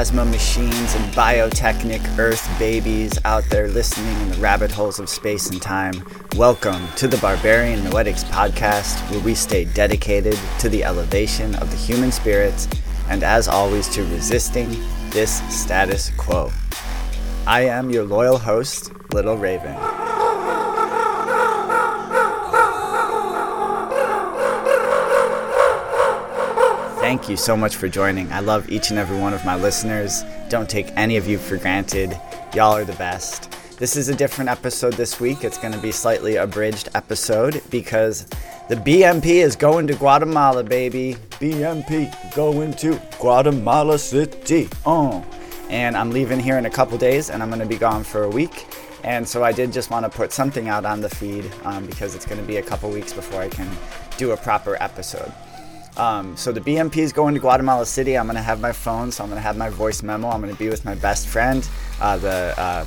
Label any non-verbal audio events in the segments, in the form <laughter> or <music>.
plasma machines and biotechnic Earth babies out there listening in the rabbit holes of space and time. Welcome to the Barbarian Noetics podcast, where we stay dedicated to the elevation of the human spirits and, as always, to resisting this status quo. I am your loyal host, Little Raven. You so much for joining. I love each and every one of my listeners. Don't take any of you for granted. Y'all are the best. This is a different episode this week. It's going to be slightly abridged episode because the BNP is going to Guatemala, baby. BNP going to Guatemala City. Oh. And I'm leaving here in a couple days and I'm going to be gone for a week. And so I did just want to put something out on the feed um, because it's going to be a couple weeks before I can do a proper episode. Um, so the BNP is going to Guatemala City. I'm going to have my phone, so I'm going to have my voice memo. I'm going to be with my best friend, uh, the uh,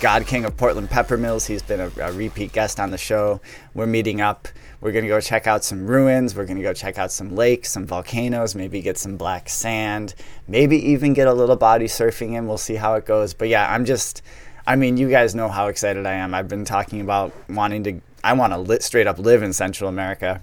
God King of Portland Peppermills. He's been a, a, repeat guest on the show. We're meeting up. We're going to go check out some ruins. We're going to go check out some lakes, some volcanoes, maybe get some black sand, maybe even get a little body surfing in. We'll see how it goes. But yeah, I'm just, I mean, you guys know how excited I am. I've been talking about wanting to, I want to straight up live in Central America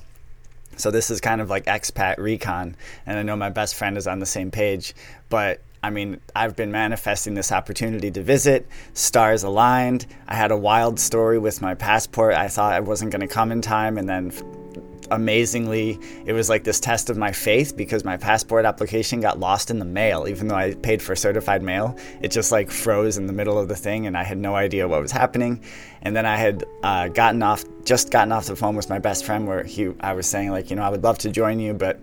so this is kind of like expat recon, and I know my best friend is on the same page. But I mean, I've been manifesting this opportunity to visit. Stars aligned. I had a wild story with my passport. I thought I wasn't going to come in time, and then amazingly, it was like this test of my faith because my passport application got lost in the mail. Even though I paid for certified mail, it just like froze in the middle of the thing, and I had no idea what was happening. And then I had uh, gotten off, just gotten off the phone with my best friend, where he, I was saying like, you know, I would love to join you, but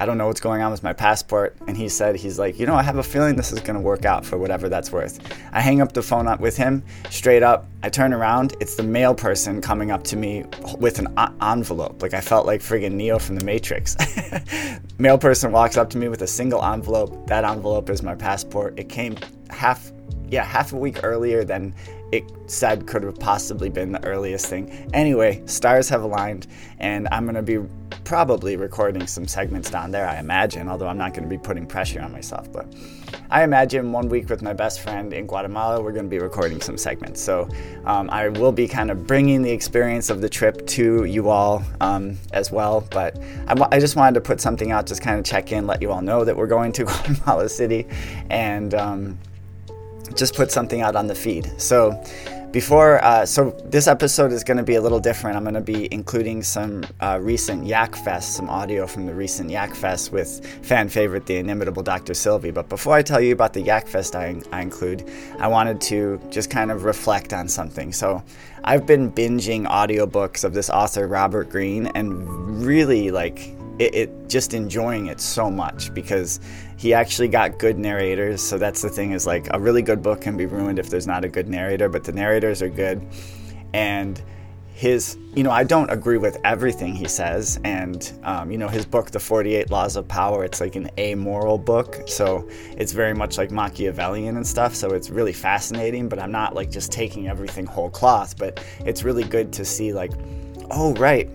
I don't know what's going on with my passport. And he said, he's like, you know, I have a feeling this is going to work out for whatever that's worth. I hang up the phone up with him, straight up. I turn around. It's the mail person coming up to me with an envelope. Like I felt like friggin' Neo from the Matrix. <laughs> mail person walks up to me with a single envelope. That envelope is my passport. It came half, yeah, half a week earlier than it said could have possibly been the earliest thing. Anyway, stars have aligned, and I'm going to be probably recording some segments down there, I imagine, although I'm not going to be putting pressure on myself. But I imagine one week with my best friend in Guatemala, we're going to be recording some segments. So um, I will be kind of bringing the experience of the trip to you all um, as well. But I, w- I just wanted to put something out, just kind of check in, let you all know that we're going to <laughs> Guatemala City, and um, just put something out on the feed. So before, uh, so this episode is going to be a little different. I'm going to be including some uh, recent Yak Fest, some audio from the recent Yak Fest with fan favorite, the inimitable Dr. Sylvie. But before I tell you about the Yak Fest I, I include, I wanted to just kind of reflect on something. So I've been binging audiobooks of this author, Robert Greene, and really like it, it, just enjoying it so much because he actually got good narrators. So that's the thing is like a really good book can be ruined if there's not a good narrator, but the narrators are good. And his, you know, I don't agree with everything he says. And, um, you know, his book, The 48 Laws of Power, it's like an amoral book. So it's very much like Machiavellian and stuff. So it's really fascinating, but I'm not like just taking everything whole cloth. But it's really good to see, like, oh, right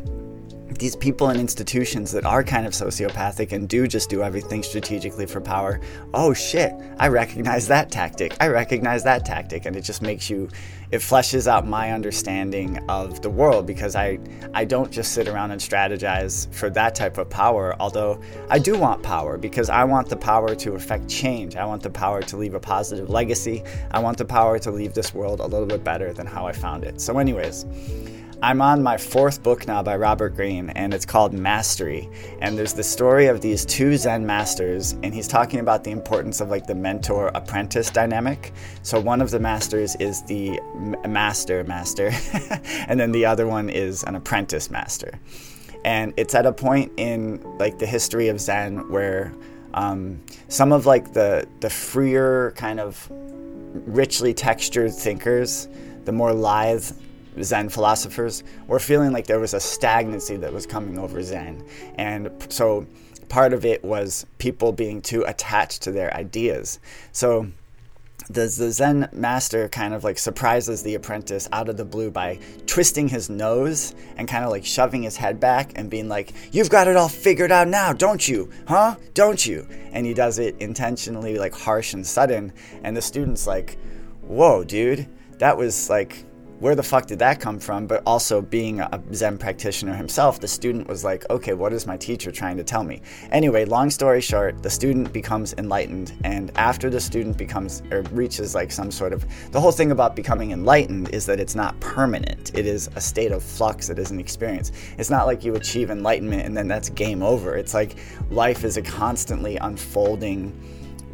these people and institutions that are kind of sociopathic and do just do everything strategically for power, oh shit, I recognize that tactic. I recognize that tactic. And it just makes you, it fleshes out my understanding of the world because I, I don't just sit around and strategize for that type of power, although I do want power because I want the power to affect change. I want the power to leave a positive legacy. I want the power to leave this world a little bit better than how I found it. So, anyways, I'm on my fourth book now by Robert Greene, and it's called Mastery. And there's the story of these two Zen masters, and he's talking about the importance of like the mentor apprentice dynamic. So one of the masters is the master master, <laughs> and then the other one is an apprentice master. And it's at a point in like the history of Zen where um, some of like the the freer kind of richly textured thinkers, the more lithe Zen philosophers were feeling like there was a stagnancy that was coming over Zen. And so part of it was people being too attached to their ideas. So the, the Zen master kind of like surprises the apprentice out of the blue by twisting his nose and kind of like shoving his head back and being like, You've got it all figured out now, don't you? Huh? Don't you? And he does it intentionally like harsh and sudden. And the student's like, Whoa, dude, that was like where the fuck did that come from? But also being a Zen practitioner himself, the student was like, okay, what is my teacher trying to tell me? Anyway, long story short, the student becomes enlightened, and after the student becomes or reaches like some sort of the whole thing about becoming enlightened is that it's not permanent. It is a state of flux. It is an experience. It's not like you achieve enlightenment and then that's game over. It's like life is a constantly unfolding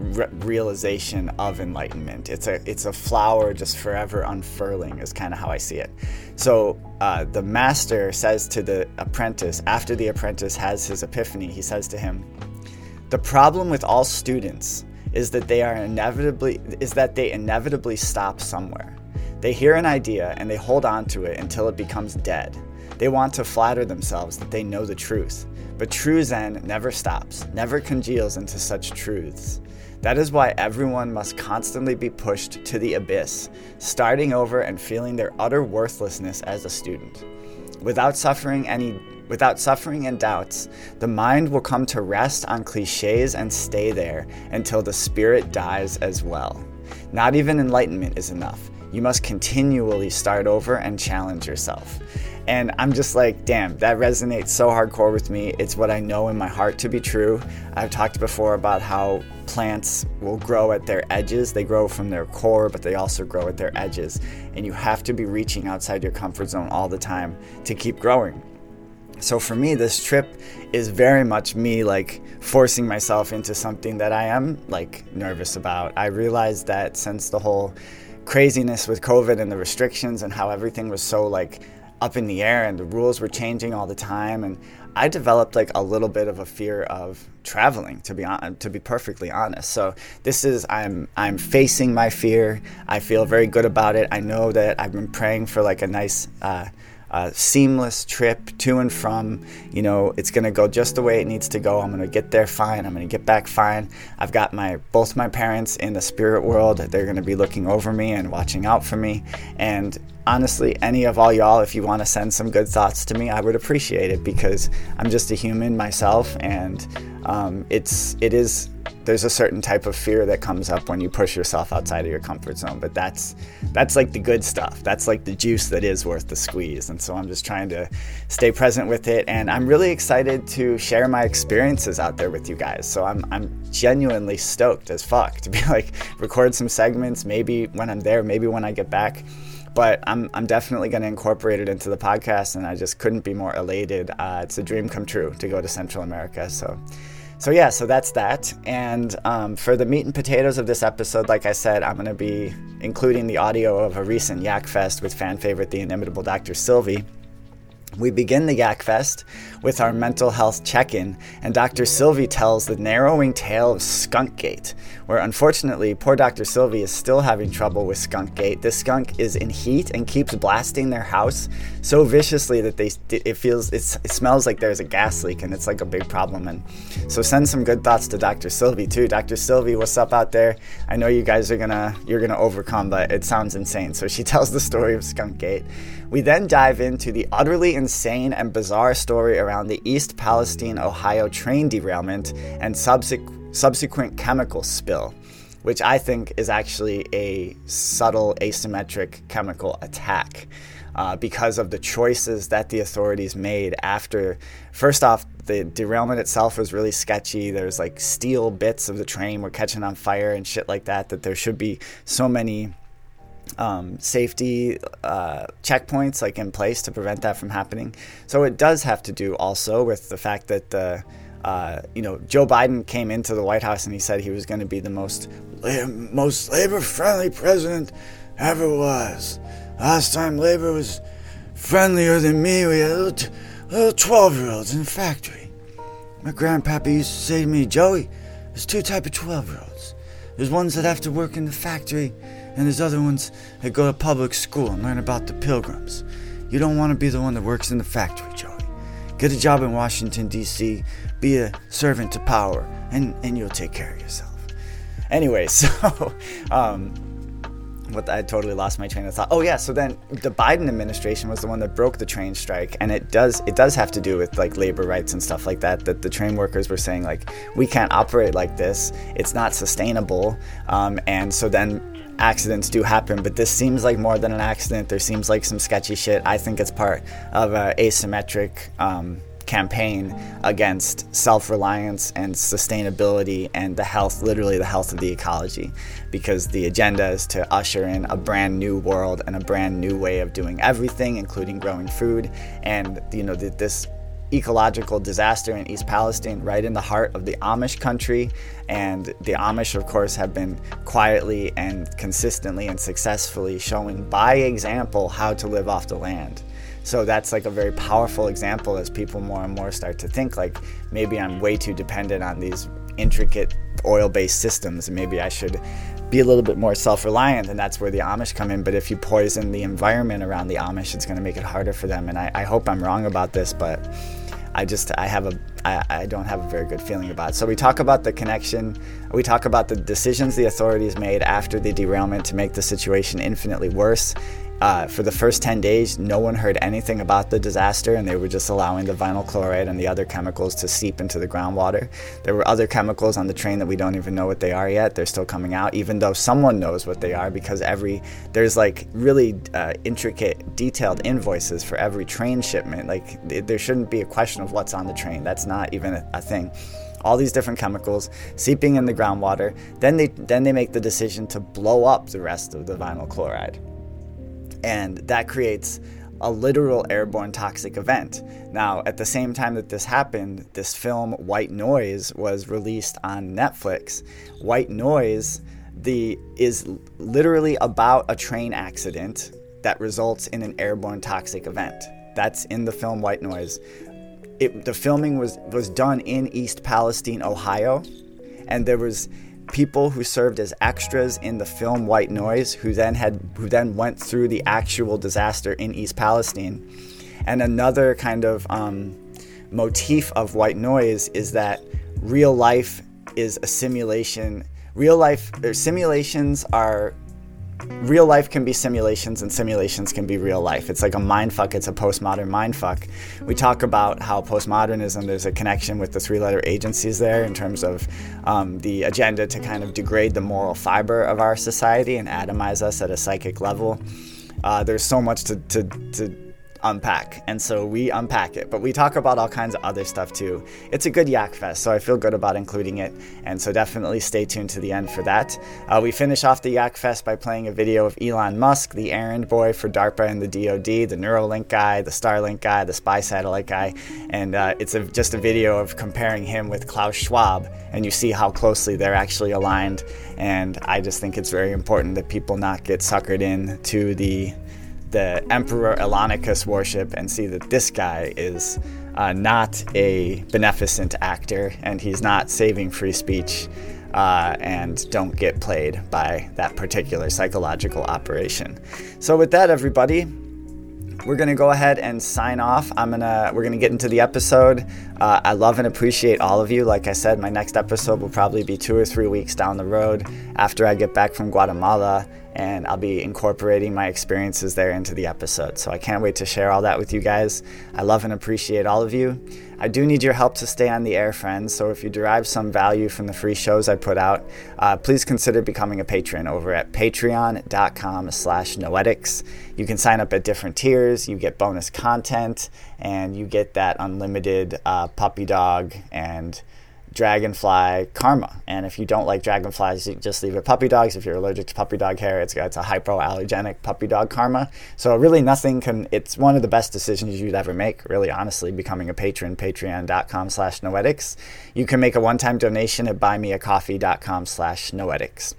re- realization of enlightenment. It's a it's a flower just forever unfurling is kind of how I see it. So uh, the master says to the apprentice after the apprentice has his epiphany, he says to him, "The problem with all students is that they are inevitably is that they inevitably stop somewhere. They hear an idea and they hold on to it until it becomes dead." They want to flatter themselves that they know the truth. But true Zen never stops, never congeals into such truths. That is why everyone must constantly be pushed to the abyss, starting over and feeling their utter worthlessness as a student. Without suffering any without suffering and doubts, the mind will come to rest on cliches and stay there until the spirit dies as well. Not even enlightenment is enough. You must continually start over and challenge yourself. And I'm just like, damn, that resonates so hardcore with me. It's what I know in my heart to be true. I've talked before about how plants will grow at their edges. They grow from their core, but they also grow at their edges. And you have to be reaching outside your comfort zone all the time to keep growing. So for me, this trip is very much me like forcing myself into something that I am like nervous about. I realized that since the whole craziness with COVID and the restrictions and how everything was so like up in the air and the rules were changing all the time and I developed like a little bit of a fear of traveling to be on, to be perfectly honest. So this is I'm I'm facing my fear. I feel very good about it. I know that I've been praying for like a nice uh, a seamless trip to and from. You know, it's to go just the way it needs to go. I'm to get there fine. I'm to get back fine. I've got my both my parents in the spirit world. They're to be looking over me and watching out for me. And honestly, any of all y'all, if you want to send some good thoughts to me, I would appreciate it because I'm just a human myself, and um, it's it is there's a certain type of fear that comes up when you push yourself outside of your comfort zone but that's that's like the good stuff. That's like the juice that is worth the squeeze and so i'm just trying to stay present with it and i'm really excited to share my experiences out there with you guys. So i'm, I'm genuinely stoked as fuck to be <laughs> like record some segments maybe when i'm there maybe when i get back but I'm, I'm definitely going to incorporate it into the podcast and i just couldn't be more elated uh, it's a dream come true to go to central america so so yeah, so that's that. And um, for the meat and potatoes of this episode, like I said, I'm going to be including the audio of a recent Yak Fest with fan favorite, the inimitable Dr. Sylvie. We begin the Yak Fest with our mental health check in, and Dr. Sylvie tells the narrowing tale of Skunk Gate, where unfortunately poor Dr. Sylvie is still having trouble with Skunk Gate. This skunk is in heat and keeps blasting their house so viciously that they it feels it smells like there's a gas leak, and it's like a big problem. And so send some good thoughts to Dr. Sylvie too. Dr. Sylvie, what's up out there? I know you guys are gonna you're gonna overcome, but it sounds insane. So she <laughs> tells the story of Skunk Gate. We then dive into the utterly insane and bizarre story around the East Palestine, Ohio train derailment and subsequent, subsequent chemical spill, which I think is actually a subtle asymmetric chemical attack. Uh, because of the choices that the authorities made after. First off, the derailment itself was really sketchy. There's like steel bits of the train were catching on fire and shit like that. That there should be so many um, safety uh, checkpoints like in place to prevent that from happening. So it does have to do also with the fact that the uh, you know Joe Biden came into the White House and he said he was going to be the most most labor friendly president ever was. Last time labor was friendlier than me, we had little, little twelve year olds in the factory. My grandpappy used to say to me, Joey, there's two type of twelve year olds. There's ones that have to work in the factory and there's other ones that go to public school and learn about the pilgrims. You don't want to be the one that works in the factory, Joey. Get a job in Washington, D.C., be a servant to power, and, and you'll take care of yourself. Anyway, <laughs> so um, what I totally lost my train of thought. Oh yeah, so then the Biden administration was the one that broke the train strike, and it does it does have to do with like labor rights and stuff like that. That the train workers were saying like we can't operate like this. It's not sustainable, um, and so then accidents do happen. But this seems like more than an accident. There seems like some sketchy shit. I think it's part of a asymmetric. Um, campaign against self reliance and sustainability and the health, literally the health of the ecology, because the agenda is to usher in a brand new world and a brand new way of doing everything, including growing food. And, you know, this ecological disaster in East Palestine, right in the heart of the Amish country. And the Amish, of course, have been quietly and consistently and successfully showing by example how to live off the land. So that's like a very powerful example as people more and more start to think like maybe I'm way too dependent on these intricate oil based systems and maybe I should be a little bit more self reliant. And that's where the Amish come in. But if you poison the environment around the Amish, it's going to make it harder for them. And I, I hope I'm wrong about this, but I just I have a I, I don't have a very good feeling about it. So we talk about the connection. We talk about the decisions the authorities made after the derailment to make the situation infinitely worse. Uh, for the first 10 days, no one heard anything about the disaster, and they were just allowing the vinyl chloride and the other chemicals to seep into the groundwater. There were other chemicals on the train that we don't even know what they are yet. They're still coming out, even though someone knows what they are because every there's like really uh, intricate, detailed invoices for every train shipment. Like it, there shouldn't be a question of what's on the train. That's not even a, a thing all these different chemicals seeping in the groundwater. Then they then they make the decision to blow up the rest of the vinyl chloride and that creates a literal airborne toxic event. Now, at the same time that this happened, this film White Noise was released on Netflix. White Noise the is literally about a train accident that results in an airborne toxic event. That's in the film White Noise. It, the filming was was done in East Palestine, Ohio, and there was people who served as extras in the film White Noise, who then had who then went through the actual disaster in East Palestine. And another kind of um, motif of White Noise is that real life is a simulation. Real life simulations are real life can be simulations and simulations can be real life. It's like a mind fuck, it's a postmodern mind fuck. We talk about how postmodernism, there's a connection with the three letter agencies there in terms of um, the agenda to kind of degrade the moral fiber of our society and atomize us at a psychic level. Uh, there's so much to, to, to unpack. And so we unpack it, but we talk about all kinds of other stuff too. It's a good Yak Fest, so I feel good about including it. And so definitely stay tuned to the end for that. Uh, we finish off the Yak Fest by playing a video of Elon Musk, the errand boy for DARPA and the DoD, the Neuralink guy, the Starlink guy, the spy satellite guy. And uh, it's a, just a video of comparing him with Klaus Schwab, and you see how closely they're actually aligned. And I just think it's very important that people not get suckered in to the the Emperor Elonicus worship and see that this guy is uh, not a beneficent actor and he's not saving free speech uh, and don't get played by that particular psychological operation. So, with that, everybody, we're gonna go ahead and sign off. I'm gonna we're gonna get into the episode. Uh, I love and appreciate all of you. Like I said, my next episode will probably be two or three weeks down the road after I get back from Guatemala and I'll be incorporating my experiences there into the episode. So I can't wait to share all that with you guys. I love and appreciate all of you. I do need your help to stay on the air, friends. So if you derive some value from the free shows I put out, uh, please consider becoming a patron over at patreon.com slash noetics. You can sign up at different tiers. You get bonus content and you get that unlimited uh, puppy dog and dragonfly karma. And if you don't like dragonflies, you just leave it puppy dogs. If you're allergic to puppy dog hair, it's, it's a hypoallergenic puppy dog karma. So really nothing can, it's one of the best decisions you'd ever make, really honestly, becoming a patron, patreon.com slash noetics. You can make a one-time donation at buymeacoffee.com slash noetics.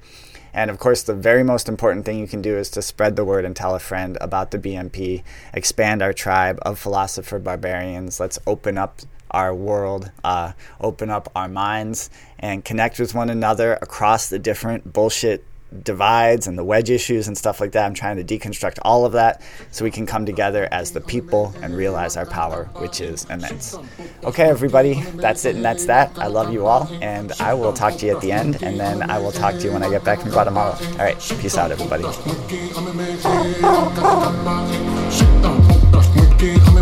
And of course, the very most important thing you can do is to spread the word and tell a friend about the BNP, expand our tribe of philosopher barbarians. Let's open up our world, uh, open up our minds, and connect with one another across the different bullshit divides and the wedge issues and stuff like that. I'm trying to deconstruct all of that so we can come together as the people and realize our power, which is immense. Okay, everybody, that's it and that's that. I love you all, and I will talk to you at the end, and then I will talk to you when I get back from Guatemala. All right, peace out, everybody. <laughs>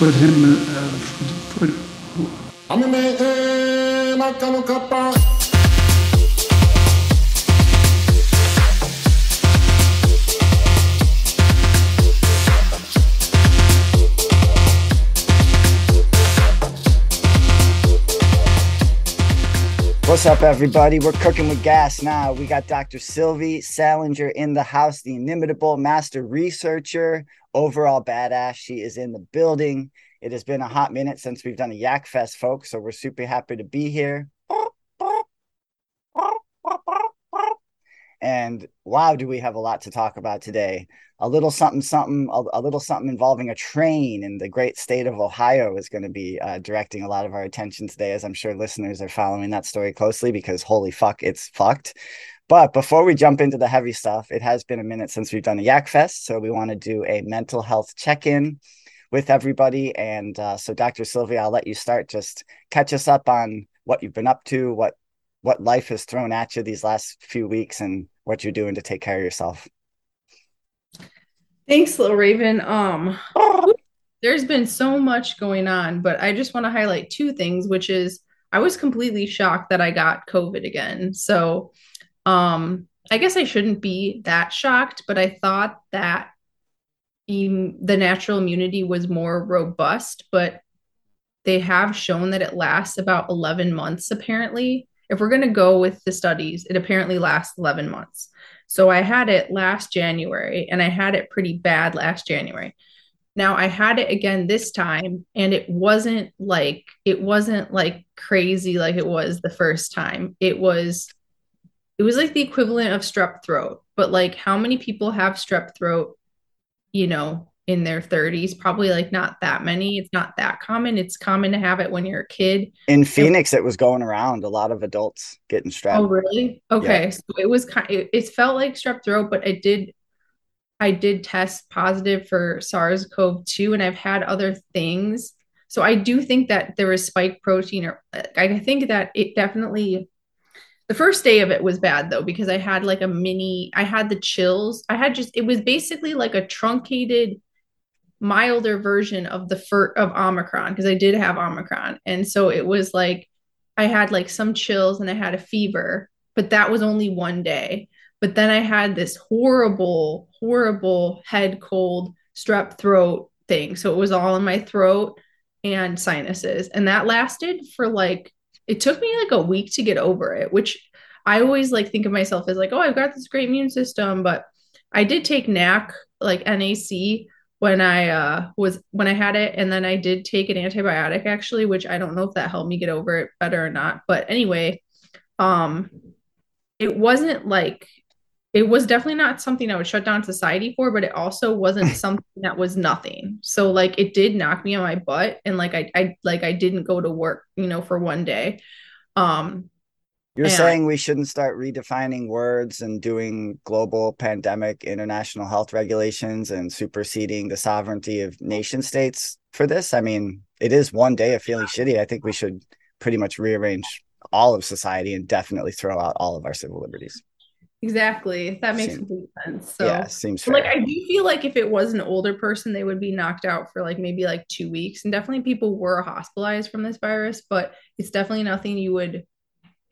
for him, uh, for, for What's up, everybody? We're cooking with gas now. We got Dr. Sylvie Salinger in the house, the inimitable master researcher, overall badass. She is in the building. It has been a hot minute since we've done a Yak Fest, folks. So we're super happy to be here. And wow, do we have a lot to talk about today? A little something, something, a, a little something involving a train in the great state of Ohio is going to be uh, directing a lot of our attention today, as I'm sure listeners are following that story closely because holy fuck, it's fucked. But before we jump into the heavy stuff, it has been a minute since we've done a Yak Fest. So we want to do a mental health check in with everybody. And uh, so, Dr. Sylvie, I'll let you start. Just catch us up on what you've been up to, what what life has thrown at you these last few weeks and what you're doing to take care of yourself. Thanks, little Raven. Um, <laughs> there's been so much going on, but I just want to highlight two things, which is I was completely shocked that I got COVID again. So, um, I guess I shouldn't be that shocked, but I thought that the natural immunity was more robust, but they have shown that it lasts about 11 months apparently if we're going to go with the studies, it apparently lasts 11 months. So I had it last January and I had it pretty bad last January. Now I had it again this time and it wasn't like it wasn't like crazy like it was the first time. It was it was like the equivalent of strep throat, but like how many people have strep throat, you know, in their 30s probably like not that many. It's not that common. It's common to have it when you're a kid. In phoenix it was going around a lot of adults getting strep. Oh really? Okay yeah. so it was kind it, it felt like strep throat but i did i did test positive for sars-cov-2 and i've had other things. So i do think that there was spike protein or i think that it definitely the first day of it was bad though because i had like a mini i had the chills i had just it was basically like a truncated milder version of the fur of Omicron because I did have Omicron. And so it was like I had like some chills and I had a fever, but that was only one day. But then I had this horrible, horrible head cold, strep throat thing. So it was all in my throat and sinuses. And that lasted for like, it took me like a week to get over it, which I always like think of myself as like, oh, I've got this great immune system. But I did take NAC, like NAC, when I uh, was when I had it, and then I did take an antibiotic actually, which I don't know if that helped me get over it better or not. But anyway, um, it wasn't like it was definitely not something I would shut down society for, but it also wasn't <laughs> something that was nothing. So like it did knock me on my butt, and like I I like I didn't go to work, you know, for one day. Um, you're saying we shouldn't start redefining words and doing global pandemic international health regulations and superseding the sovereignty of nation states for this? I mean, it is one day of feeling shitty. I think we should pretty much rearrange all of society and definitely throw out all of our civil liberties. Exactly. That makes seems, complete sense. So yeah, seems fair. like I do feel like if it was an older person, they would be knocked out for like maybe like two weeks. And definitely people were hospitalized from this virus, but it's definitely nothing you would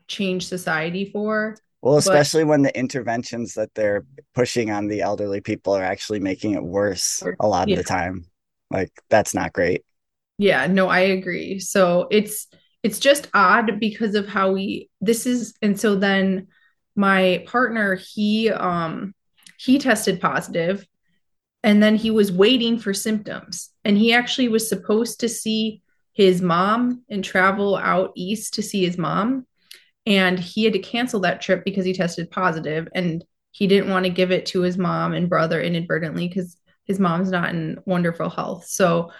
change society for. Well, especially but, when the interventions that they're pushing on the elderly people are actually making it worse a lot yeah. of the time. Like that's not great. Yeah, no, I agree. So it's it's just odd because of how we this is and so then my partner he um he tested positive and then he was waiting for symptoms. And he actually was supposed to see his mom and travel out east to see his mom. And he had to cancel that trip because he tested positive and he didn't want to give it to his mom and brother inadvertently because his mom's not in wonderful health. So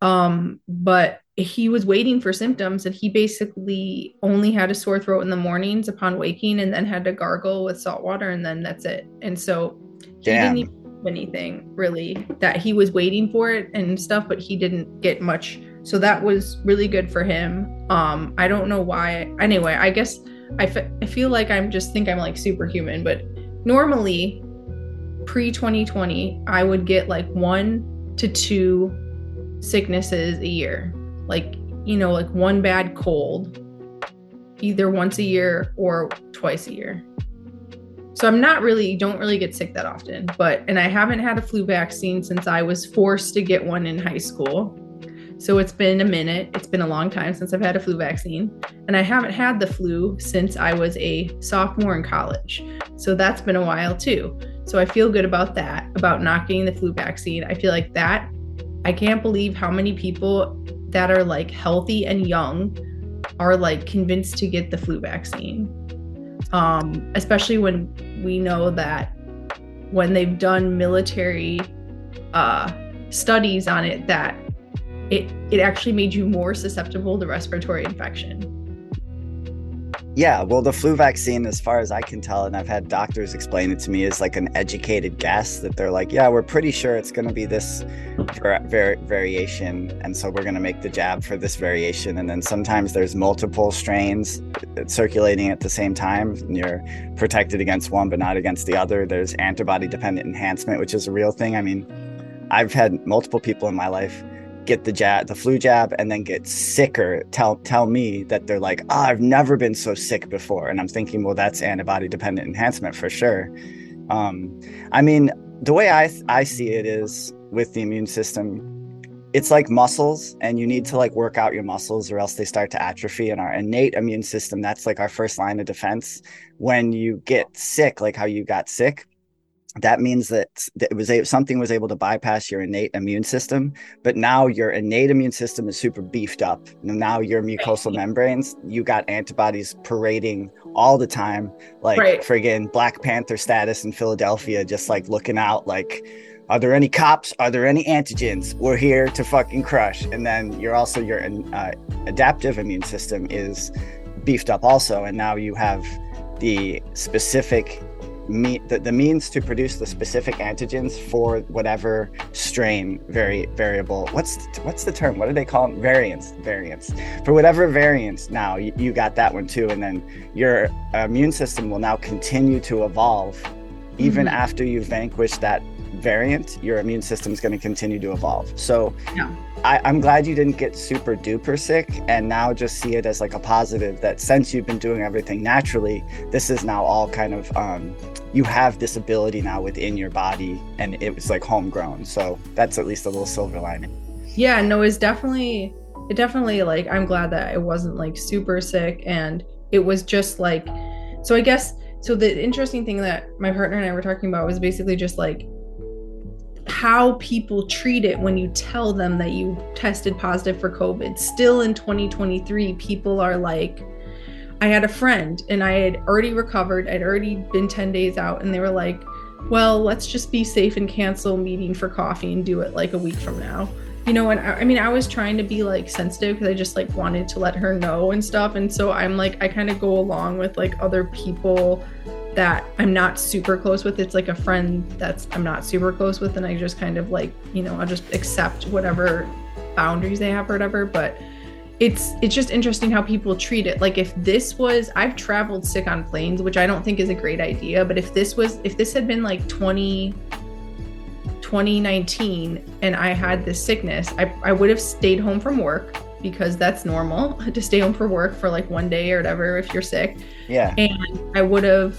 um but he was waiting for symptoms and he basically only had a sore throat in the mornings upon waking and then had to gargle with salt water and then that's it. And so he Damn. didn't even have anything really that he was waiting for it and stuff but he didn't get much. So that was really good for him. Um i don't know why. Anyway i guess I, fe- I feel like i'm just think i'm like superhuman but normally pre 2020 i would get like one to two sicknesses a year like you know like one bad cold either once a year or twice a year. So i'm not really don't really get sick that often but and i haven't had a flu vaccine since i was forced to get one in high school. So it's been a minute it's been a long time since i've had a flu vaccine and i haven't had the flu since i was a sophomore in college. So that's been a while too. So i feel good about that about not getting the flu vaccine. I feel like that i can't believe how many people that are like healthy and young are like convinced to get the flu vaccine. Um, especially when we know that when they've done military uh, studies on it, that it it actually made you more susceptible to respiratory infection. Yeah, well, the flu vaccine, as far as I can tell, and I've had doctors explain it to me, is like an educated guess that they're like, yeah, we're pretty sure it's going to be this var- var- variation. And so we're going to make the jab for this variation. And then sometimes there's multiple strains circulating at the same time. And you're protected against one, but not against the other. There's antibody dependent enhancement, which is a real thing. I mean, I've had multiple people in my life get the jab, the flu jab, and then get sicker. Tell tell me that they're like, oh, I've never been so sick before, and I'm thinking, well, that's antibody dependent enhancement for sure. Um, I mean, the way I I see it is with the immune system, it's like muscles, and you need to like work out your muscles, or else they start to atrophy. And our innate immune system, that's like our first line of defense. When you get sick, like how you got sick, that means that it was a, something was able to bypass your innate immune system but now your innate immune system is super beefed up. Now your mucosal membranes you got antibodies parading all the time like Right. friggin black panther status in philadelphia just like looking out like are there any cops? Are there any antigens? We're here to fucking crush. And then you're also your uh, adaptive immune system is beefed up also and now you have the specific me the, the means to produce the specific antigens for whatever strain very variable. What's what's the term? What do they call them variants variants. For whatever variants now you, you got that one too and then your immune system will now continue to evolve even Mhm. after you vanquish that variant your immune system is going to continue to evolve. So Yeah. I, I'm glad you didn't get super duper sick and now just see it as like a positive that since you've been doing everything naturally, this is now all kind of um, you have this ability now within your body and it was like homegrown. So that's at least a little silver lining. yeah no it's definitely it definitely like i'm glad that it wasn't like super sick and it was just like so i guess so the interesting thing that my partner and i were talking about was basically just like how people treat it when you tell them that you tested positive for covid. Still in 2023 people are like i had a friend and i had already recovered. I'd already been 10 days out and they were like well let's just be safe and cancel meeting for coffee and do it like a week from now. You know and I, I mean i was trying to be like sensitive because i just like wanted to let her know and stuff. And so i'm like i kind of go along with like other people that i'm not super close with it's like a friend that's i'm not super close with and i just kind of like you know i'll just accept whatever boundaries they have or whatever but it's it's just interesting how people treat it like if this was i've traveled sick on planes which i don't think is a great idea but if this was if this had been like 20 2019 and I had this sickness, I, I would have stayed home from work because that's normal <laughs> to stay home for work for like one day or whatever if you're sick. Yeah. And I would have,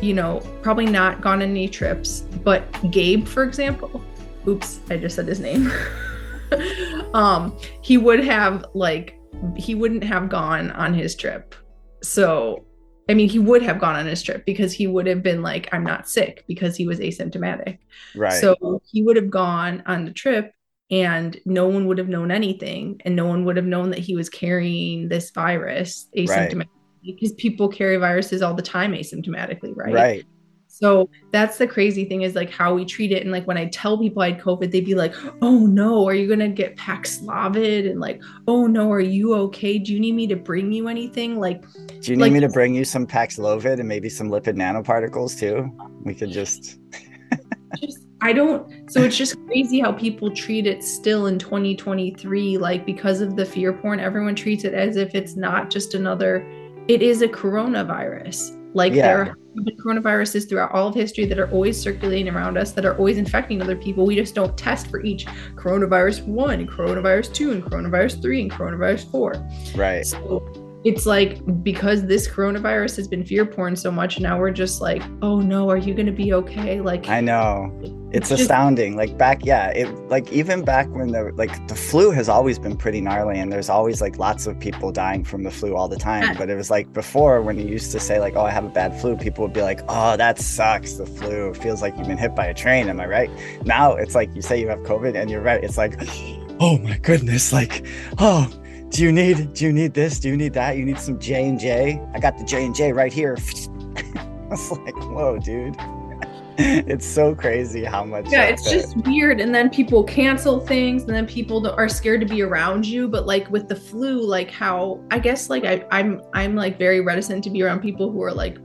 you know, probably not gone on any trips. But Gabe, for example, oops, I just said his name. <laughs> um, he would have like he wouldn't have gone on his trip. So, I mean, he would have gone on his trip because he would have been like, I'm not sick because he was asymptomatic. Right. So he would have gone on the trip and no one would have known anything and no one would have known that he was carrying this virus asymptomatic. right. Because people carry viruses all the time asymptomatically, right? Right. So that's the crazy thing is like how we treat it. And like when I tell people I had COVID, they'd be like, oh no, are you going to get Paxlovid? And like, oh no, are you okay? Do you need me to bring you anything? Like, do you need like, me to bring you some Paxlovid and maybe some lipid nanoparticles too? We could just. <laughs> just I don't. So it's just crazy how people treat it still in 2023. Like because of the fear porn, everyone treats it as if it's not just another. It is a coronavirus. Like yeah. there are coronaviruses throughout all of history that are always circulating around us, that are always infecting other people. We just don't test for each coronavirus one, coronavirus two, and coronavirus three, and coronavirus four. Right. So it's like because this coronavirus has been fear porn so much now we're just like oh no are you going to be okay? Like i know. It's, astounding. Like back yeah it like even back when the like the flu has always been pretty gnarly and there's always like lots of people dying from the flu all the time but it was like before when you used to say like oh i have a bad flu people would be like oh that sucks the flu. It feels like you've been hit by a train. Am i right? Now it's like you say you have covid and you're right. It's like <gasps> oh my goodness like oh do you need do you need this? Do you need that? You need some j&j i got the j&j right here. <laughs> I was like whoa dude. <laughs> It's so crazy how much yeah it's just weird and then people cancel things and then people are scared to be around you but like with the flu like how i guess like I, i'm i'm like very reticent to be around people who are like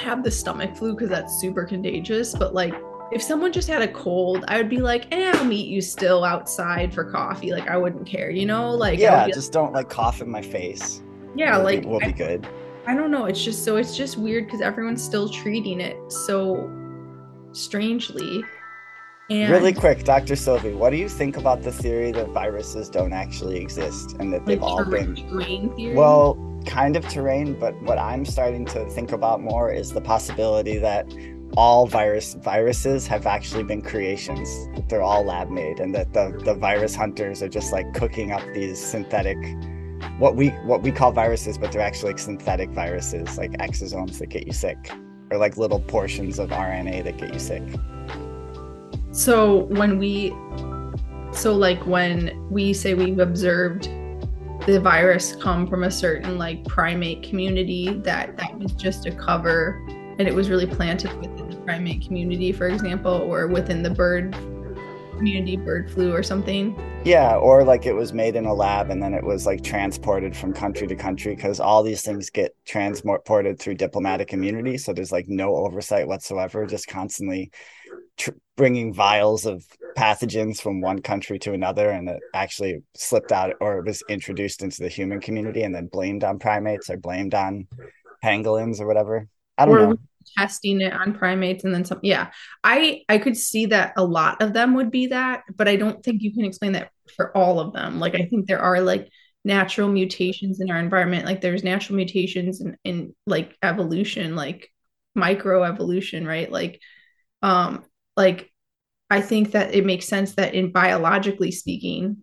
have the stomach flu because that's super contagious but like if someone just had a cold, I would be like, eh, I'll meet you still outside for coffee. Like I wouldn't care, you know? Like Yeah, just don't like cough in my face. Yeah, we'll like be, we'll I, be good. I don't know. It's just so it's just weird because everyone's still treating it so strangely. And really quick, Dr. Sylvie, what do you think about the theory that viruses don't actually exist and that they've like all been theory? well, kind of terrain, but what I'm starting to think about more is the possibility that all virus viruses have actually been creations. They're all lab made, and that the the virus hunters are just like cooking up these synthetic, what we what we call viruses, but they're actually like synthetic viruses, like exosomes that get you sick, or like little portions of RNA that get you sick. So when we, so like when we say we've observed the virus come from a certain like primate community, that that was just a cover and it was really planted with primate community, for example, or within the bird community, bird flu or something. Yeah, or like it was made in a lab and then it was like transported from country to country because all these things get transported through diplomatic immunity. So there's like no oversight whatsoever, just constantly tr- bringing vials of pathogens from one country to another. And it actually slipped out or it was introduced into the human community and then blamed on primates or blamed on pangolins or whatever. I don't know testing it on primates and then some yeah. I i could see that a lot of them would be that but i don't think you can explain that for all of them. Like i think there are like natural mutations in our environment like there's natural mutations in, in like evolution like microevolution right? Like um like i think that it makes sense that in biologically speaking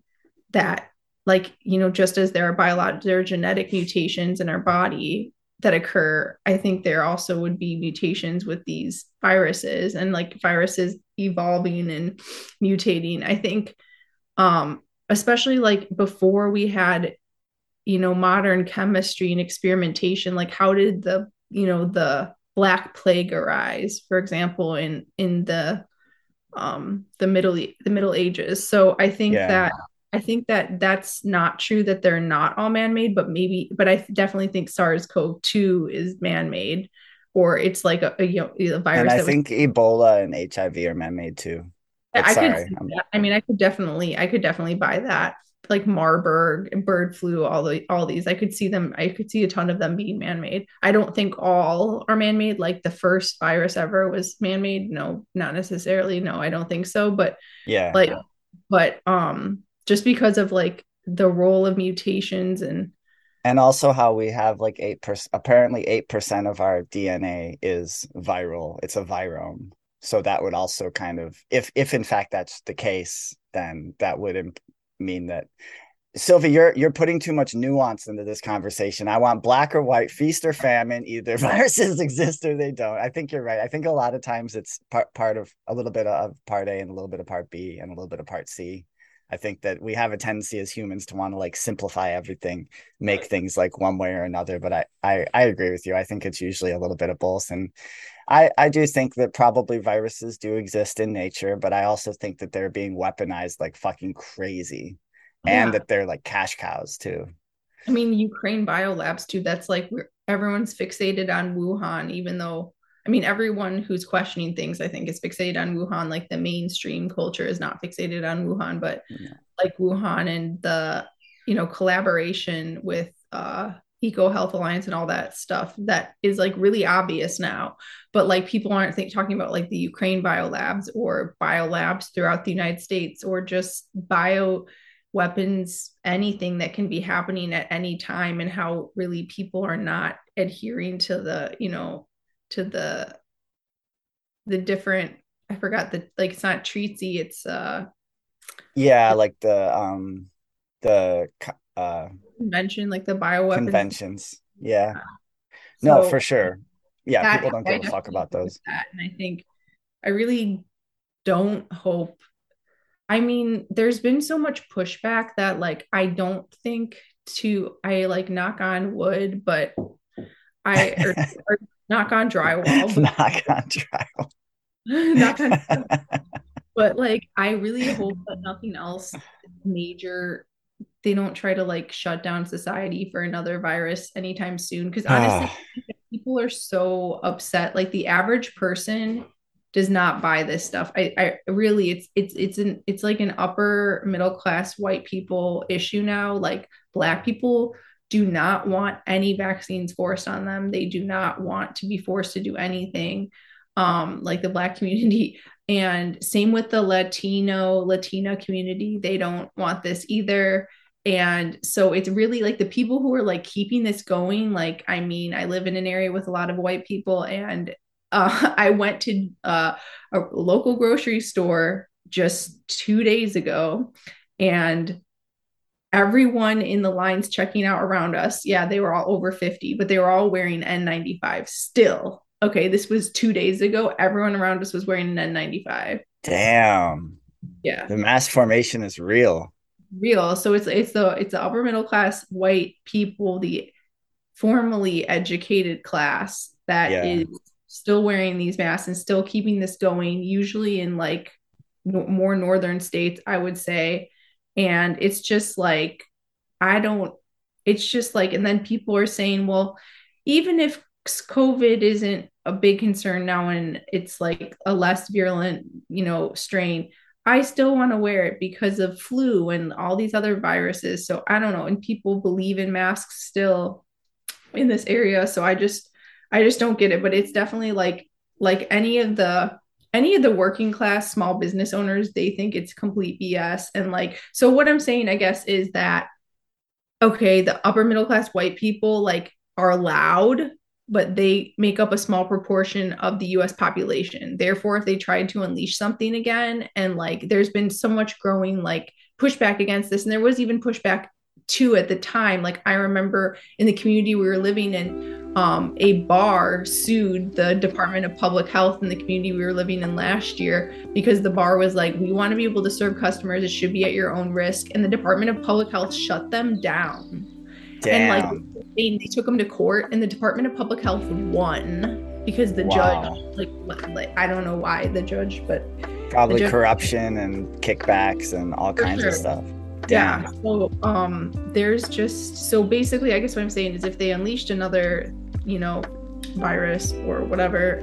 that like you know just as there are biological there are genetic mutations in our body that occur, I think there also would be mutations with these viruses and like viruses evolving and mutating. I think, um, especially like before we had, you know, modern chemistry and experimentation, like how did the, you know, the Black Plague arise, for example, in in the um the middle the middle ages so i think yeah. that I think that that's not true that they're not all man-made, but maybe, but I definitely think SARS-CoV-2 is man-made, or it's like a, a you know a virus. And I think was- Ebola and HIV are man-made too. But I sorry, could. I mean, I could definitely, I could definitely buy that. Like Marburg, bird flu, all the all these, I could see them. I could see a ton of them being man-made. I don't think all are man-made. Like the first virus ever was man-made. No, not necessarily. No, I don't think so. But yeah, like, but um, just because of like the role of mutations and and also how we have like 8% apparently 8% of our dna is viral it's a virome so that would also kind of if if in fact that's the case then that would imp- mean that Sylvie, you're you're putting too much nuance into this conversation. I want black or white, feast or famine. Either <laughs> viruses exist or they don't. I think you're right. I think a lot of times it's part part of a little bit of part A and a little bit of part B and a little bit of part C. I think that we have a tendency as humans to want to like simplify everything, make things like one way or another. But I, I, I agree with you. I think it's usually a little bit of both. And I, I do think that probably viruses do exist in nature, but I also think that they're being weaponized like fucking crazy yeah. and that they're like cash cows too. I mean, Ukraine biolabs too. That's like everyone's fixated on Wuhan, even though I mean, everyone who's questioning things, I think, is fixated on Wuhan. Like the mainstream culture is not fixated on Wuhan, but yeah. like Wuhan and the, you know, collaboration with uh, Eco Health Alliance and all that stuff that is like really obvious now. But like people aren't think, talking about like the Ukraine biolabs or biolabs throughout the United States or just bio weapons, anything that can be happening at any time, and how really people are not adhering to the, you know, to the the different I forgot the like it's not treatsy, it's uh yeah, like the um the uh convention, like the bioweapons conventions. Yeah. no, for sure. Yeah, that, people don't give a fuck about those. And I think I really don't hope I mean, there's been so much pushback that like I don't think to I like knock on wood, but I <laughs> or knock on drywall. <laughs> knock on drywall. <laughs> knock on <laughs> but like I really hope that nothing else major they don't try to like shut down society for another virus anytime soon. Cause honestly, ah. people are so upset. Like the average person does not buy this stuff. I, I really it's it's it's an it's like an upper middle class white people issue now. Like black people do not want any vaccines forced on them. They do not want to be forced to do anything um, like the Black community. <laughs> And same with the Latino, Latina community. They don't want this either. And so it's really like the people who are like keeping this going. Like, I mean, I live in an area with a lot of white people, and uh, <laughs> I went to uh, a local grocery store just two days ago, and everyone in the lines checking out around us, yeah, they were all over 50, but they were all wearing N95 still. Okay, this was two days ago. Everyone around us was wearing an N95. Damn. Yeah. The mass formation is real. Real. So it's it's the it's the upper middle class white people, the formally educated class that yeah. is still wearing these masks and still keeping this going, usually in like no, more northern states, I would say and it's just like, I don't, it's just like, and then people are saying, well, even if COVID isn't a big concern now and it's like a less virulent, you know, strain, I still want to wear it because of flu and all these other viruses. So I don't know. And people believe in masks still in this area. So I just, I just don't get it. But it's definitely like, like any of the any of the working class small business owners they think it's complete bs and like so what i'm saying i guess is that okay the upper middle class white people like are allowed but they make up a small proportion of the US population. Therefore, if they tried to unleash something again, and like there's been so much growing like pushback against this, and there was even pushback too at the time. Like I remember in the community we were living in, um, a bar sued the Department of Public Health in the community we were living in last year because the bar was like, we want to be able to serve customers. It should be at your own risk. And the Department of Public Health shut them down. Damn. And like they, they took them to court, and the Department of Public Health won because the wow. judge, like, like, I don't know why the judge, but probably judge, corruption and kickbacks and all kinds sure. of stuff. Damn. Yeah. So um there's just so basically I guess what I'm saying is if they unleashed another, you know, virus or whatever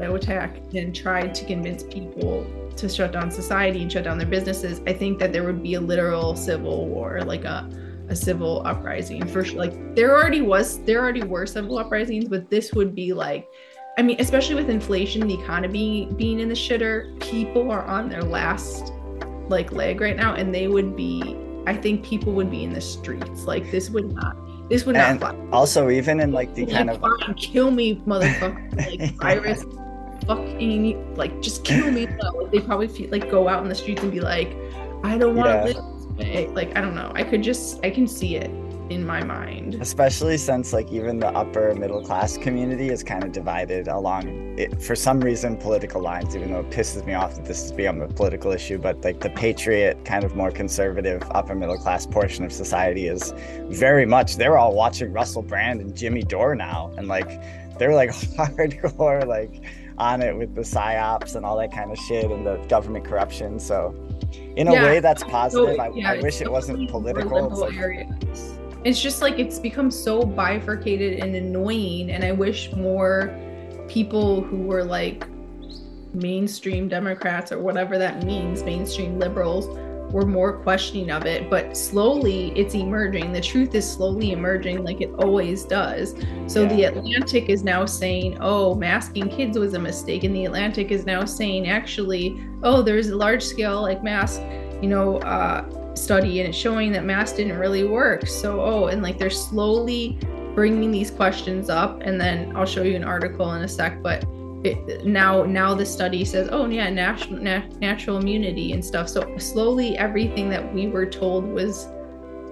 attack and tried to convince people to shut down society and shut down their businesses, I think that there would be a literal civil war, like a a civil uprising for sure. Like there already was, there already were civil uprisings, but this would be like, I mean, especially with inflation, the economy being in the shitter, people are on their last like leg right now and they would be i think people would be in the streets like this would not this would not fly. also even in like the like, kind of kill me motherfucker <laughs> like virus fucking like just kill me like, they probably feel like go out in the streets and be like i don't want to yeah. live like I don't know. I could just I can see it in my mind. Especially since like even the upper middle class community is kind of divided along it for some reason political lines, even though it pisses me off that this has become a political issue, but like the patriot kind of more conservative upper middle class portion of society is very much they're all watching Russell Brand and Jimmy Dore now and like they're like <laughs> hardcore like on it with the psyops and all that kind of shit and the government corruption. So in a yeah. way that's positive. So, I, yeah, I wish it wasn't political. It's like, it's just like it's become so bifurcated and annoying and i wish more people who were like mainstream democrats or whatever that means mainstream liberals were more questioning of it. But slowly it's emerging. The truth is slowly emerging like it always does. So yeah. the atlantic is now saying oh masking kids was a mistake. And the atlantic is now saying actually oh there's a large scale like mask you know uh study and it's showing that masks didn't really work. So, oh, and like they're slowly bringing these questions up. And then I'll show you an article in a sec, but it, now now the study says, oh yeah, natural nat- natural immunity and stuff. So slowly everything that we were told was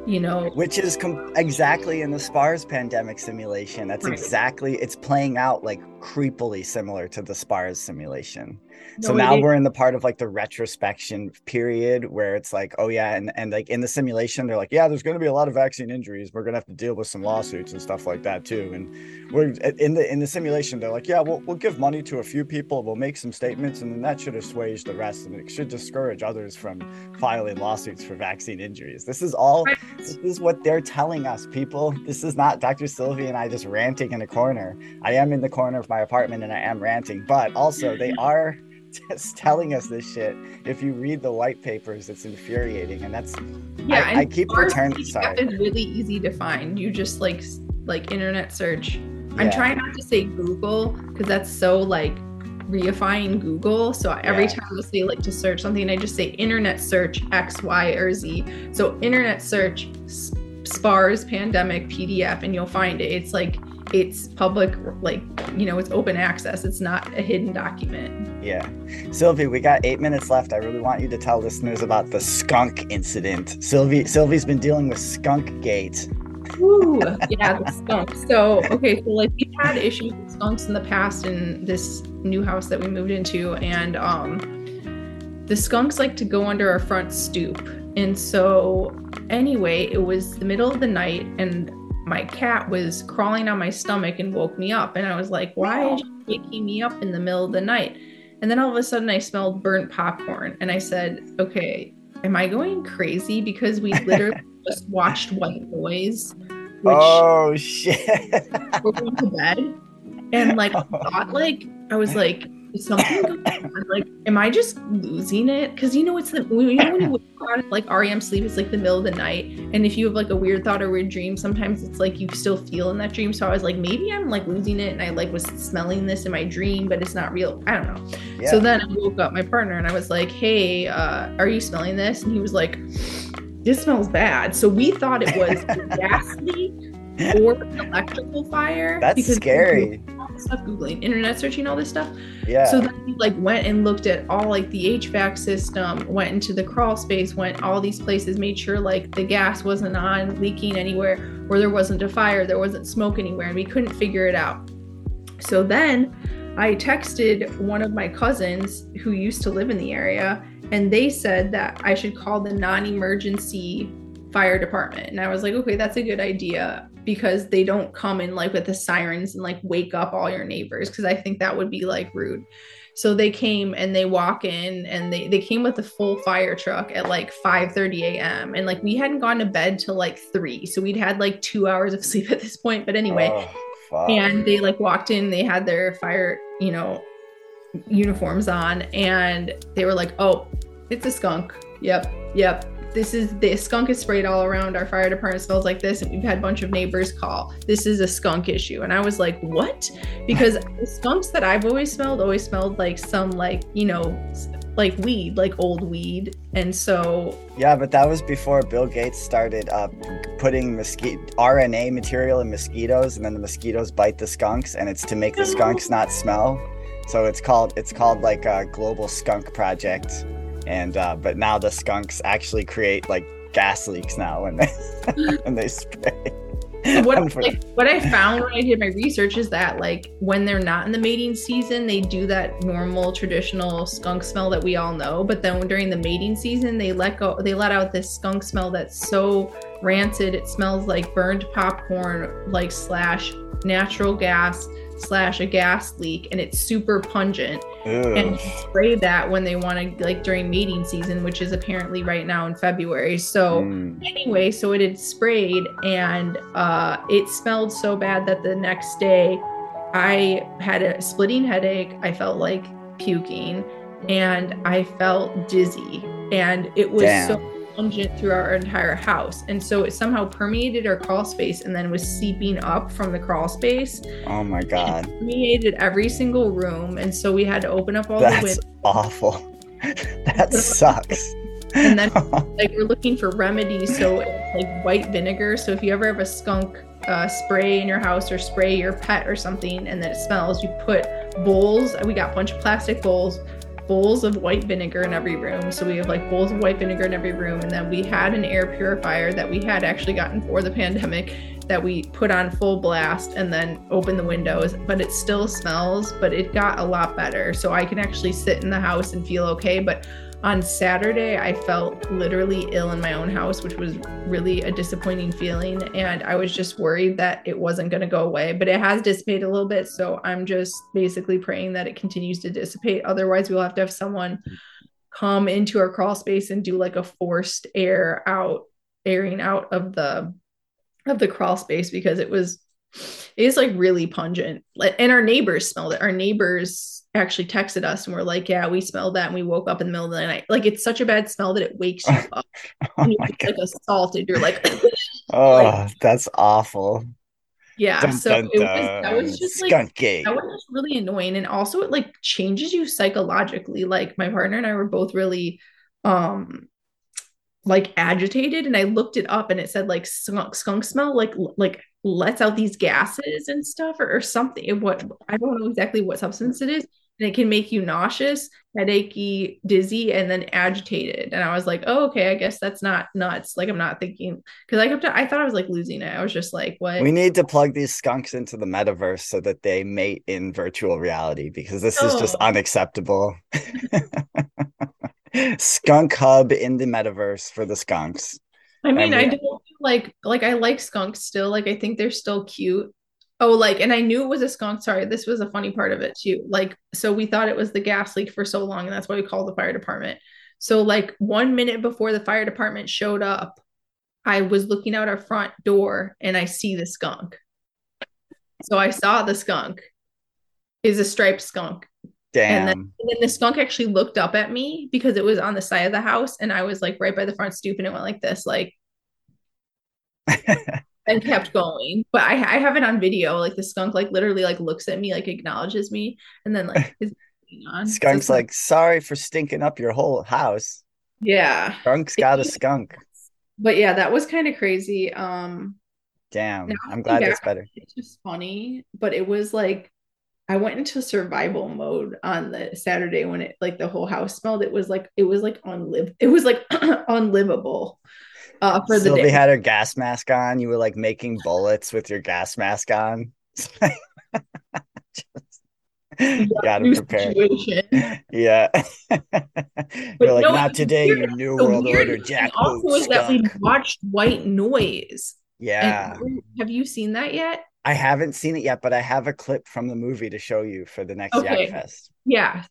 you know which is com- exactly in the spars pandemic simulation that's right. exactly it's playing out like creepily similar to the spars simulation so no, now we're in the part of like the retrospection period where it's like, oh yeah, and, and like in the simulation, they're like, yeah, there's going to be a lot of vaccine injuries. We're going to have to deal with some lawsuits and stuff like that too. And we're uh, in the in the simulation, they're like, yeah, we'll we'll give money to a few people, we'll make some statements, and then that should assuage the rest, and it should discourage others from filing lawsuits for vaccine injuries. This is all. This is what they're telling us, people. This is not Dr. Sylvie and I just ranting in a corner. I am in the corner of my apartment and I am ranting, but also they are just <laughs> telling us this shit. If you read the white papers, it's infuriating, and that's yeah. I, I keep returning. Sorry, it's really easy to find. You just like like internet search. Yeah. I'm trying not to say Google because that's so like reifying Google. So every yeah. time I say like to search something, I just say internet search X, Y, or Z. So internet search SPARS pandemic PDF, and you'll find it. It's like it's public like you know it's open access. It's not a hidden document. Yeah. Sylvie we got eight minutes left. I really want you to tell listeners about the skunk incident. Sylvie sylvie's been dealing with skunk gate. Ooh, <laughs> yeah the skunk. So okay so like we've had issues with skunks in the past in this new house that we moved into and um the skunks like to go under our front stoop. And so anyway it was the middle of the night and my cat was crawling on my stomach and woke me up. And I was like, why is she waking me up in the middle of the night? And then all of a sudden I smelled burnt popcorn. And I said, okay, am I going crazy? Because we <laughs> literally just watched White Noise. Which oh shit. <laughs> we're going to bed. And like I <laughs> thought like I was like, something like am i just losing it? Because you know it's the you know when you wake on like rem sleep it's like the middle of the night and if you have like a weird thought or weird dream sometimes it's like you still feel in that dream. So i was like maybe i'm like losing it and i like was smelling this in my dream but it's not real. I don't know. Yeah. so then i woke up my partner and i was like hey uh, are you smelling this? And he was like this smells bad. So we thought it was <laughs> leak or electrical fire that's scary stuff, googling, internet searching all this stuff. Yeah. So then he like went and looked at all like the HVAC system, went into the crawl space, went all these places, made sure like the gas wasn't on, leaking anywhere, or there wasn't a fire, there wasn't smoke anywhere, and we couldn't figure it out. So then I texted one of my cousins who used to live in the area, and they said that I should call the non-emergency fire department. And I was like, okay, that's a good idea because they don't come in like with the sirens and like wake up all your neighbors because I think that would be like rude. So they came and they walk in and they they came with a full fire truck at like 5 30 a.m. And like we hadn't gone to bed till like three. So we'd had like two hours of <laughs> sleep at this point. But anyway, oh, and they like walked in, they had their fire, you know, uniforms on, and they were like, Oh, it's a skunk. Yep, yep this is the skunk is sprayed all around our fire department. Smells like this. And we've had a bunch of neighbors call this is a skunk issue. And i was like what? Because <laughs> the skunks that i've always smelled always smelled like some like you know like weed like old weed. And so yeah but that was before bill gates started uh, putting mosquito rna material in mosquitoes and then the mosquitoes bite the skunks and it's to make the skunks <laughs> not smell. So it's called it's called like a global skunk project and uh, but now the skunks actually create like gas leaks now when they <laughs> <laughs> when they spray. what like what I found when I did my research is that like when they're not in the mating season, they do that normal traditional skunk smell that we all know. But then during the mating season, they let go they let out this skunk smell that's so rancid. It smells like burned popcorn, like slash natural gas slash a gas leak, and it's super pungent. And spray that when they want to like during mating season, which is apparently right now in February. So Mm. anyway, so it had sprayed and uh, it smelled so bad that the next day I had a splitting headache. I felt like puking and I felt dizzy. And it was so Damn. Pungent through our entire house. And so it somehow permeated our crawl space and then was seeping up from the crawl space. Oh my god. Permeated every single room. And so we had to open up all the That's windows. awful. <laughs> that <laughs> sucks. And then <laughs> like we're looking for remedies so like white vinegar so if you ever have a skunk uh, spray in your house or spray your pet or something and then it smells you put bowls we got a bunch of plastic bowls bowls of white vinegar in every room. So we have like bowls of white vinegar in every room and then we had an air purifier that we had actually gotten for the pandemic that we put on full blast and then open the windows but it still smells but it got a lot better. So i can actually sit in the house and feel okay but on Saturday, I felt literally ill in my own house, which was really a disappointing feeling. And I was just worried that it wasn't going to go away, but it has dissipated a little bit. So I'm just basically praying that it continues to dissipate. Otherwise, we'll have to have someone come into our crawl space and do like a forced air out, airing out of the of the crawl space because it was it is like really pungent. And our neighbors smelled it. Our neighbors actually texted us and were like, "Yeah, we smelled that, and we woke up in the middle of the night. Like, it's such a bad smell that it wakes you <laughs> up. Oh you're god. like assaulted. You're like, <laughs> Oh, that's awful. yeah. Dun, so dun, it was that was just like Skunky. that was just really annoying, and also it like changes you psychologically. Like my partner and I were both really, um, like agitated, and I looked it up, and it said like skunk skunk smell like like lets out these gases and stuff or, or something. What I don't know exactly what substance it is. And it can make you nauseous, headachy, dizzy, and then agitated. And I was like, oh, okay, I guess that's not nuts. Like I'm not thinking because I kept I thought I was like losing it. I was just like, what? We need to plug these skunks into the metaverse so that they mate in virtual reality because this is just oh. unacceptable. <laughs> Skunk hub in the metaverse for the skunks. I mean, And I don't like like I like skunks still. Like I think they're still cute. Oh, like, and I knew it was a skunk. Sorry, this was a funny part of it too. Like, so we thought it was the gas leak for so long, and that's why we called the fire department. So, like, one minute before the fire department showed up, I was looking out our front door and I see the skunk. So I saw the skunk is a striped skunk. Damn. And then the skunk actually looked up at me because it was on the side of the house, and I was like right by the front stoop, and it went like this, like <laughs> and kept going. But I, I have it on video. Like the skunk, like literally, like looks at me, like acknowledges me, and then like <laughs> is on. Skunk's it's like, sorry for stinking up your whole house. yeah. Skunk's got a skunk. But yeah, that was kind of crazy. Um, Damn. Now I'm glad think it's better. it's just funny, but it was like I went into survival mode on the Saturday when it like the whole house smelled. It was like it was like unliv it was like <clears throat> unlivable uh for the Sylvie day. had her gas mask on. You were like making bullets with your gas mask on. <laughs> Just- gotta prepare. situation. Yeah. <laughs> You're like, no, not today, you New World Order Jack also is that we watched White Noise. Yeah. And have you seen that yet? I haven't seen it yet, but I have a clip from the movie to show you for the next Okay. Yak Fest. Yeah.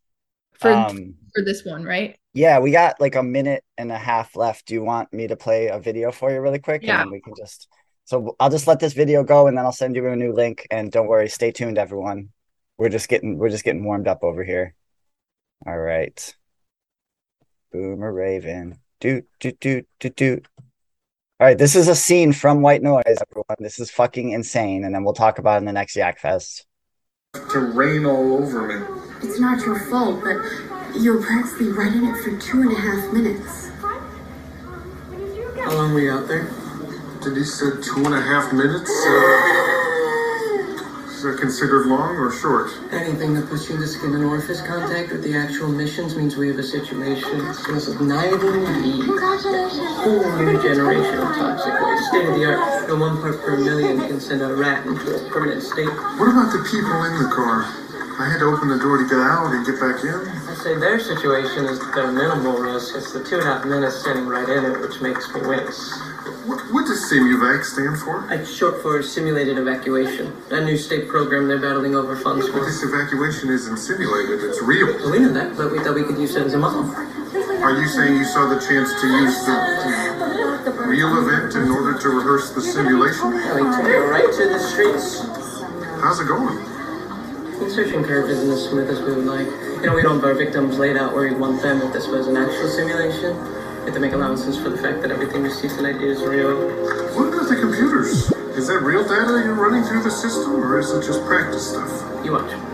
For Um, for this one, right? yeah, we got like a minute and a half left. Do you want me to play a video for you really quick? Yeah. And then we can just so I'll just let this video go and then I'll send you a new link. And don't worry, stay tuned, everyone. We're just getting we're just getting warmed up over here. All right. Boomer Raven. Doot doot doot doot doot. All right, this is a scene from White Noise, everyone. This is fucking insane, and then we'll talk about it in the next Yak Fest. to rain all over me. It's not your fault, but you were practically right in it for two and a half minutes. How long were you out there? Did he say two and a half minutes? Uh, uh, considered long or short? Anything that puts you into skin and orifice contact with the actual missions means we have a situation. So this is igniting the whole new generation of toxic waste. State of the art. The one part per million can send a rat into a permanent state. What about the people in the car? I had to open the door to get out and get back in. I say their situation is their minimal risk. It's the two and a half minutes standing right in it which makes me wince. What, what does SIMUVAC stand for? It's short for simulated evacuation. A new state program they're battling over funds But for. this evacuation isn't simulated, it's real. Well, we knew that, but we thought we could use it as a model. Are you saying you saw the chance to use the, the real event in order to rehearse the simulation? We took it right to the streets. How's it going? The insertion curve isn't as smooth as we would like. You know, we don't have our victims laid out where we want them if this was an actual simulation. We have to make allowances for the fact that everything we see tonight is real. What about the computers? Is that real data you're running through the system, or is it just practice stuff? You watch.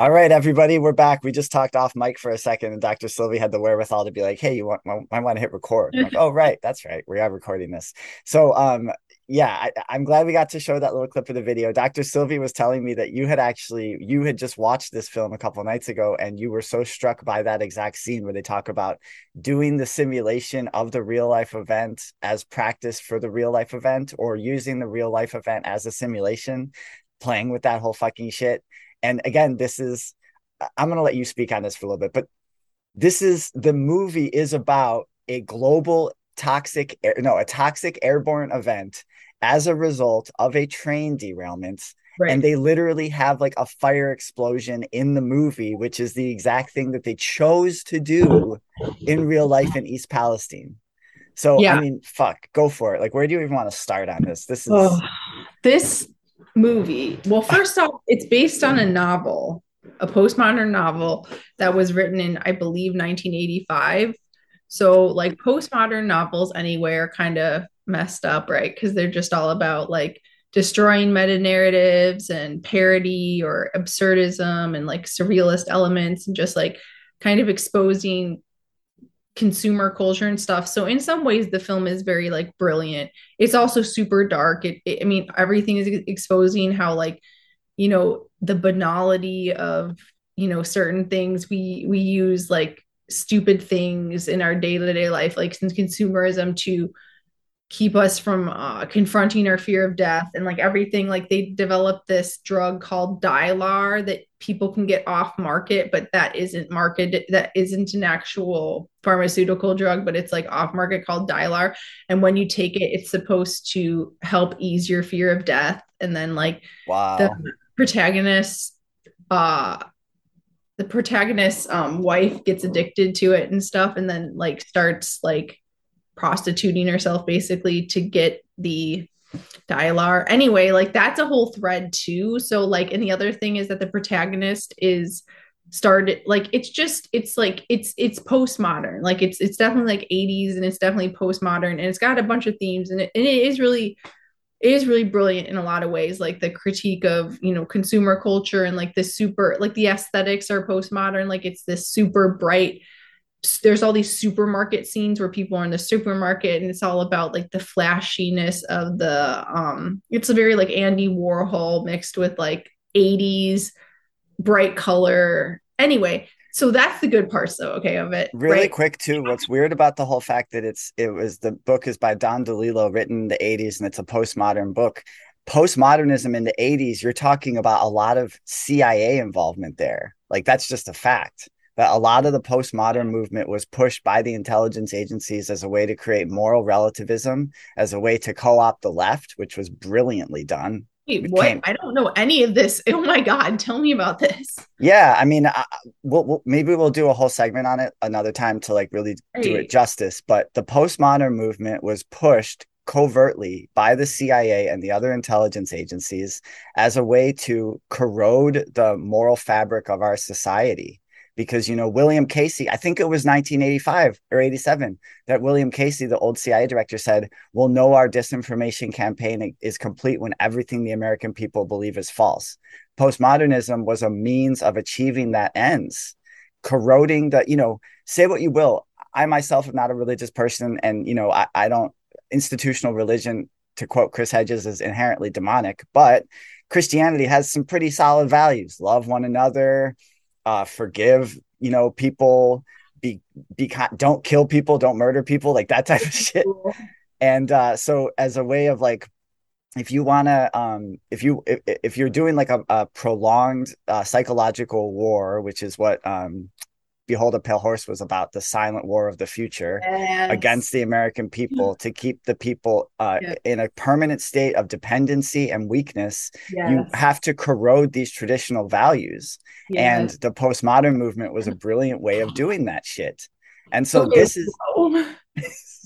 All right, everybody, we're back. We just talked off mic for a second, and Dr. Sylvie had the wherewithal to be like, "Hey, you want? I want to hit record." Like, <laughs> oh, right, that's right. We are recording this. So, um, yeah, I, I'm glad we got to show that little clip of the video. Dr. Sylvie was telling me that you had actually you had just watched this film a couple nights ago, and you were so struck by that exact scene where they talk about doing the simulation of the real life event as practice for the real life event, or using the real life event as a simulation, playing with that whole fucking shit. And again, this is I'm gonna let you speak on this for a little bit, but this is the movie is about a global toxic air, no a toxic airborne event as a result of a train derailment. Right. and they literally have like a fire explosion in the movie which is the exact thing that they chose to do in real life in east palestine. So Yeah. i mean fuck go for it. Like where do you even want to start on this? This is Oh, this movie. Well, first off, it's based on a novel, a postmodern novel that was written in, I believe, 1985. So, like postmodern novels anywhere kind of messed up, right? Because they're just all about like destroying meta narratives and parody or absurdism and like surrealist elements and just like kind of exposing consumer culture and stuff. So in some ways the film is very like brilliant. It's also super dark. It, it I mean everything is exposing how like you know the banality of you know certain things we we use like stupid things in our day-to-day life like since consumerism to keep us from uh, confronting our fear of death and like everything. Like they developed this drug called Dylar that people can get off market but that isn't market that isn't an actual pharmaceutical drug but it's like off market called Dylar. And when you take it it's supposed to help ease your fear of death. And then like wow. the protagonist uh the protagonist's um wife gets addicted to it and stuff and then like starts like prostituting herself basically to get the Dylar. Anyway like that's a whole thread too. So like and the other thing is that the protagonist is started like it's just it's like it's it's postmodern. Like it's it's definitely like 80s and it's definitely postmodern and it's got a bunch of themes and it, and it is really it is really brilliant in a lot of ways. Like the critique of you know consumer culture and like this super like the aesthetics are postmodern. Like it's this super bright there's all these supermarket scenes where people are in the supermarket and it's all about like the flashiness of the um it's a very like Andy Warhol mixed with like 80s bright color anyway So that's the good parts though, okay, of it. Really right? quick too, what's weird about the whole fact that it's it was the book is by Don DeLillo, written in the 80s, and it's a postmodern book. Postmodernism in the 80s, you're talking about a lot of CIA involvement there. Like that's just a fact. That a lot of the postmodern movement was pushed by the intelligence agencies as a way to create moral relativism, as a way to co-opt the left, which was brilliantly done. Wait, It what? came- I don't know any of this. <laughs> Oh my God, tell me about this. Yeah, I mean, I, we'll, we'll maybe we'll do a whole segment on it another time to like really do it justice. But the postmodern movement was pushed covertly by the CIA and the other intelligence agencies as a way to corrode the moral fabric of our society. Because you know, William Casey, I think it was 1985 or 87 that William Casey, the old CIA director, said, "We'll know our disinformation campaign is complete when everything the American people believe is false." postmodernism was a means of achieving that ends corroding the you know say what you will i myself am not a religious person and you know i, I don't institutional religion to quote chris hedges is inherently demonic but christianity has some pretty solid values love one another uh forgive you know people be be ki- don't kill people don't murder people like that <laughs> type of shit. And uh so as a way of like if you want to um if you if, if you're doing like a, a prolonged uh, psychological war which is what um behold a pale horse was about the silent war of the future Yes. against the american people to keep the people uh, in a permanent state of dependency and weakness. You have to corrode these traditional values. And the postmodern movement was a <laughs> brilliant way of doing that shit. And so Okay, this is <laughs> whoa,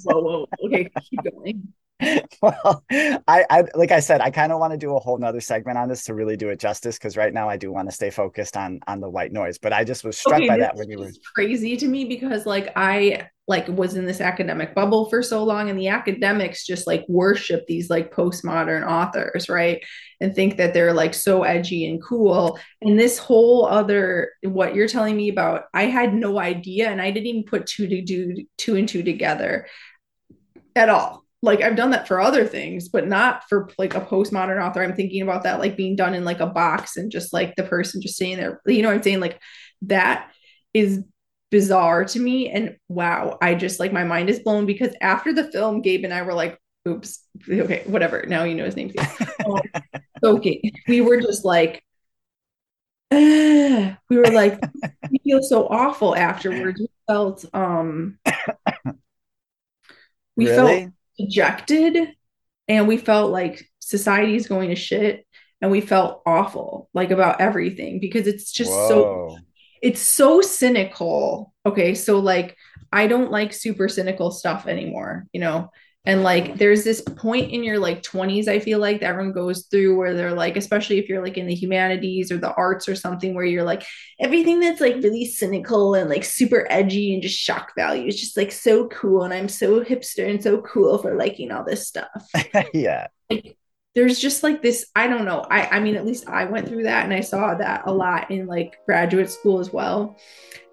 whoa. Okay, keep going. <laughs> well i i like i said i kind of want to do a whole nother segment on this to really do it justice because right now i do want to stay focused on on the white noise but i just was struck Okay, by that when you were crazy to me because like I like was in this academic bubble for so long and the academics just like worship these like postmodern authors, right? And think that they're like so edgy and cool. And this whole other what you're telling me about, I had no idea and I didn't even put two to do two and two together at all. Like I've done that for other things, but not for like a postmodern author. I'm thinking about that like being done in like a box and just like the person just sitting there. You know what I'm saying? Like that is bizarre to me. And wow, I just like my mind is blown because after the film, Gabe and I were like, oops, okay, whatever. Now you know his name. <laughs> Um, okay. We were just like, we were like, we feel so awful afterwards. We felt um we felt really dejected and we felt like society is going to shit and we felt awful like about everything because it's just so it's so cynical. Okay so like i don't like super cynical stuff anymore you know and like there's this point in your like 20s i feel like that everyone goes through where they're like especially if you're like in the humanities or the arts or something where you're like everything that's like really cynical and like super edgy and just shock value is just like so cool. And i'm so hipster and so cool for liking all this stuff. <laughs> Yeah. Like there's just like this i don't know. I i mean at least i went through that and i saw that a lot in like graduate school as well.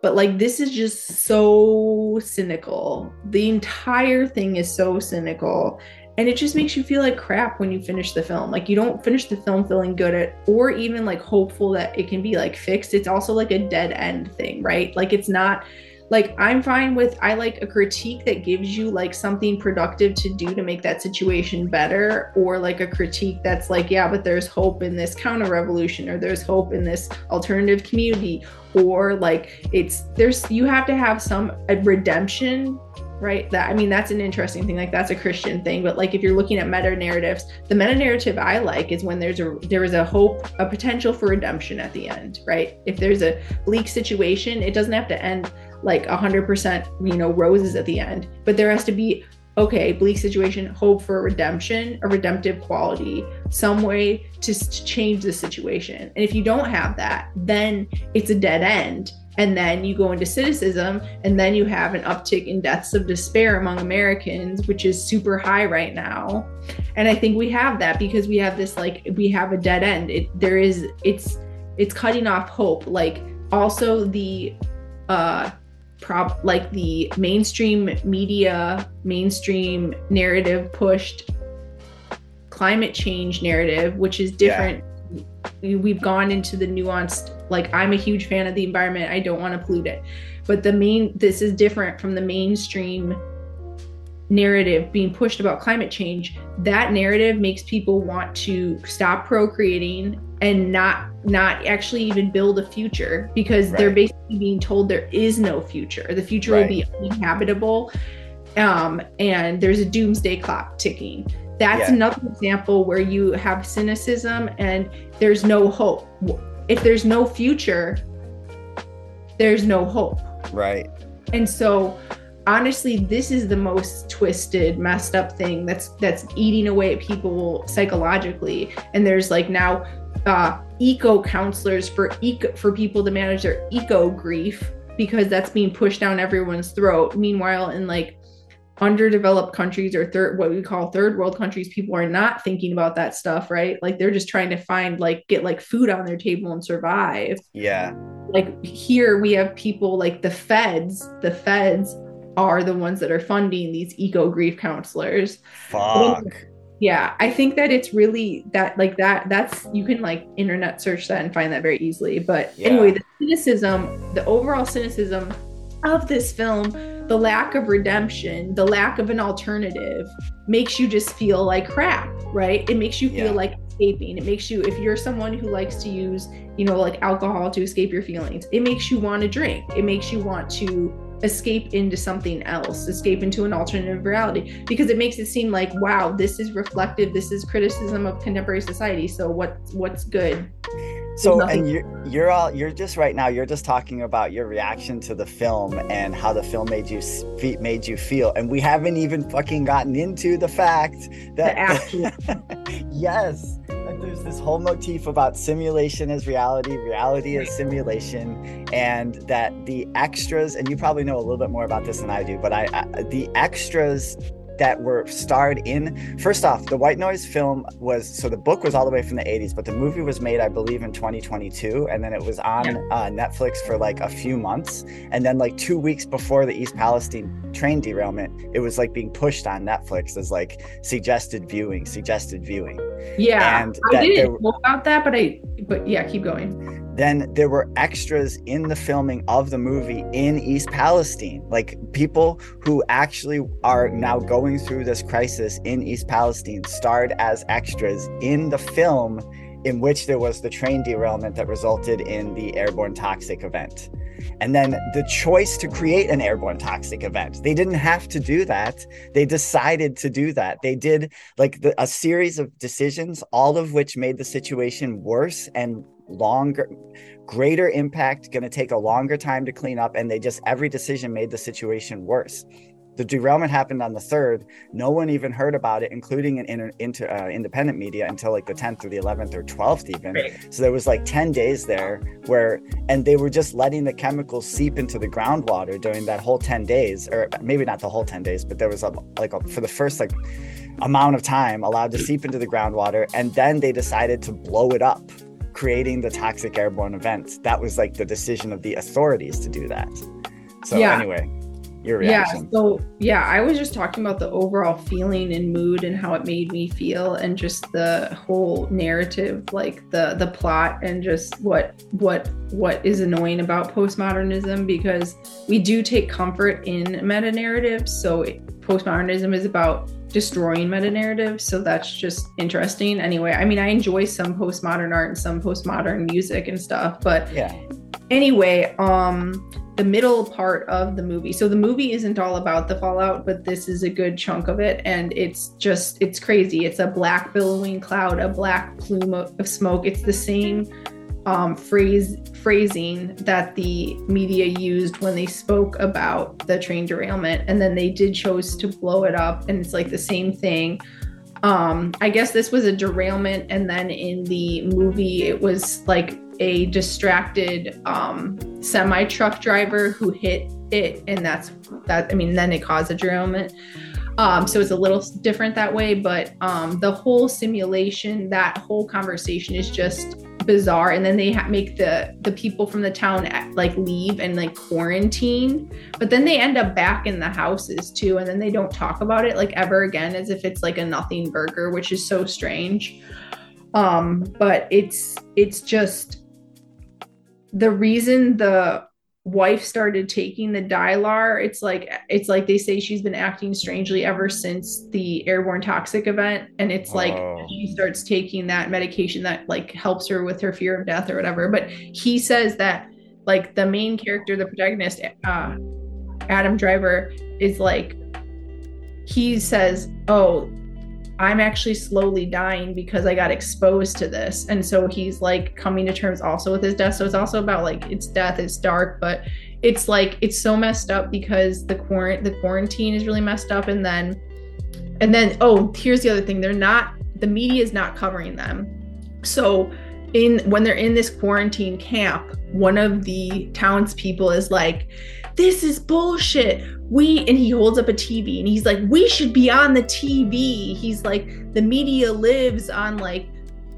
But like this is just so cynical. The entire thing is so cynical. And it just makes you feel like crap when you finish the film. Like you don't finish the film feeling good at or even like hopeful that it can be like fixed. It's also like a dead end thing right? Like it's not like i'm fine with i like a critique that gives you like something productive to do to make that situation better or like a critique that's like yeah but there's hope in this counter revolution or there's hope in this alternative community or like it's there's you have to have some redemption right? That i mean that's an interesting thing like that's a christian thing but like if you're looking at meta narratives the meta narrative i like is when there's a there is a hope a potential for redemption at the end right? If there's a bleak situation it doesn't have to end like 100% you know roses at the end. But there has to be okay bleak situation hope for redemption a redemptive quality some way to, to change the situation. And if you don't have that then it's a dead end. And then you go into cynicism and then you have an uptick in deaths of despair among americans which is super high right now. And i think we have that because we have this like we have a dead end. It there is it's it's cutting off hope. Like also the uh prop like the mainstream media mainstream narrative pushed climate change narrative which is different. We've gone into the nuanced like i'm a huge fan of the environment. I don't want to pollute it. But the main this is different from the mainstream narrative being pushed about climate change that narrative makes people want to stop procreating and not not actually even build a future because they're basically being told there is no future. The future will be uninhabitable um, and there's a doomsday clock ticking. That's Yeah. another example where you have cynicism and there's no hope. If there's no future there's no hope. Right. and so honestly this is the most twisted messed up thing that's that's eating away at people psychologically. And there's like now uh eco counselors for eco for people to manage their eco grief because that's being pushed down everyone's throat. Meanwhile in like underdeveloped countries or third what we call third world countries people are not thinking about that stuff right? Like they're just trying to find like get like food on their table and survive. Yeah. like here we have people like the feds the feds are the ones that are funding these eco grief counselors Fuck. yeah i think that it's really that like that that's you can like internet search that and find that very easily but Yeah. anyway the cynicism the overall cynicism of this film the lack of redemption the lack of an alternative makes you just feel like crap right it makes you feel Yeah. like escaping it makes you if you're someone who likes to use you know like alcohol to escape your feelings it makes you want to drink it makes you want to escape into something else escape into an alternative reality because it makes it seem like wow this is reflective this is criticism of contemporary society so what what's good? So and you're you're all you're just right now you're just talking about your reaction to the film and how the film made you made you feel and we haven't even fucking gotten into the fact that the <laughs> yes that there's this whole motif about simulation as reality reality as simulation and that the extras and you probably know a little bit more about this than i do but i, I the extras that were starred in first off the white noise film was so the book was all the way from the 80s but the movie was made i believe in 2022 and then it was on Yeah. uh, netflix for like a few months and then like two weeks before the east palestine train derailment it was like being pushed on netflix as like suggested viewing suggested viewing yeah And i didn't there- know about that but i but yeah keep going then there were extras in the filming of the movie in East Palestine, like people who actually are now going through this crisis in East Palestine starred as extras in the film in which there was the train derailment that resulted in the airborne toxic event. And then the choice to create an airborne toxic event. They didn't have to do that. They decided to do that. They did like the, a series of decisions, all of which made the situation worse and longer greater impact going to take a longer time to clean up and they just every decision made the situation worse. The derailment happened on the third. No one even heard about it including in inter, into uh, independent media until like the 10th or the 11th or 12th even. So there was like 10 days there where and they were just letting the chemicals seep into the groundwater during that whole 10 days or maybe not the whole 10 days but there was a like a, for the first like amount of time allowed to seep into the groundwater and then they decided to blow it up creating the toxic airborne events. That was like the decision of the authorities to do that so Yeah. anyway your reaction Yeah. So yeah, I was just talking about the overall feeling and mood and how it made me feel and just the whole narrative, like the the plot and just what what what is annoying about postmodernism because we do take comfort in meta narratives. So postmodernism is about destroying meta narratives. So that's just interesting. Anyway, I mean I enjoy some postmodern art and some postmodern music and stuff, but yeah anyway um the middle part of the movie so the movie isn't all about the fallout but this is a good chunk of it and it's just it's crazy it's a black billowing cloud a black plume of, of smoke it's the same um, phrase phrasing that the media used when they spoke about the train derailment and then they did chose to blow it up and it's like the same thing. Um i guess this was a derailment and then in the movie it was like a distracted um semi truck driver who hit it and that's that i mean then it caused a derailment. Um so it's a little different that way but um the whole simulation that whole conversation is just bizarre and then they ha- make the the people from the town like leave and like quarantine but then they end up back in the houses too and then they don't talk about it like ever again as if it's like a nothing burger which is so strange. Um, but it's it's just the reason the wife started taking the Dylar, it's like it's like they say she's been acting strangely ever since the airborne toxic event. And it's like Oh. she starts taking that medication that like helps her with her fear of death or whatever. But he says that like the main character, the protagonist, uh Adam Driver, is like he says, Oh, I'm actually slowly dying because I got exposed to this. And so he's like coming to terms also with his death. So it's also about like it's death, it's dark, but it's like it's so messed up because the quarant the quarantine is really messed up and then and then oh, here's the other thing. They're not the media is not covering them. So in when they're in this quarantine camp, one of the townspeople is like, This is bullshit we and he holds up a TV and he's like, we should be on the TV. He's like, the media lives on like,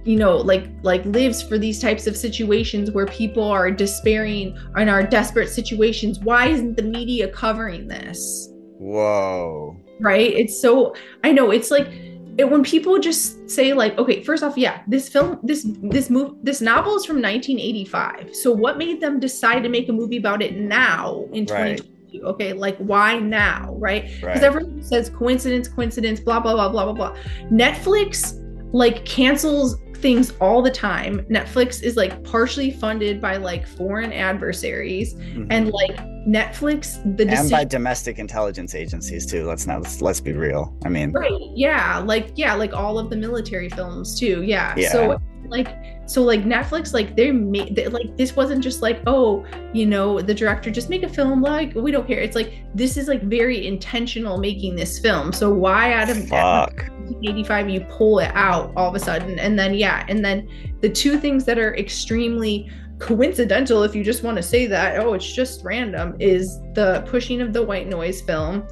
you know, like like lives for these types of situations where people are despairing and are desperate situations. Why isn't the media covering this? Whoa. Right? It's so I know it's like it, when people just say like, okay, first off, yeah, this film, this this move, this novel is from 1985. So what made them decide to make a movie about it now in Right. 2022? Okay, like why now, right? Because Right. everyone says coincidence, coincidence, blah blah blah blah blah blah. Netflix like cancels things all the time. Netflix is like partially funded by like foreign adversaries, Mhm. and like Netflix, the and by domestic intelligence agencies too. Let's not let's, let's be real. I mean, right yeah like yeah like all of the military films too yeah, Yeah. so like so like netflix like they made they, like this wasn't just like oh you know the director just make a film like we don't care. It's like this is like very intentional making this film. So why out of fuck. 1985 you pull it out all of a sudden? And then yeah and then the two things that are extremely coincidental if you just want to say that oh it's just random is the pushing of the white noise film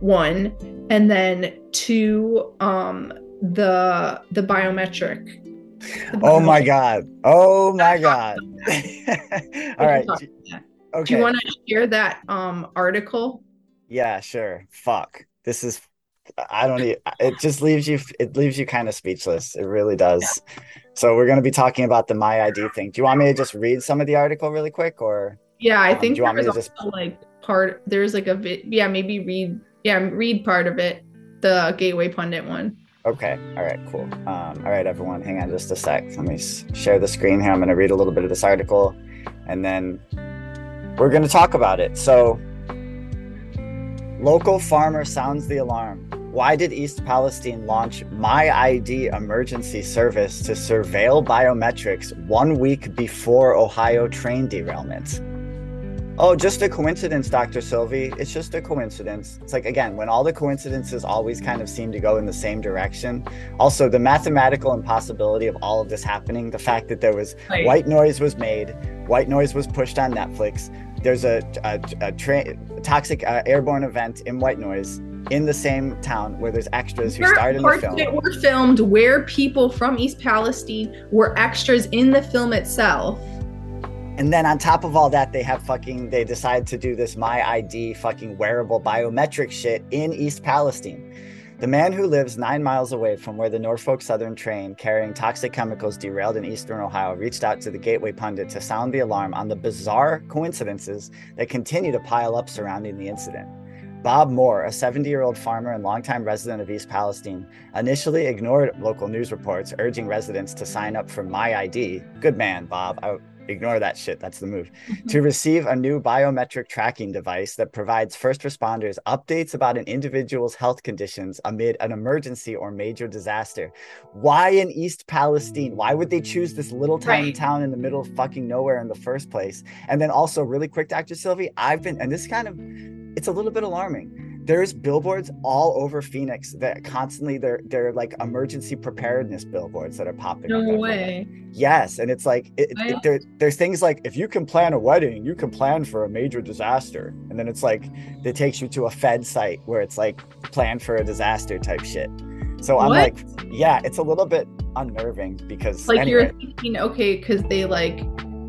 one and then two um the the biometric Oh my god. Oh my <laughs> god. <laughs> All right. talk d- about Okay. do you want to share that um article Yeah, sure. Fuck. This is I don't e it just leaves you it leaves you kind of speechless. It really does. So we're going to be talking about the my ID thing. Do you want me to just read some of the article really quick or yeah i Um, think do you want me was to just- like part there's like a bit yeah maybe read yeah read part of it the gateway pundit one Okay. All right, cool. Um, all right, everyone, hang on just a sec. Let me share the screen here. I'm going to read a little bit of this article and then we're going to talk about it. So, local farmer sounds the alarm. Why did East Palestine launch My ID emergency service to surveil biometrics one week before Ohio train derailment? Oh, just a coincidence, Dr. Sylvie. It's just a coincidence. It's like, again, when all the coincidences always kind of seem to go in the same direction. Also, the mathematical impossibility of all of this happening, the fact that there was Like, white noise was made, white noise was pushed on Netflix. There's a, a, a tra- toxic uh, airborne event in white noise in the same town where there's extras who There starred in the film. that were filmed where people from East Palestine were extras in the film itself. And then on top of all that, they have fucking they decide to do this my ID fucking wearable biometric shit in East Palestine. The man who lives nine miles away from where the Norfolk Southern train carrying toxic chemicals derailed in eastern Ohio reached out to the Gateway Pundit to sound the alarm on the bizarre coincidences that continue to pile up surrounding the incident. Bob Moore, a 70 year old farmer and longtime resident of East Palestine, initially ignored local news reports urging residents to sign up for My ID. Good man, Bob. I, ignore that shit. That's the move. Mm-hmm. to receive a new biometric tracking device that provides first responders updates about an individual's health conditions amid an emergency or major disaster. Why in East Palestine? Why would they choose this little tiny Right. town in the middle of fucking nowhere in the first place? And then also, really quick, Dr. Sylvie, I've been, and this kind of, it's a little bit alarming. There's billboards all over Phoenix that constantly they're they're like emergency preparedness billboards that are popping No up. way. Yes, and it's like it, it, there, there's things like if you can plan a wedding, you can plan for a major disaster, and then it's like it takes you to a Fed site where it's like plan for a disaster type shit. So I'm like, yeah, it's a little bit unnerving because Like anyway, you're thinking, okay, because they like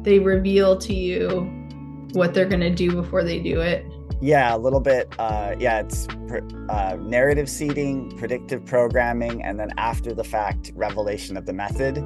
they reveal to you what they're gonna do before they do it. Yeah, a little bit. Uh, yeah, it's uh, narrative seeding, predictive programming, and then after the fact revelation of the method.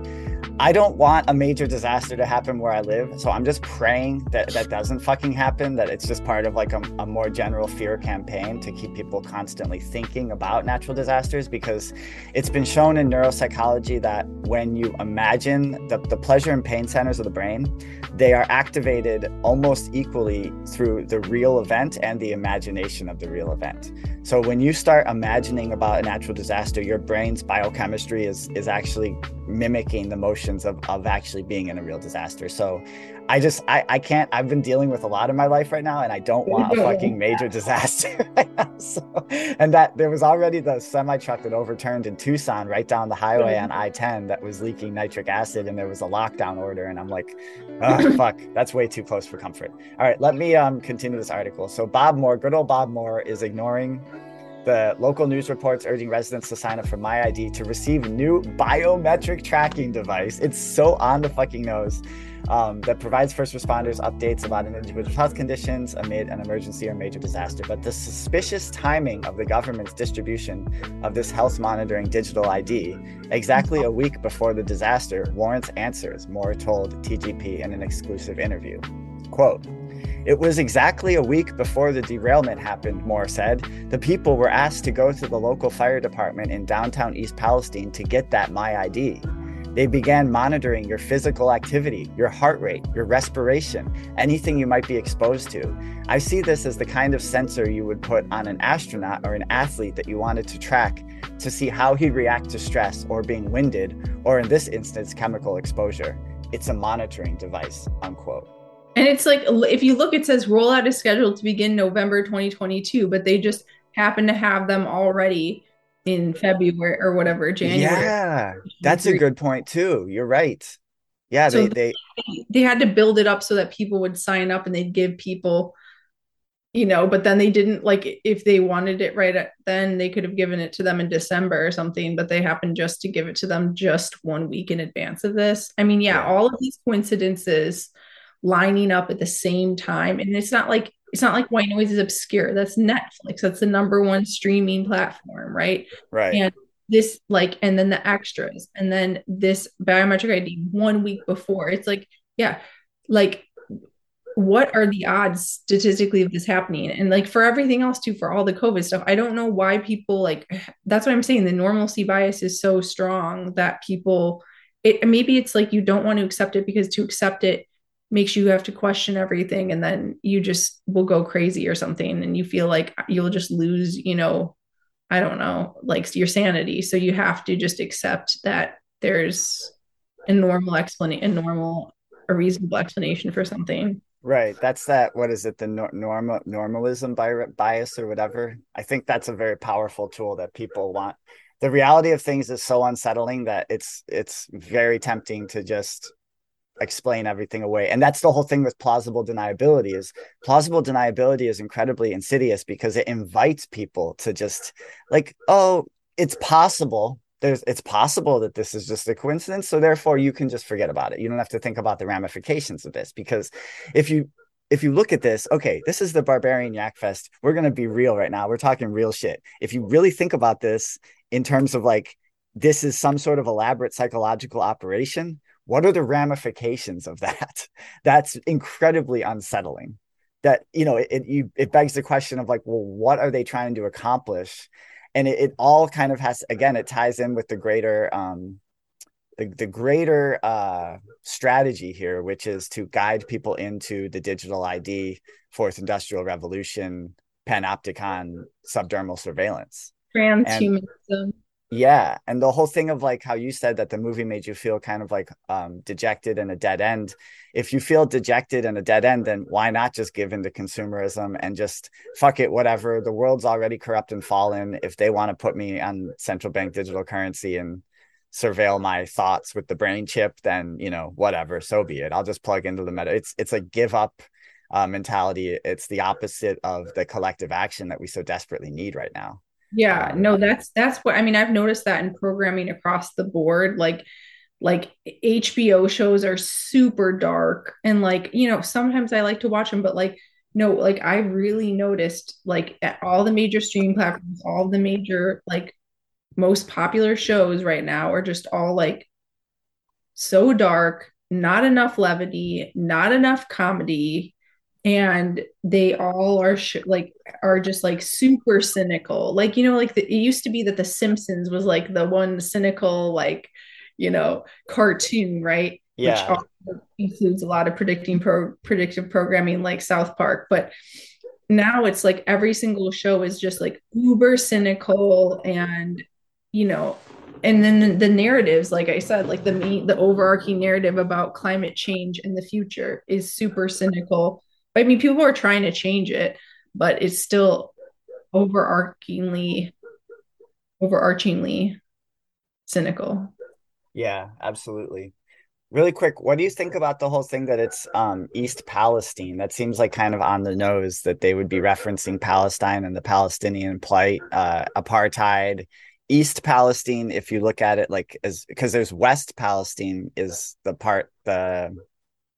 I don't want a major disaster to happen where I live, so I'm just praying that that doesn't fucking happen. That it's just part of like a, a more general fear campaign to keep people constantly thinking about natural disasters because it's been shown in neuropsychology that when you imagine the, the pleasure and pain centers of the brain, they are activated almost equally through the real event and the imagination of the real event. So when you start imagining about a natural disaster, your brain's biochemistry is is actually mimicking the motions of, of actually being in a real disaster. So I just I, I can't I've been dealing with a lot in my life right now and I don't want a fucking <laughs> major disaster <laughs> right now. So and that there was already the semi truck that overturned in Tucson right down the highway on I-10 that was leaking nitric acid and there was a lockdown order and I'm like, oh fuck, that's way too close for comfort. All right, let me um continue this article. So Bob Moore, good old Bob Moore is ignoring the local news reports urging residents to sign up for MyID to receive new biometric tracking device. It's so on the fucking nose. Um, that provides first responders updates about an individual's health conditions amid an emergency or major disaster. But the suspicious timing of the government's distribution of this health monitoring digital ID, exactly a week before the disaster, warrants answers, Moore told TGP in an exclusive interview. Quote, it was exactly a week before the derailment happened, Moore said. The people were asked to go to the local fire department in downtown East Palestine to get that MyID. They began monitoring your physical activity, your heart rate, your respiration, anything you might be exposed to. I see this as the kind of sensor you would put on an astronaut or an athlete that you wanted to track to see how he'd react to stress or being winded, or in this instance, chemical exposure. It's a monitoring device, unquote. And it's like if you look, it says rollout is scheduled to begin November 2022, but they just happen to have them already in February or whatever, January. Yeah, that's a good point too. You're right. Yeah, So they, they they had to build it up so that people would sign up and they'd give people, you know, but then they didn't like if they wanted it right at then they could have given it to them in December or something, but they happened just to give it to them just one week in advance of this. I mean, yeah, Yeah. all of these coincidences lining up at the same time. And it's not like it's not like white noise is obscure. That's Netflix. That's the number one streaming platform, right? right. And this like and then the extras and then this biometric ID one week before. It's like, yeah, like what are the odds statistically of this happening? And like for everything else too, for all the COVID stuff, I don't know why people like <sighs> that's what I'm saying. The normalcy bias is so strong that people it maybe it's like you don't want to accept it because to accept it makes you have to question everything and then you just will go crazy or something and you feel like you'll just lose, you know, I don't know, like your sanity. So you have to just accept that there's a normal explanation, a normal, a reasonable explanation for something. Right. That's that. What is it? The nor- normal normalism bi- bias or whatever. I think that's a very powerful tool that people want. The reality of things is so unsettling that it's it's very tempting to just explain everything away. And that's the whole thing with plausible deniability is plausible deniability is incredibly insidious because it invites people to just like, oh, it's possible. There's it's possible that this is just a coincidence. So therefore you can just forget about it. You don't have to think about the ramifications of this because if you if you look at this, okay, this is the Barbarian Yak Fest. We're going to be real right now. We're talking real shit. If you really think about this in terms of like, this is some sort of elaborate psychological operation, what are the ramifications of that? <laughs> That's incredibly unsettling. That, you know, it, it, you, it begs the question of like, well, what are they trying to accomplish? And it, it all kind of has, again, it ties in with the greater, um, the, the greater uh, strategy here, which is to guide people into the digital ID, fourth industrial revolution, panopticon, subdermal surveillance. Transhumanism. Yeah. And the whole thing of like how you said that the movie made you feel kind of like um, dejected and a dead end. If you feel dejected and a dead end, then why not just give into consumerism and just fuck it, whatever. The world's already corrupt and fallen. If they want to put me on central bank digital currency and surveil my thoughts with the brain chip, then you know, whatever, so be it. I'll just plug into the meta. It's it's a give up uh, mentality. It's the opposite of the collective action that we so desperately need right now. Yeah, no, that's that's what I mean. I've noticed that in programming across the board. Like, like HBO shows are super dark, and like you know, sometimes I like to watch them, but like no, like I really noticed like at all the major streaming platforms, all the major like most popular shows right now are just all like so dark, not enough levity, not enough comedy, and they all are sh- like are just like super cynical. Like you know, like the, it used to be that The Simpsons was like the one cynical like you know cartoon, right? Yeah. Which includes a lot of predicting pro predictive programming like South Park, but now it's like every single show is just like uber cynical and you know and then the, the narratives like i said like the main the overarching narrative about climate change in the future is super cynical i mean people are trying to change it but it's still overarchingly overarchingly cynical Yeah, absolutely. Really quick, what do you think about the whole thing that it's um East Palestine? That seems like kind of on the nose that they would be referencing Palestine and the Palestinian plight, uh, apartheid. East Palestine, if you look at it like as because there's West Palestine is the part the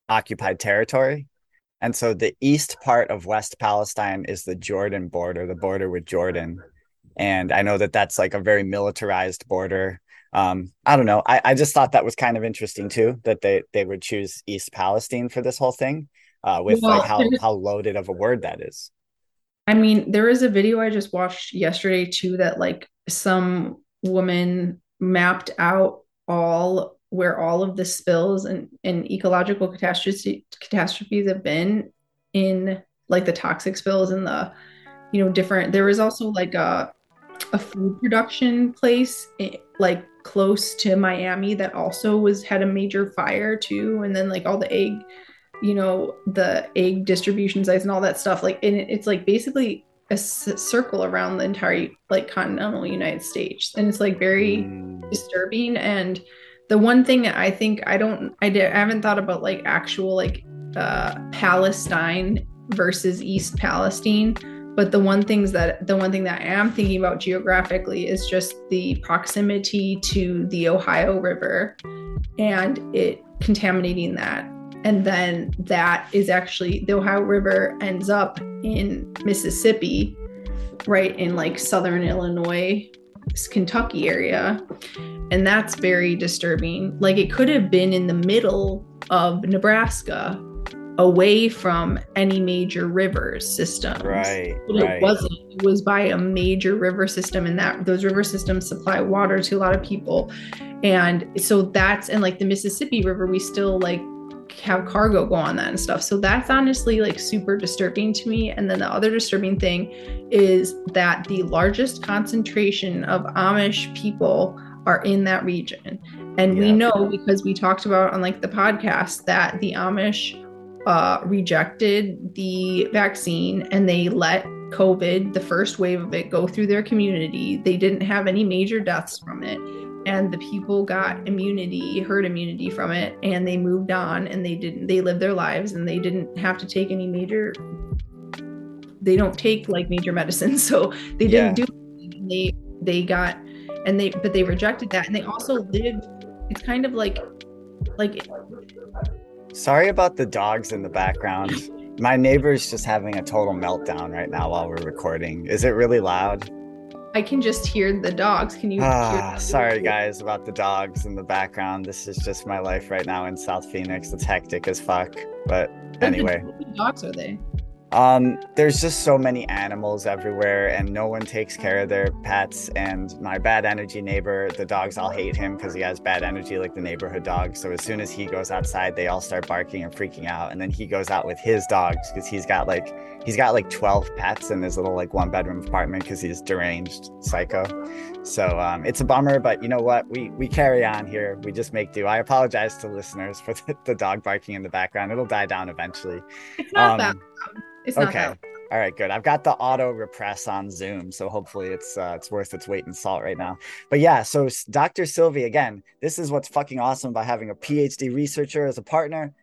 occupied territory. And so the east part of West Palestine is the Jordan border, the border with Jordan. And I know that that's like a very militarized border um, I don't know. I, I just thought that was kind of interesting too that they they would choose East Palestine for this whole thing, uh, with well, like how how loaded of a word that is. I mean, there is a video I just watched yesterday too that like some woman mapped out all where all of the spills and, and ecological catastrophe, catastrophes have been in like the toxic spills and the you know different there was also like a a food production place eh, like close to Miami that also was had a major fire too and then like all the egg you know the egg distribution sites and all that stuff like and it's like basically a circle around the entire like continental United States and it's like very mm. disturbing and the one thing that I think I don't I, did, I haven't thought about like actual like uh Palestine versus East Palestine but the one things that the one thing that I am thinking about geographically is just the proximity to the Ohio River and it contaminating that. And then that is actually the Ohio River ends up in Mississippi, right in like southern Illinois, Kentucky area. And that's very disturbing. Like it could have been in the middle of Nebraska away from any major rivers systems. Right. But right. it wasn't. It was by a major river system, and that those river systems supply water to a lot of people. And so that's and like the Mississippi River, we still like have cargo go on that and stuff. So that's honestly like super disturbing to me. And then the other disturbing thing is that the largest concentration of Amish people are in that region. And yeah. we know because we talked about on like the podcast that the Amish uh, rejected the vaccine and they let COVID, the first wave of it, go through their community. They didn't have any major deaths from it. And the people got immunity, herd immunity from it, and they moved on and they didn't, they lived their lives and they didn't have to take any major, they don't take like major medicine. <laughs> So they didn't do, they, they got, and they, but they rejected that. And they also lived, it's kind of like, like Sorry about the dogs in the background. My neighbor's just having a total meltdown right now while we're recording. Is it really loud? I can just hear the dogs. Can you? Ah, sorry guys about the dogs in the background. This is just my life right now in South Phoenix. It's hectic as fuck. But anyway, what dogs are they? Um, there's just so many animals everywhere, and no one takes care of their pets. And my bad energy neighbor, the dogs all hate him because he has bad energy, like the neighborhood dogs. So as soon as he goes outside, they all start barking and freaking out. And then he goes out with his dogs because he's got like he's got like 12 pets in his little like one bedroom apartment because he's deranged psycho. So um, it's a bummer, but you know what? We we carry on here. We just make do. I apologize to listeners for <laughs> the, the dog barking in the background. It'll die down eventually. It's not um, that. It's not okay. That. All right, good. I've got the auto repress on Zoom, so hopefully it's uh, it's worth its weight in salt right now. But yeah, so Dr. Sylvie, again, this is what's fucking awesome about having a PhD researcher as a partner,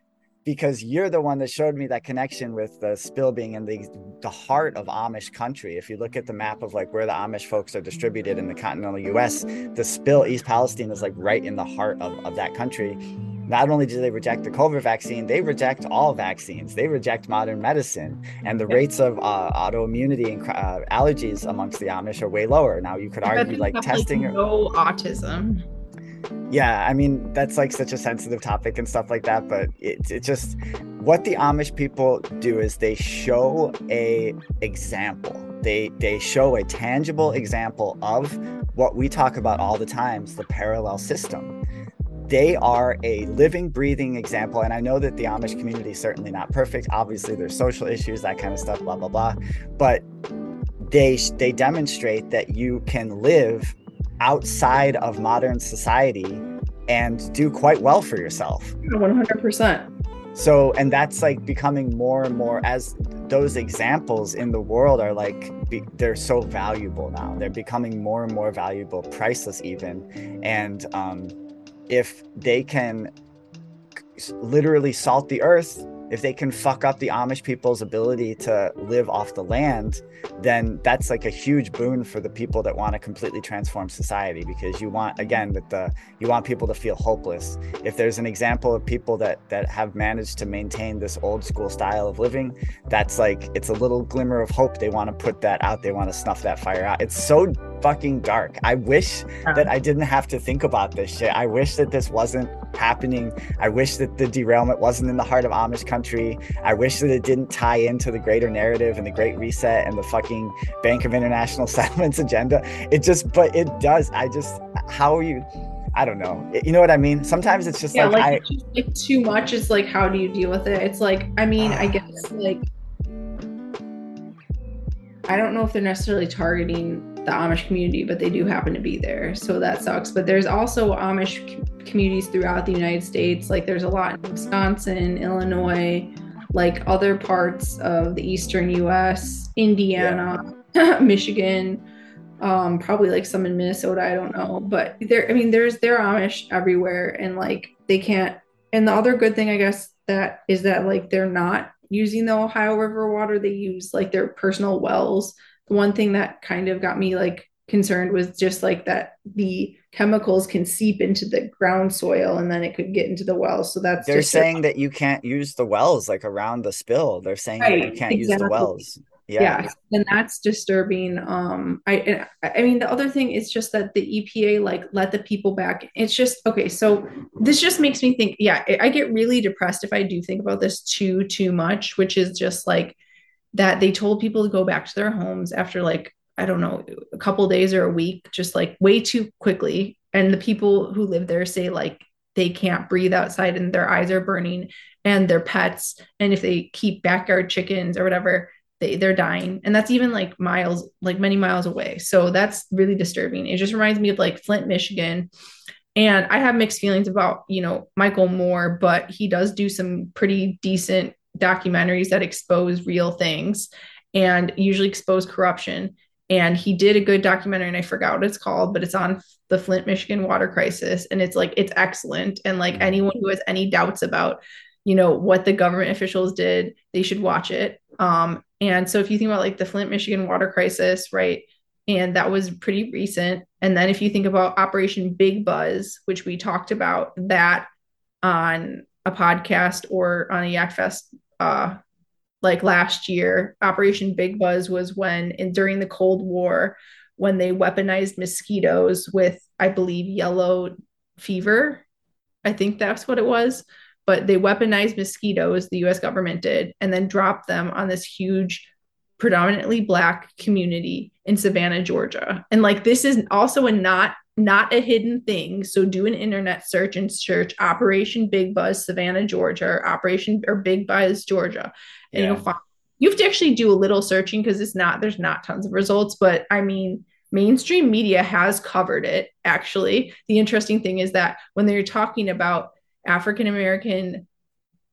because you're the one that showed me that connection with the spill being in the the heart of Amish country. If you look at the map of like where the Amish folks are distributed in the continental U.S., the spill East Palestine is like right in the heart of of that country not only do they reject the COVID vaccine, they reject all vaccines. They reject modern medicine, and the rates of uh, autoimmunity and uh, allergies amongst the Amish are way lower. Now you could argue like testing. Like no autism. Yeah, I mean that's like such a sensitive topic and stuff like that, but it's it just what the Amish people do is they show a example. They they show a tangible example of what we talk about all the times, the parallel system they are a living, breathing example. And I know that the Amish community is certainly not perfect. Obviously, there's social issues, that kind of stuff, blah, blah, blah. But they they demonstrate that you can live outside of modern society and do quite well for yourself. 100%. So, and that's like becoming more and more as those examples in the world are like, be, they're so valuable now. They're becoming more and more valuable, priceless even. And, um, if they can literally salt the earth if they can fuck up the Amish people's ability to live off the land, then that's like a huge boon for the people that want to completely transform society because you want again that the you want people to feel hopeless. If there's an example of people that that have managed to maintain this old school style of living, that's like it's a little glimmer of hope. They want to put that out. They want to snuff that fire out. It's so fucking dark. I wish that I didn't have to think about this shit. I wish that this wasn't happening. I wish that the derailment wasn't in the heart of Amish country. I wish that it didn't tie into the greater narrative and the Great Reset and the fucking Bank of International <laughs> Settlements agenda. It just, but it does. I just, how are you? I don't know. You know what I mean? Sometimes it's just yeah, like, like, I, just, like too much is like, how do you deal with it? It's like, I mean, I guess like, I don't know if they're necessarily targeting the Amish community, but they do happen to be there. So that sucks. But there's also Amish communities throughout the United States. Like there's a lot in Wisconsin, Illinois, like other parts of the eastern US, Indiana, yeah. <laughs> Michigan, um, probably like some in Minnesota, I don't know. But there I mean there's there Amish everywhere and like they can't and the other good thing I guess that is that like they're not using the Ohio River water. They use like their personal wells. One thing that kind of got me like concerned was just like that the chemicals can seep into the ground soil and then it could get into the wells. So that's they're saying that you can't use the wells like around the spill. They're saying right, that you can't exactly. use the wells. Yeah. yeah. and that's disturbing. Um, I I mean the other thing is just that the EPA like let the people back. It's just okay. So this just makes me think. Yeah, I get really depressed if I do think about this too too much, which is just like that they told people to go back to their homes after like I don't know, a couple days or a week, just like way too quickly. And the people who live there say like they can't breathe outside and their eyes are burning and their pets. And if they keep backyard chickens or whatever, they, they're dying. And that's even like miles, like many miles away. So that's really disturbing. It just reminds me of like Flint, Michigan. And I have mixed feelings about, you know, Michael Moore, but he does do some pretty decent documentaries that expose real things and usually expose corruption. And he did a good documentary and i forgot what it's called but it's on the flint michigan water crisis. And it's like it's excellent. And like mm-hmm. anyone who has any doubts about you know what the government officials did they should watch it. Um and so if you think about like the flint michigan water crisis right and that was pretty recent. And then if you think about operation big buzz which we talked about that on a podcast or on a yakfest uh like last year operation big buzz was when in during the cold war when they weaponized mosquitoes with i believe yellow fever. I think that's what it was. But they weaponized mosquitoes the us government did and then dropped them on this huge predominantly black community in savannah georgia. And like this is also a not not a hidden thing. So do an internet search and search Operation Big Buzz Savannah, Georgia, or Operation or Big Buzz Georgia, and yeah. you'll find you have to actually do a little searching because it's not there's not tons of results. But I mean, mainstream media has covered it. Actually, the interesting thing is that when they're talking about African American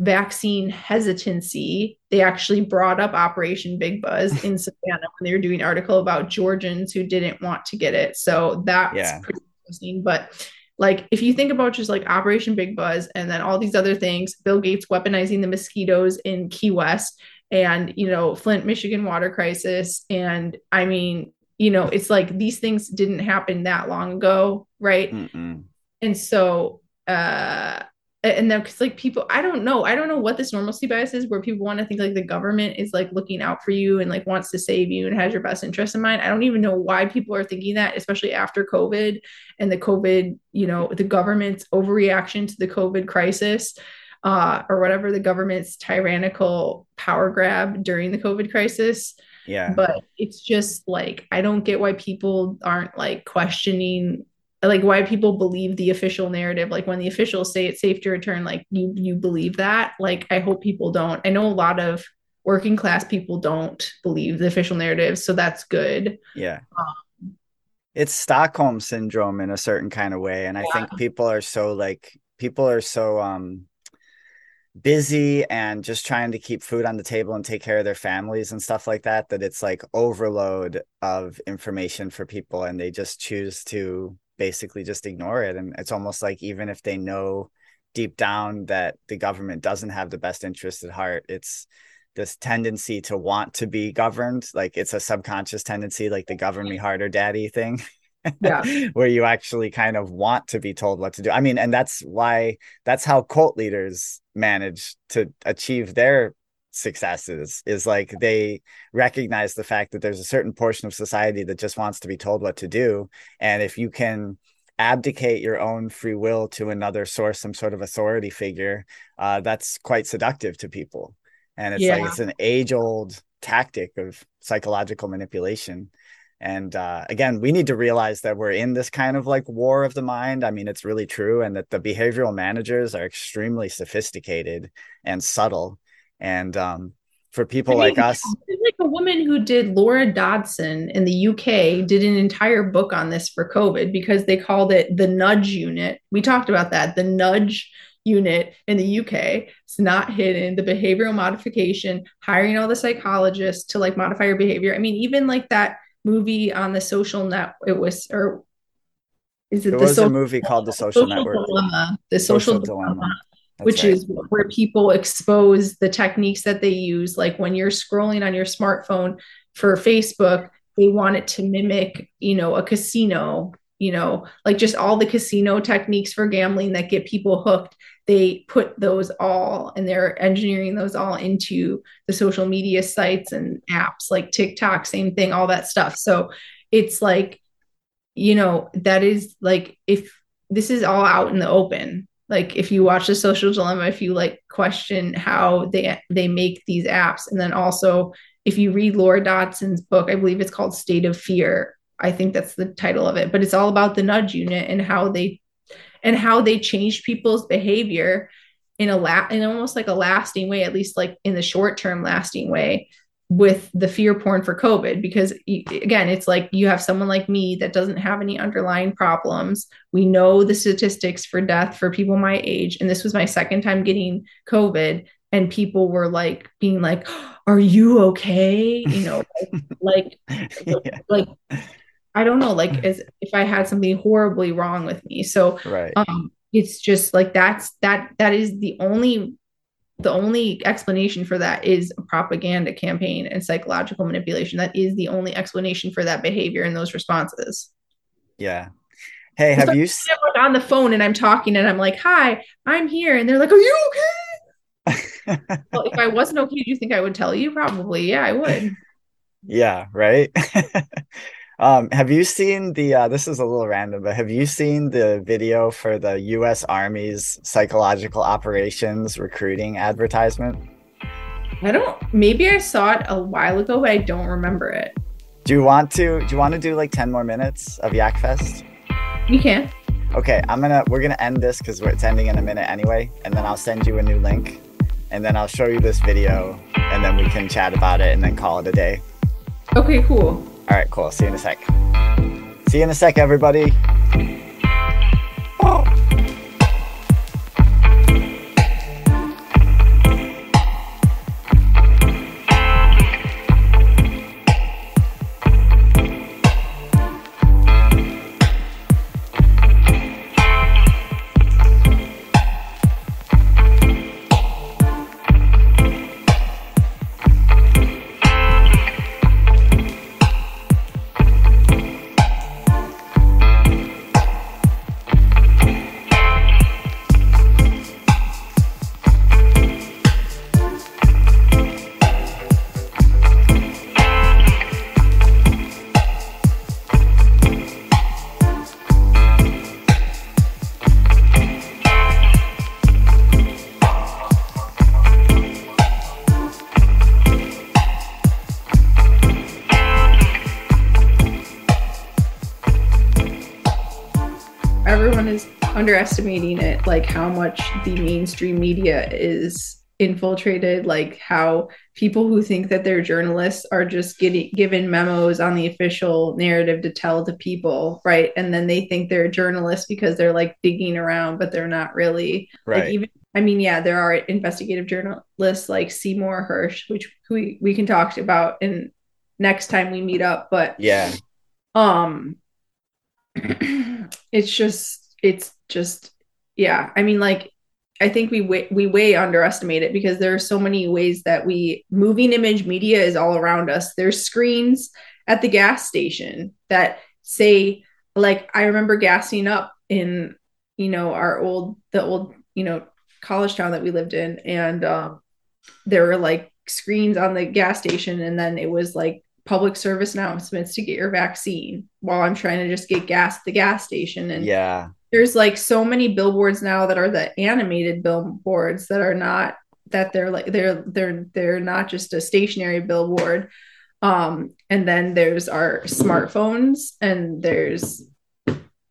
vaccine hesitancy, they actually brought up Operation Big Buzz in <laughs> Savannah when they were doing an article about Georgians who didn't want to get it. So that's yeah. pretty interesting. But like if you think about just like Operation Big Buzz and then all these other things, Bill Gates weaponizing the mosquitoes in Key West and you know Flint, Michigan water crisis, and I mean, you know, it's like these things didn't happen that long ago, right? Mm-mm. And so uh and then because like people i don't know i don't know what this normalcy bias is where people want to think like the government is like looking out for you and like wants to save you and has your best interest in mind i don't even know why people are thinking that especially after covid and the covid you know the government's overreaction to the covid crisis uh, or whatever the government's tyrannical power grab during the covid crisis Yeah. but it's just like i don't get why people aren't like questioning like why people believe the official narrative like when the officials say it's safe to return like you you believe that like i hope people don't i know a lot of working class people don't believe the official narrative so that's good Yeah. Um, It's Stockholm syndrome in a certain kind of way. And I think people are so like people are so um busy and just trying to keep food on the table and take care of their families and stuff like that that it's like overload of information for people and they just choose to basically just ignore it and it's almost like even if they know deep down that the government doesn't have the best interest at heart it's this tendency to want to be governed like it's a subconscious tendency like the govern me harder daddy thing Yeah. <laughs> where you actually kind of want to be told what to do. I mean, and that's why that's how cult leaders manage to achieve their successes is like they recognize the fact that there's a certain portion of society that just wants to be told what to do. And if you can abdicate your own free will to another source, some sort of authority figure, uh, that's quite seductive to people. And it's like it's an age old tactic of psychological manipulation. And uh, again, we need to realize that we're in this kind of like war of the mind. I mean, it's really true, and that the behavioral managers are extremely sophisticated and subtle. And um, for people I like us, like a woman who did Laura Dodsworth in the UK did an entire book on this for COVID because they called it the nudge unit. We talked about that, the nudge unit in the UK. It's not hidden. The behavioral modification, hiring all the psychologists to like modify your behavior. I mean, even like that movie on the social net, it was or is it there the was a social, movie called The Social, social Network. dilemma? The social, Social dilemma Dilemma. That's which right. is where people expose the techniques that they use. Like when you're scrolling on your smartphone for Facebook, they want it to mimic, you know, a casino, you know, like just all the casino techniques for gambling that get people hooked. They put those all and they're engineering those all into the social media sites and apps like TikTok, same thing, all that stuff. So it's like, you know, that is like if this is all out in the open, like if you watch the social dilemma if you like question how they they make these apps and then also if you read laura dodsworth's book i believe it's called state of fear. I think that's the title of it but it's all about the nudge unit and how they and how they change people's behavior in a la- in almost like a lasting way at least like in the short term lasting way with the fear porn for covid because again it's like you have someone like me that doesn't have any underlying problems we know the statistics for death for people my age and this was my second time getting covid and people were like being like <gasps> are you okay you know <laughs> like like, Yeah. like i don't know like as if i had something horribly wrong with me so Right. um it's just like that's that that is the only the only explanation for that is a propaganda campaign and psychological manipulation that is the only explanation for that behavior and those responses Yeah. Hey, have you? s- I'm like on the phone and I'm talking and I'm like, "Hi, I'm here," and they're like, "Are you okay?" <laughs> Well, if I wasn't okay, do you think I would tell you? Probably, yeah, I would. <laughs> Yeah, right. <laughs> Um, have you seen the uh, this is a little random, but have you seen the video for the US Army's psychological operations recruiting advertisement? I don't. Maybe I saw it a while ago, but I don't remember it. Do you want to do you want to do like 10 more minutes of Yak Fest? You can. Okay, I'm gonna we're gonna end this because it's ending in a minute anyway, and then I'll send you a new link, and then I'll show you this video, and then we can chat about it and then call it a day. Okay, cool. All right, cool. See you in a sec. See you in a sec, everybody. everyone underestimating it, like how much the mainstream media is infiltrated, like how people who think that they're journalists are just getting given memos on the official narrative to tell to people, right? And then they think they're journalists because they're like digging around, but they're not really. Right. Like even I mean, yeah, there are investigative journalists like Seymour Hersh, which we, we can talk about in next time we meet up, but Yeah. um <clears throat> it's just it's just yeah i mean like i think we way, we way underestimate it because there are so many ways that we moving image media is all around us there's screens at the gas station that say like i remember gassing up in you know our old the old you know college town that we lived in and um there were like screens on the gas station and then it was like public service announcements to get your vaccine while I'm trying to just get gas at the gas station. And Yeah. There's like so many billboards now that are the animated billboards that are not that they're like they're they're they're not just a stationary billboard. Um, and then there's our smartphones and there's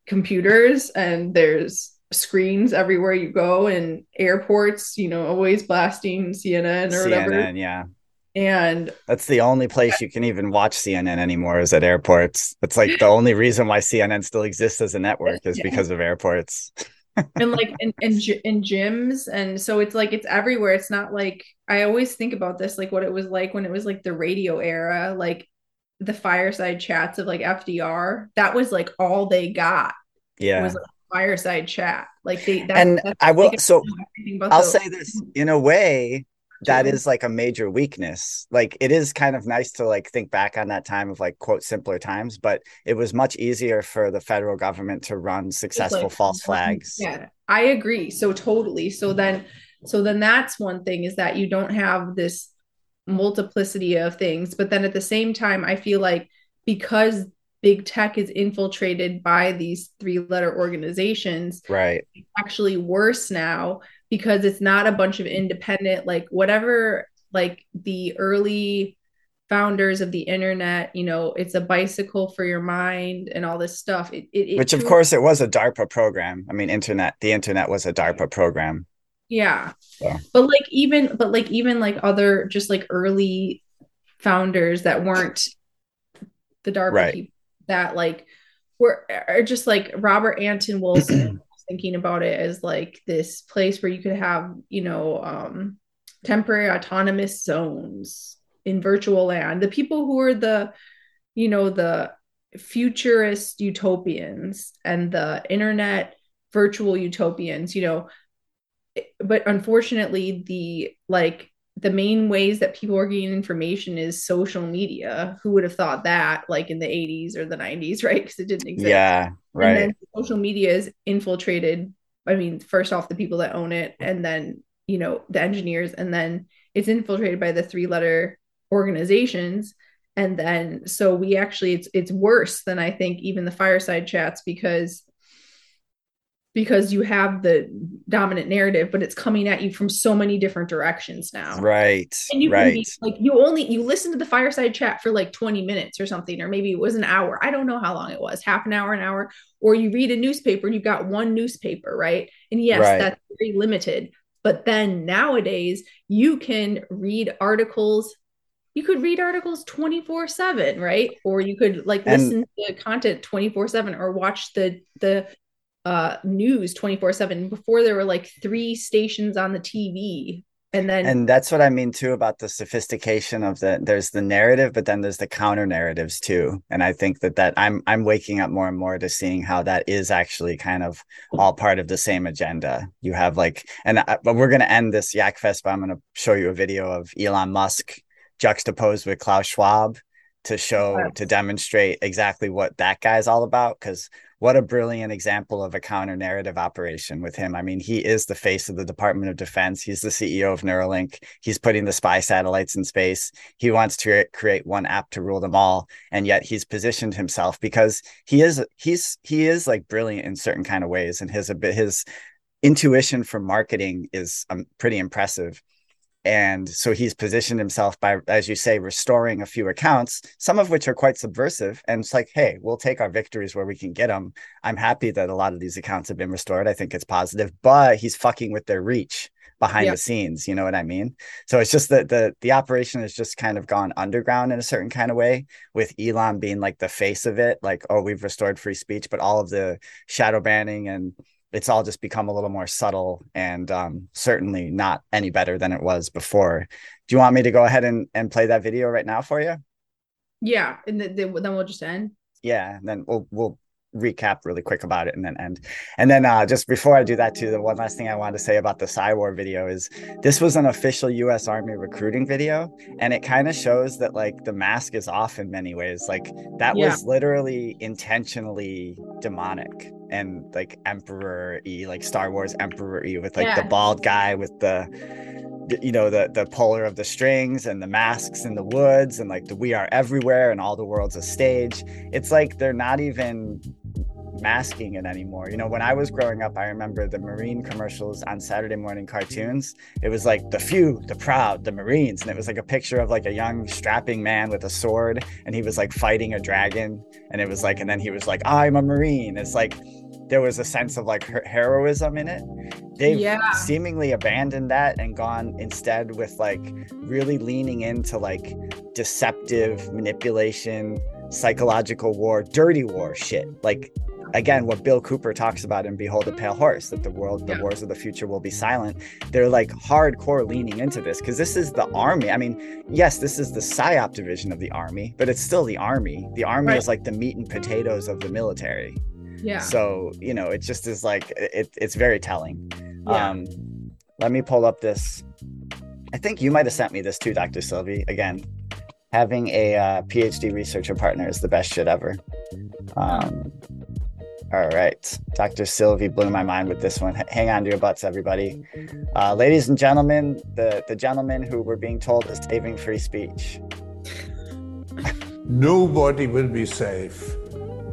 computers and there's screens everywhere you go and airports, you know, always blasting CNN or whatever. Yeah. And That's the only place you can even watch CNN anymore is at airports. It's like the only reason why CNN still exists as a network is Yeah. because of airports. <laughs> and like in, in, in gyms and so it's like it's everywhere it's not like i always think about this like what it was like when it was like the radio era like the fireside chats of like fdr that was like all they got Yeah. was like fireside chat like they that, and I will so I'll the- say this in a way that is like a major weakness. Like it is kind of nice to like think back on that time of like quote simpler times, but it was much easier for the federal government to run successful like, false flags. Yeah, I agree. So totally. So then, so then that's one thing is that you don't have this multiplicity of things. But then at the same time, I feel like because big tech is infiltrated by these three letter organizations, Right. it's actually worse now because it's not a bunch of independent, like whatever, like the early founders of the internet, you know, it's a bicycle for your mind and all this stuff. It, it, it Which of course it was a DARPA program. I mean, internet, the internet was a DARPA program. Yeah. Yeah. But like even but like even like other just like early founders that weren't the DARPA Right. people that like were are just like Robert Anton Wilson <clears throat> thinking about it as like this place where you could have, you know, um temporary autonomous zones in virtual land. The people who are the, you know, the futurist utopians and the internet virtual utopians, you know, but unfortunately the like the main ways that people are getting information is social media who would have thought that like in the 80s or the 90s <laughs> right because it didn't exist Yeah. And then social media is infiltrated i mean first off the people that own it and then you know the engineers and then it's infiltrated by the three letter organizations. And then so we actually it's it's worse than i think even the fireside chats because because you have the dominant narrative but it's coming at you from so many different directions now Right. and you can Right. be like you only you listen to the fireside chat for like 20 minutes or something or maybe it was an hour i don't know how long it was half an hour an hour or you read a newspaper and you've got one newspaper right and yes Right. that's very limited but then nowadays you can read articles you could read articles 24 7 right or you could like And- listen to content 24 7 or watch the the uh news 24 7 before there were like three stations on the tv and then and that's what I mean too about the sophistication of the there's the narrative, but then there's the counter narratives too. And I think that that I'm I'm waking up more and more to seeing how that is actually kind of all part of the same agenda. You have like, and I, but we're gonna end this Yak Fest, but I'm gonna show you a video of Elon Musk juxtaposed with Klaus Schwab to show to demonstrate exactly what that guy's all about. Because what a brilliant example of a counter narrative operation with him. I mean, he is the face of the Department of Defense. He's the CEO of Neuralink. He's putting the spy satellites in space. He wants to create one app to rule them all, and yet he's positioned himself because he is he's he is like brilliant in certain kind of ways, and his a bit his intuition for marketing is um, pretty impressive. And so he's positioned himself by as you say restoring a few accounts some of which are quite subversive. And it's like hey we'll take our victories where we can get them i'm happy that a lot of these accounts have been restored. I think it's positive but he's fucking with their reach behind Yeah. the scenes. You know what i mean? So it's just that the the operation has just kind of gone underground in a certain kind of way with elon being like the face of it like oh we've restored free speech but all of the shadow banning and it's all just become a little more subtle and um, certainly not any better than it was before. Do you want me to go ahead and, and play that video right now for you? Yeah, and th- th- then we'll just end. Yeah, and then we'll we'll recap really quick about it and then end. And then uh, just before I do that too, the one last thing I wanted to say about the Psywar video is this was an official U.S. Army recruiting video, and it kind of shows that like the mask is off in many ways. Like that Yeah. was literally intentionally demonic and like emperor e like star wars emperor e with like the bald guy with the the- you know the the puller of the strings and the masks in the woods and like the we are everywhere and all the world's a stage. It's like they're not even masking it anymore. You know when i was growing up i remember the marine commercials on saturday morning cartoons. It was like the few the proud the marines and it was like a picture of like a young strapping man with a sword and he was like fighting a dragon and it was like and then he was like i'm a marine. It's like there was a sense of like her- heroism in it they've Yeah. seemingly abandoned that and gone instead with like really leaning into like deceptive manipulation psychological war dirty war shit like again what bill cooper talks about in behold a pale horse that the world the Yeah. wars of the future will be silent they're like hardcore leaning into this because this is the army i mean yes this is the psyop division of the army but it's still the army the army Right. is like the meat and potatoes of the military Yeah. so you know it just is like it, it's very telling. Yeah. um let me pull up this. I think you might have sent me this too dr sylvie again. Having a uh, phd researcher partner is the best shit ever. Um all right. Dr sylvie blew my mind with this one. H- hang on to your butts everybody. Uh, ladies and gentlemen the the gentleman who we're being told is saving free speech. Nobody will be safe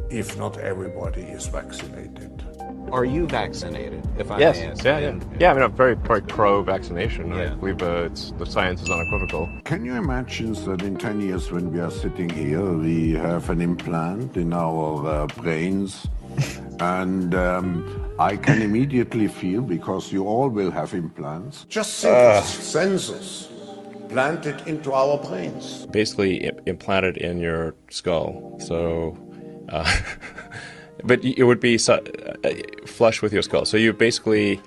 if not everybody is vaccinated. Are you vaccinated? If I Yes. may ask? Yeah, yeah. Yeah, I mean, I'm very, very pro vaccination. I Yeah. believe uh, it's, the science is unequivocal. Can you imagine that in 10 years, when we are sitting here, we have an implant in our uh, brains? and um, I can immediately feel, because you all will have implants, just think of sensors planted into our brains. Basically, i- implanted in your skull. So, uh, <laughs> but it would be su- uh, flush with your skull. So you basically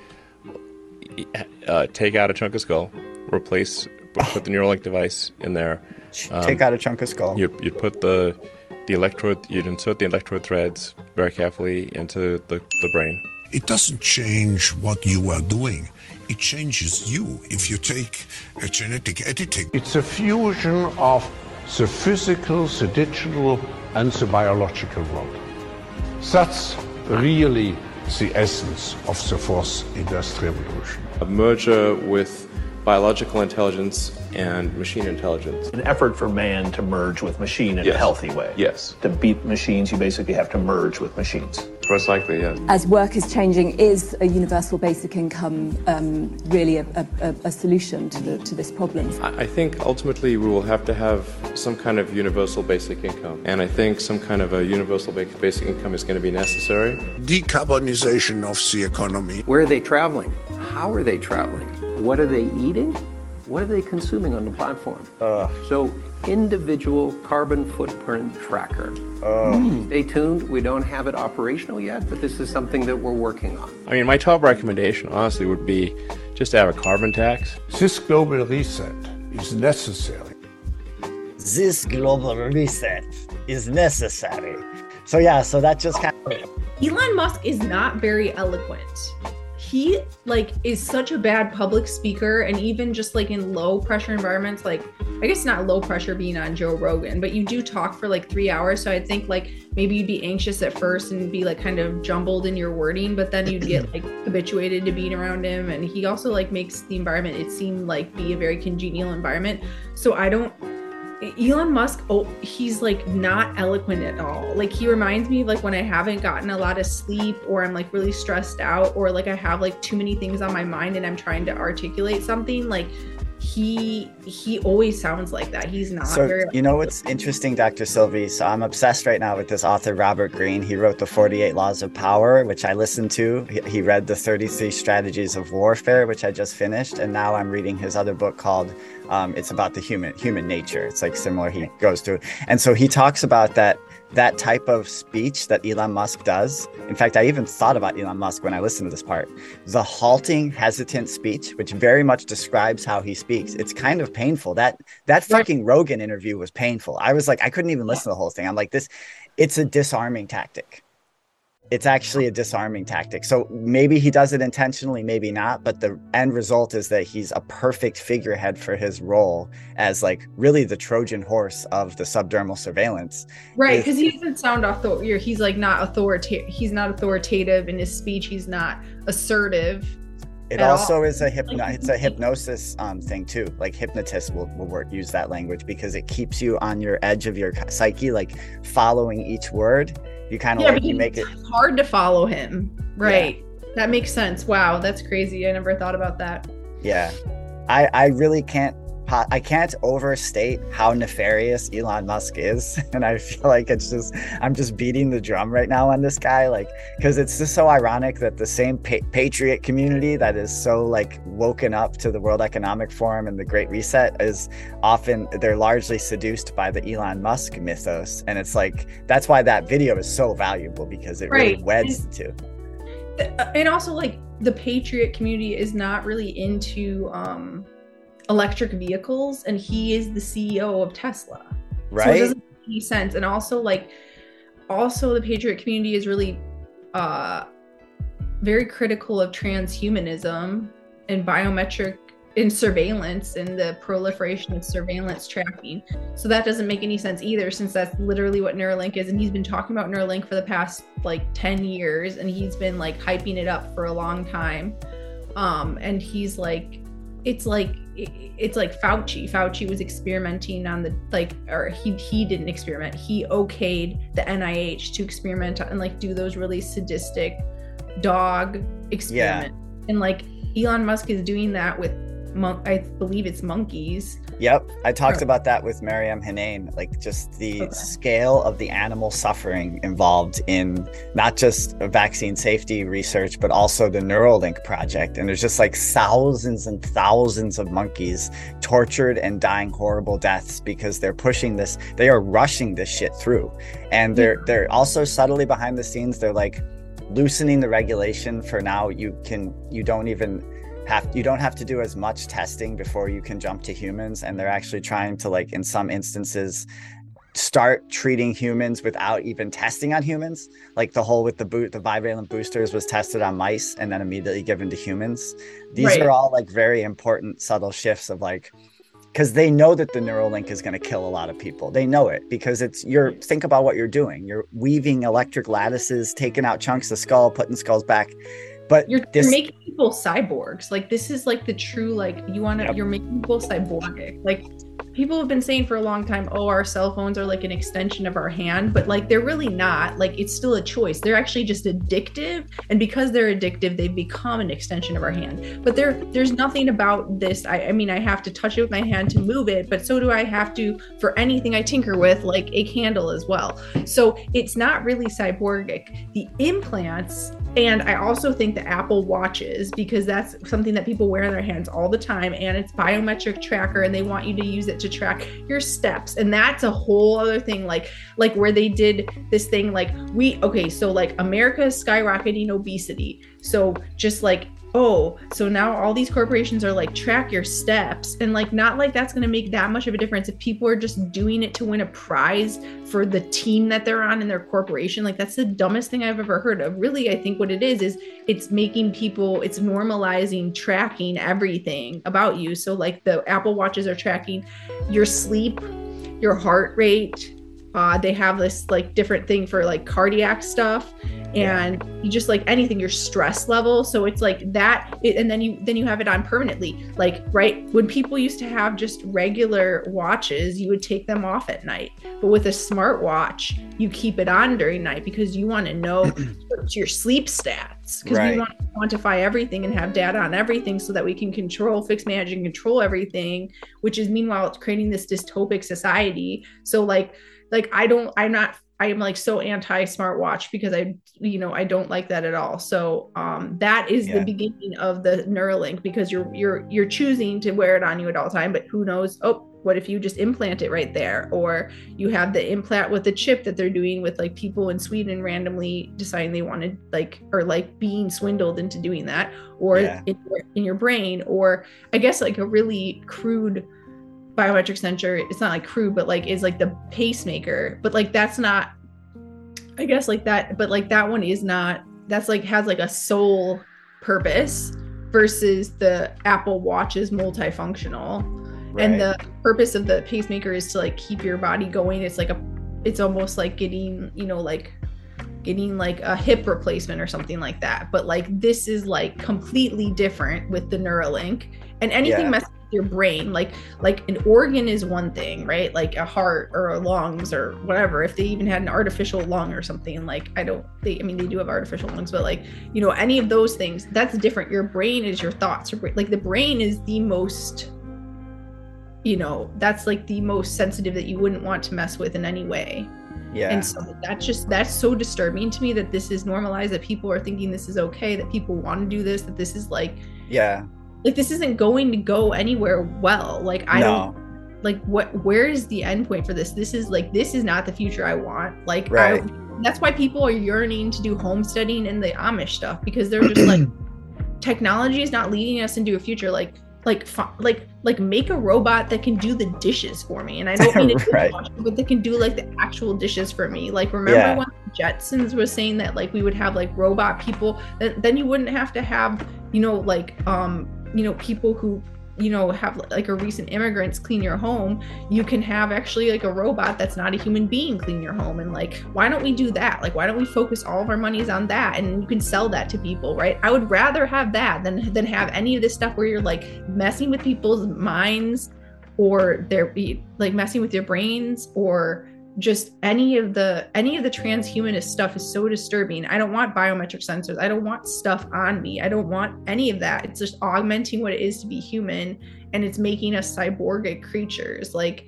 uh, take out a chunk of skull, replace, put the Neuralink device in there. take out a chunk of skull You you put the the electrode. You'd insert the electrode threads very carefully into the, the brain. It doesn't change what you are doing. It changes you if you take a genetic editing. It's a fusion of the physical, the digital, and the biological world. That's really the essence of the fourth industrial revolution. A merger with biological intelligence and machine intelligence. An effort for man to merge with machine in a healthy way. Yes. To beat machines, you basically have to merge with machines. Most likely, yes. As work is changing, is a universal basic income um, really a, a, a solution to, the, to this problem? I I think ultimately we will have to have some kind of universal basic income. And I think some kind of a universal basic income is going to be necessary. Decarbonization of the economy. Where are they traveling? How are they traveling? What are they eating? What are they consuming on the platform? So, individual carbon footprint tracker. Hmm. Stay tuned. We don't have it operational yet, but this is something that we're working on. I mean, my top recommendation, honestly, would be just to have a carbon tax. This global reset is necessary. this global reset is necessary so yeah so that just kind of Elon Musk is not very eloquent. He like is such a bad public speaker and even just like in low pressure environments like I guess not low pressure being on Joe Rogan, but you do talk for like 3 hours so I think like maybe you'd be anxious at first and be like kind of jumbled in your wording, but then you'd get like habituated to being around him and he also like makes the environment it seem like be a very congenial environment. So I don't Elon Musk, oh, he's like not eloquent at all. Like he reminds me of like when I haven't gotten a lot of sleep or I'm like really stressed out or like I have like too many things on my mind and I'm trying to articulate something. Like he he always sounds like that. He's not So very you know what's interesting, Dr. Sylvie? So I'm obsessed right now with this author Robert Greene. He wrote the 48 Laws of Power, which I listened to. He, he read the 33 Strategies of Warfare, which I just finished, and now I'm reading his other book called um, "It's About the Human Human Nature." It's like similar. He goes through, and so he talks about that that type of speech that Elon Musk does. In fact, I even thought about Elon Musk when I listened to this part. The halting, hesitant speech, which very much describes how he speaks. It's kind of painful. That that fucking Rogan interview was painful. I was like, I couldn't even listen to the whole thing. I'm like, this, it's a disarming tactic. It's actually a disarming tactic. So maybe he does it intentionally, maybe not. But the end result is that he's a perfect figurehead for his role as like really the Trojan horse of the subdermal surveillance. right because he doesn't sound author. He's like not authoritative. He's not authoritative in his speech. He's not assertive. It at all. also is a hypno it's a hypnosis um thing too. Like hypnotists will, will work, use that language because it keeps you on your edge of your psyche, like following each word. You kind of Yeah, like you make it hard to follow him. Right. That makes sense. Wow, that's crazy. I never thought about that. yeah. I I really can't po- I can't overstate how nefarious Elon Musk is, <laughs> and I feel like it's just I'm just beating the drum right now on this guy, like because it's just so ironic that the same pa- patriot community that is so like woken up to the World Economic Forum and the Great Reset is often they're largely seduced by the Elon Musk mythos, and it's like that's why that video is so valuable because it really Right. weds the two. Uh, and also like the patriot community is not really into um electric vehicles and he is the ceo of tesla. So it Right? doesn't make any sense. And also like also the patriot community is really uh very critical of transhumanism and biometric in surveillance and the proliferation of surveillance tracking. So that doesn't make any sense either since that's literally what neuralink is. And he's been talking about neuralink for the past like 10 years and he's been like hyping it up for a long time. Um and he's like it's like it's like Fauci. Fauci was experimenting on the like, or he he didn't experiment. He okayed the NIH to experiment and like do those really sadistic dog experiment. And like Elon Musk is doing that with mon- I believe it's monkeys. Yep, I talked Sure. about that with Mariam Hanane, like just the Okay. scale of the animal suffering involved in not just vaccine safety research, but also the Neuralink project. And there's just like thousands and thousands of monkeys tortured and dying horrible deaths because they're pushing this, they are rushing this shit through. And they're they're also subtly behind the scenes, they're like loosening the regulation for now you can you don't even have you don't have to do as much testing before you can jump to humans and they're actually trying to like in some instances start treating humans without even testing on humans like the whole with the boot the bivalent boosters was tested on mice and then immediately given to humans these Right. are all like very important subtle shifts of like because they know that the Neuralink is going to kill a lot of people. They know it because it's you're think about what you're doing. You're weaving electric lattices, taking out chunks of skull, putting skulls back. But You're, this you're making people cyborgs. Like this is like the true like you want to. Yep. You're making people cyborgic. Like people have been saying for a long time, oh, our cell phones are like an extension of our hand, but like they're really not. Like it's still a choice. They're actually just addictive, and because they're addictive, they've become an extension of our hand. But there, there's nothing about this. I, I mean, I have to touch it with my hand to move it, but so do I have to for anything I tinker with, like a candle as well. So it's not really cyborgic. The implants and I also think the Apple watches, because that's something that people wear in their hands all the time, and it's biometric tracker, and they want you to use it to track your steps. And that's a whole other thing, like like where they did this thing, like we okay, so like America is skyrocketing obesity. So just like oh, so now all these corporations are like track your steps, and like not like that's gonna make that much of a difference if people are just doing it to win a prize for the team that they're on in their corporation. Like that's the dumbest thing I've ever heard of. Really, I think what it is is it's making people, it's normalizing tracking everything about you. So like the Apple watches are tracking your sleep, your heart rate. Uh, they have this like different thing for like cardiac stuff and you just like anything your stress level. So it's like that it, and then you then you have it on permanently. Like right when people used to have just regular watches you would take them off at night. But with a smartwatch you keep it on during night because you want to know <clears throat> your sleep stats. Because Right. we want to quantify everything and have data on everything so that we can control, fix, manage, and control everything, which is meanwhile it's creating this dystopic society. So like, like I don't, I'm not I am like so anti smartwatch because I, you know, I don't like that at all. So um, that is yeah. the beginning of the Neuralink because you're you're you're choosing to wear it on you at all time, but who knows? Oh, what if you just implant it right there, or you have the implant with the chip that they're doing with like people in Sweden randomly deciding they wanted like or like being swindled into doing that, or yeah. in, your, in your brain, or I guess like a really crude biometric sensor it's not like crude but like is like the pacemaker but like that's not i guess like that but like that one is not that's like has like a sole purpose versus the apple watch is multifunctional right. and the purpose of the pacemaker is to like keep your body going it's like a it's almost like getting you know like getting like a hip replacement or something like that but like this is like completely different with the neuralink and anything yeah. messing your brain like like an organ is one thing right? Like a heart or a lungs or whatever. If they even had an artificial lung or something like i don't they i mean they do have artificial lungs but like you know any of those things that's different. Your brain is your thoughts. Like the brain is the most you know that's like the most sensitive that you wouldn't want to mess with in any way. Yeah. And so that's just that's so disturbing to me that this is normalized that people are thinking this is okay that people want to do this that this is like yeah like this isn't going to go anywhere well like i no. don't like what where is the end point for this this is like this is not the future i want like right. I, that's why people are yearning to do homesteading and the amish stuff because they're just like <clears throat> technology is not leading us into a future like like like like make a robot that can do the dishes for me and i don't mean <laughs> it right. but they can do like the actual dishes for me like remember yeah. when jetsons was saying that like we would have like robot people then, then you wouldn't have to have you know like um you know people who you know have like a recent immigrants clean your home you can have actually like a robot that's not a human being clean your home. And like why don't we do that? Like why don't we focus all of our monies on that? And you can sell that to people right? I would rather have that than than have any of this stuff where you're like messing with people's minds or they're like messing with your brains or just any of the any of the transhumanist stuff is so disturbing. I don't want biometric sensors. I don't want stuff on me. I don't want any of that. It's just augmenting what it is to be human and it's making us cyborgic creatures. Like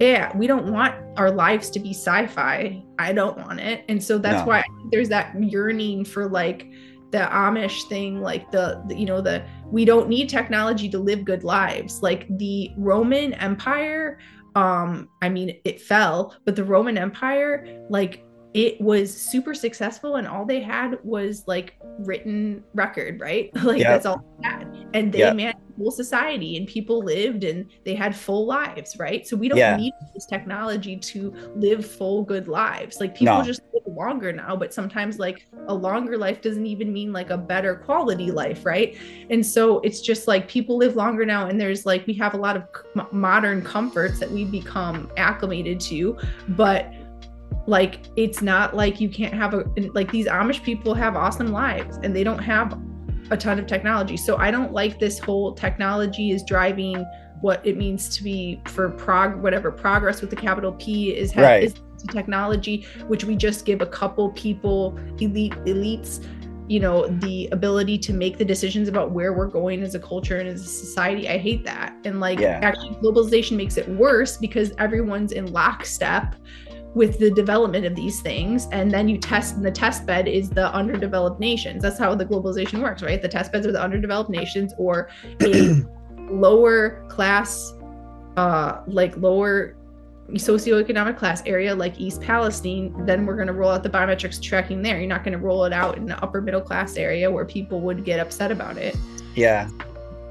yeah we don't want our lives to be sci-fi. I don't want it. And so that's no. why there's that yearning for like the amish thing like the, the you know the we don't need technology to live good lives. Like the roman empire um i mean it fell but the roman empire like it was super successful and all they had was like written record right <laughs> like yep. that's all they had and they yep. managed whole society and people lived and they had full lives right so we don't yeah. need this technology to live full good lives like people no. just live longer now but sometimes like a longer life doesn't even mean like a better quality life right and so it's just like people live longer now and there's like we have a lot of modern comforts that we become acclimated to but like it's not like you can't have a like these amish people have awesome lives and they don't have a ton of technology so i don't like this whole technology is driving what it means to be for prog whatever progress with the capital p is, ha- right. is technology which we just give a couple people elite elites you know the ability to make the decisions about where we're going as a culture and as a society i hate that and like yeah. actually globalization makes it worse because everyone's in lockstep with the development of these things and then you test and the test bed is the underdeveloped nations. That's how the globalization works right? The test beds are the underdeveloped nations or a <clears throat> lower class uh like lower socioeconomic class area like east palestine then we're going to roll out the biometrics tracking there. You're not going to roll it out in the upper middle class area where people would get upset about it. Yeah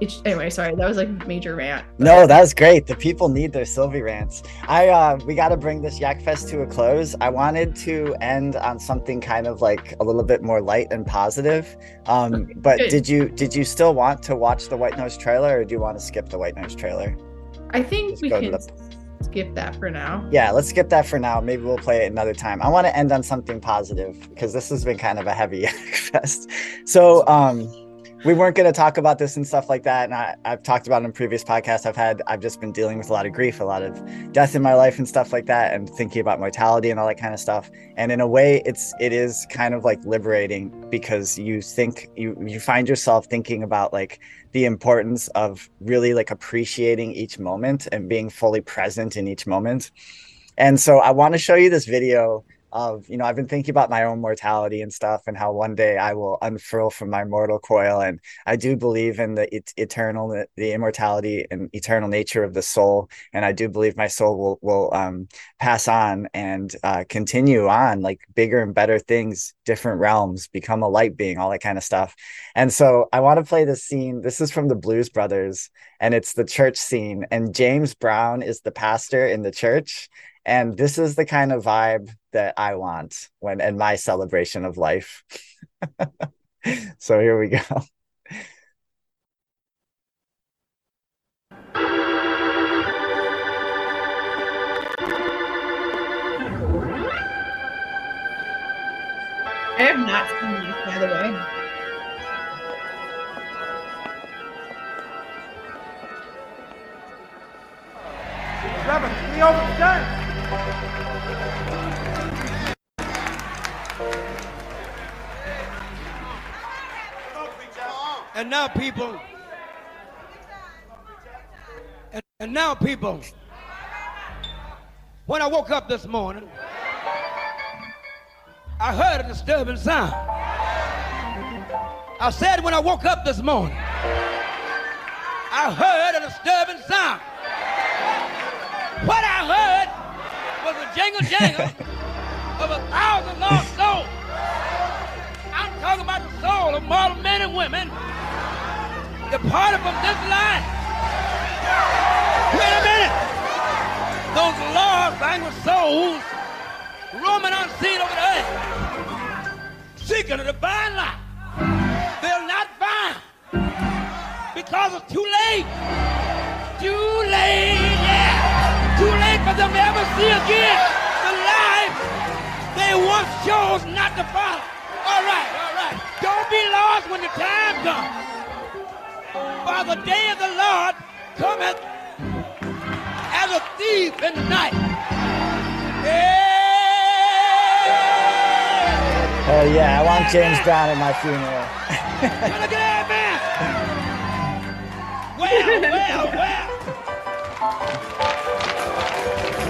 it's, anyway, sorry, that was like major rant. But... No, that was great. The people need their Sylvie rants. I uh, we got to bring this Yak Fest to a close. I wanted to end on something kind of like a little bit more light and positive. Um, okay, but good. did you did you still want to watch the White Noise trailer, or do you want to skip the White Noise trailer? I think Just we can the... skip that for now. Yeah, let's skip that for now. Maybe we'll play it another time. I want to end on something positive because this has been kind of a heavy <laughs> Yak Fest. So. um we weren't going to talk about this and stuff like that. And I, I've talked about in previous podcasts. I've had, I've just been dealing with a lot of grief, a lot of death in my life and stuff like that, and thinking about mortality and all that kind of stuff. And in a way, it's, it is kind of like liberating because you think you, you find yourself thinking about like the importance of really like appreciating each moment and being fully present in each moment. And so I want to show you this video of you know i've been thinking about my own mortality and stuff and how one day i will unfurl from my mortal coil. And i do believe in the et- eternal the immortality and eternal nature of the soul. And i do believe my soul will will um, pass on and uh, continue on like bigger and better things different realms become a light being all that kind of stuff. And so i want to play this scene. This is from the blues brothers and it's the church scene. And james brown is the pastor in the church and this is the kind of vibe that I want when in my celebration of life. <laughs> so here we go. I have not seen this, by the way. Seven, three over And now, people, and, and now, people, when I woke up this morning, I heard a disturbing sound. I said, when I woke up this morning, I heard a disturbing sound. What I heard was a jingle jangle <laughs> of a thousand lost souls. Talking about the soul of mortal men and women departed from this life. Wait a minute. Those lost anguished souls roaming unseen over the earth, seeking a divine life. They'll not find because it's too late. Too late, yeah. Too late for them to ever see again the life they once chose not to follow. All right, all right. Don't be lost when the time comes. For the day of the Lord cometh as a thief in the night. Oh yeah, I want James Brown at my funeral. Look at that man! Well, well, well.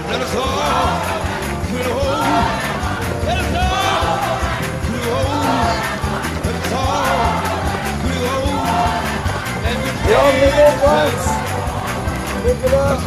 Let us all to the home. Let us all home. Let us all to the home. And we We all live it once. Live it up.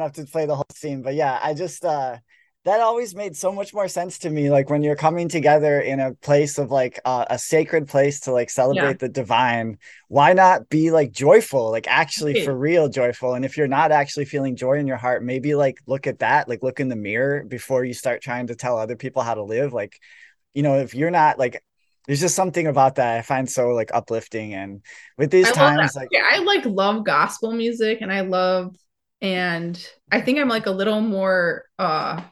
Everyone have to play the whole scene, but yeah, I just uh that always made so much more sense to me like when you're coming together in a place of like uh, a sacred place to like celebrate Yeah. the divine why not be like joyful like actually Right. for real joyful and if you're not actually feeling joy in your heart maybe like look at that like look in the mirror before you start trying to tell other people how to live like you know if you're not like there's just something about that i find so like uplifting and with these I times like Yeah, I like love gospel music and I love and I think I'm like a little more uh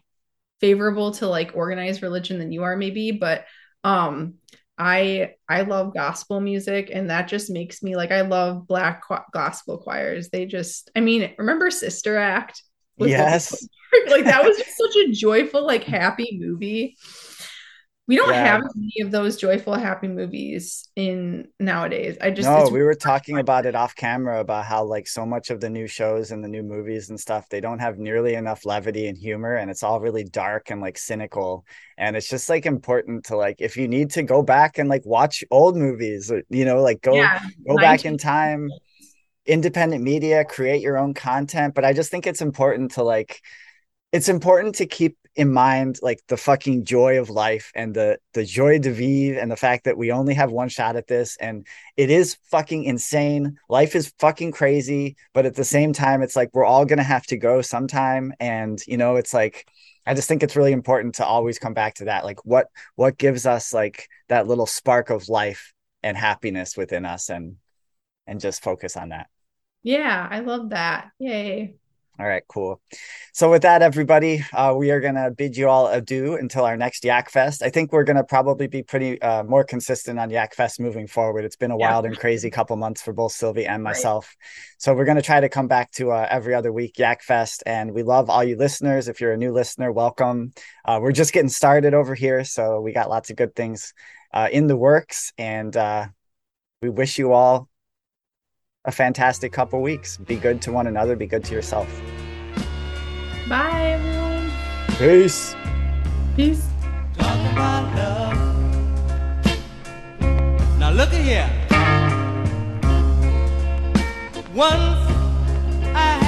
favorable to like organized religion than you are maybe, but um I I love gospel music and that just makes me like I love black qu- gospel choirs. They just I mean, remember Sister Act? Yes. <laughs> like that was <laughs> just such a joyful like happy movie. We don't Yeah. have any of those joyful happy movies in nowadays. I just no, we were talking about it off camera about how like so much of the new shows and the new movies and stuff, they don't have nearly enough levity and humor and it's all really dark and like cynical. And it's just like important to like if you need to go back and like watch old movies, or, you know, like go Yeah, go back in time, independent media, create your own content. But I just think it's important to like it's important to keep in mind like the fucking joy of life and the the joie de vivre and the fact that we only have one shot at this. And it is fucking insane. Life is fucking crazy. But at the same time it's like we're all going to have to go sometime. And you know it's like i just think it's really important to always come back to that. Like what what gives us like that little spark of life and happiness within us? And and just focus on that. Yeah, I love that. Yay. All right, cool. So with that, everybody, uh, we are gonna bid you all adieu until our next Yak Fest. I think we're gonna probably be pretty uh, more consistent on Yak Fest moving forward. It's been a Yeah, wild and crazy couple months for both Sylvie and myself. So we're gonna try to come back to uh, every other week Yak Fest, and we love all you listeners. If you're a new listener, welcome. Uh, we're just getting started over here, so we got lots of good things uh, in the works, and uh, we wish you all a fantastic couple weeks. Be good to one another. Be good to yourself. Bye everyone. Peace. Peace. Talk about love. Now look at here. Once I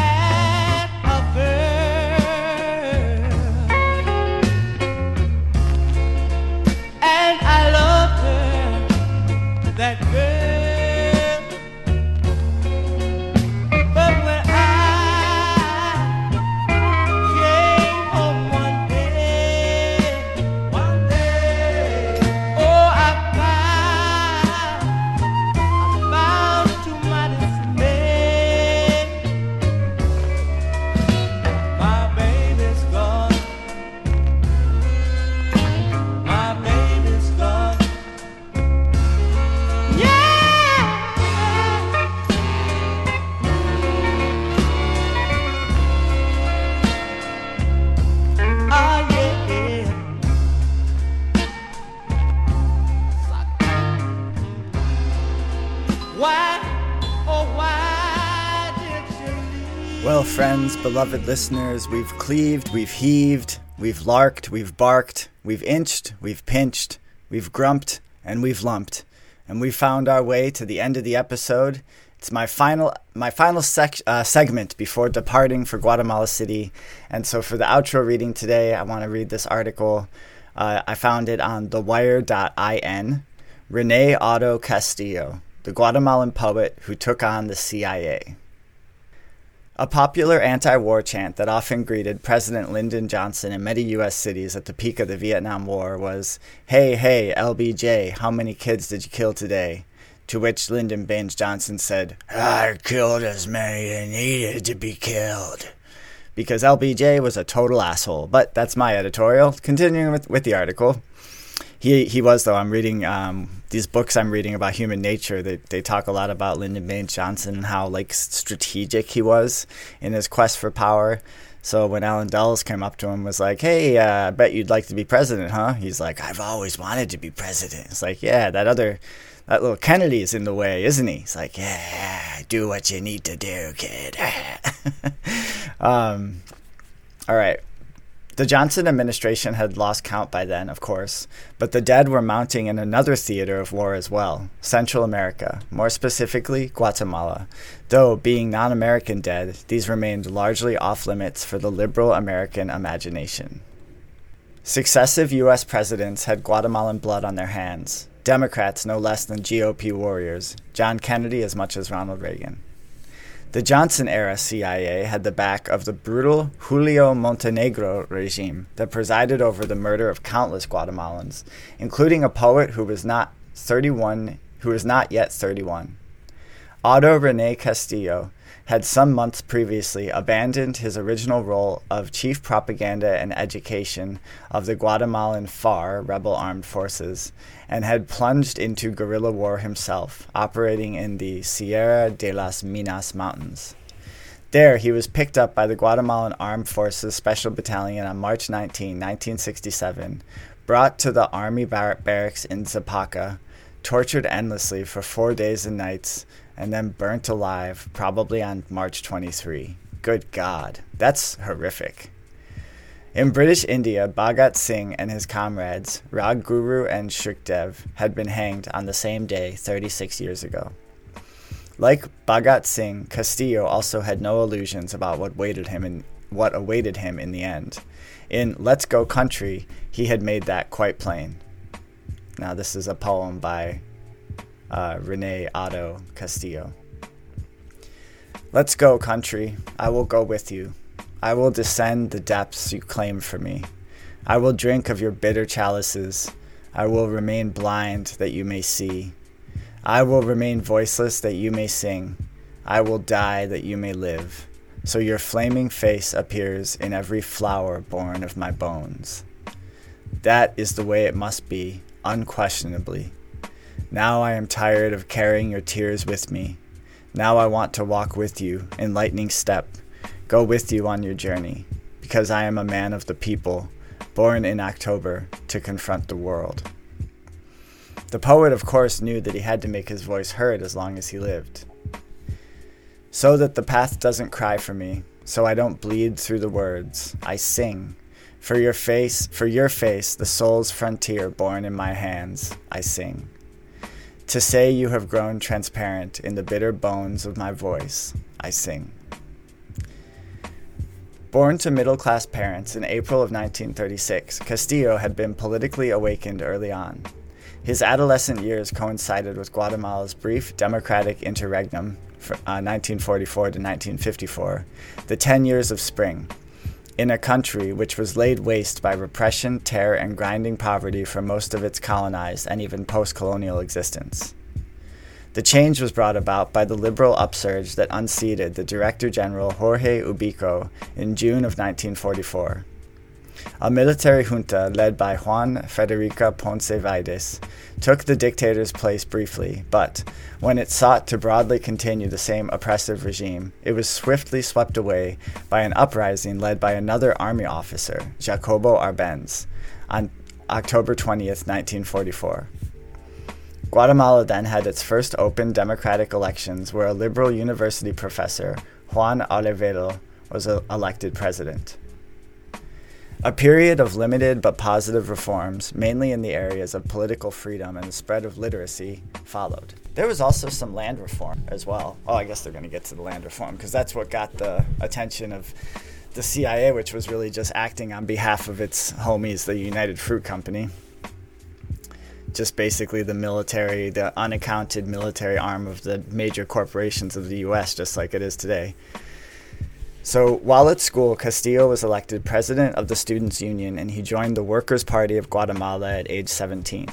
friends, beloved listeners, we've cleaved, we've heaved, we've larked, we've barked, we've inched, we've pinched, we've grumped, and we've lumped, and we found our way to the end of the episode. It's my final, my final sec- uh, segment before departing for Guatemala City, and so for the outro reading today, I want to read this article. Uh, I found it on TheWire.in. Rene Otto Castillo, the Guatemalan poet who took on the CIA. A popular anti war chant that often greeted President Lyndon Johnson in many U.S. cities at the peak of the Vietnam War was, Hey, hey, LBJ, how many kids did you kill today? To which Lyndon Baines Johnson said, I killed as many as needed to be killed. Because LBJ was a total asshole. But that's my editorial. Continuing with, with the article. He, he was, though. I'm reading um, these books I'm reading about human nature. They, they talk a lot about Lyndon Baines Johnson and how like strategic he was in his quest for power. So when Allen Dulles came up to him, was like, "Hey, uh, I bet you'd like to be president, huh?" He's like, "I've always wanted to be president." It's like, "Yeah, that other, that little Kennedy's in the way, isn't he?" He's like, "Yeah, do what you need to do, kid." <laughs> um, all right. The Johnson administration had lost count by then, of course, but the dead were mounting in another theater of war as well Central America, more specifically Guatemala. Though, being non American dead, these remained largely off limits for the liberal American imagination. Successive U.S. presidents had Guatemalan blood on their hands, Democrats no less than GOP warriors, John Kennedy as much as Ronald Reagan. The Johnson era CIA had the back of the brutal Julio Montenegro regime that presided over the murder of countless Guatemalans, including a poet who was not 31 who was not yet 31. Otto Rene Castillo had some months previously abandoned his original role of chief propaganda and education of the Guatemalan FAR, rebel armed forces, and had plunged into guerrilla war himself, operating in the Sierra de las Minas mountains. There, he was picked up by the Guatemalan Armed Forces Special Battalion on March 19, 1967, brought to the Army bar- barracks in Zacapa, tortured endlessly for four days and nights, and then burnt alive, probably on March 23. Good God, that's horrific. In British India, Bhagat Singh and his comrades, Rajguru and Sukhdev, had been hanged on the same day 36 years ago. Like Bhagat Singh, Castillo also had no illusions about what awaited him in what awaited him in the end. In Let's Go Country, he had made that quite plain. Now, this is a poem by uh, Rene Otto Castillo. Let's go, country. I will go with you. I will descend the depths you claim for me. I will drink of your bitter chalices. I will remain blind that you may see. I will remain voiceless that you may sing. I will die that you may live. So your flaming face appears in every flower born of my bones. That is the way it must be, unquestionably. Now I am tired of carrying your tears with me. Now I want to walk with you in lightning step, go with you on your journey, because I am a man of the people, born in October to confront the world. The poet, of course, knew that he had to make his voice heard as long as he lived. So that the path doesn't cry for me, so I don't bleed through the words, I sing. For your face, for your face, the soul's frontier born in my hands, I sing. To say you have grown transparent in the bitter bones of my voice, I sing. Born to middle class parents in April of 1936, Castillo had been politically awakened early on. His adolescent years coincided with Guatemala's brief democratic interregnum, uh, 1944 to 1954, the 10 years of spring, in a country which was laid waste by repression, terror, and grinding poverty for most of its colonized and even post colonial existence. The change was brought about by the liberal upsurge that unseated the Director General Jorge Ubico in June of 1944. A military junta led by Juan Federico Ponce Vaides took the dictator's place briefly, but when it sought to broadly continue the same oppressive regime, it was swiftly swept away by an uprising led by another army officer, Jacobo Arbenz, on October 20th, 1944. Guatemala then had its first open democratic elections where a liberal university professor, Juan Arevalo, was elected president. A period of limited but positive reforms, mainly in the areas of political freedom and the spread of literacy, followed. There was also some land reform as well. Oh, I guess they're going to get to the land reform because that's what got the attention of the CIA, which was really just acting on behalf of its homies, the United Fruit Company. Just basically the military, the unaccounted military arm of the major corporations of the US, just like it is today. So, while at school, Castillo was elected president of the Students' Union and he joined the Workers' Party of Guatemala at age 17.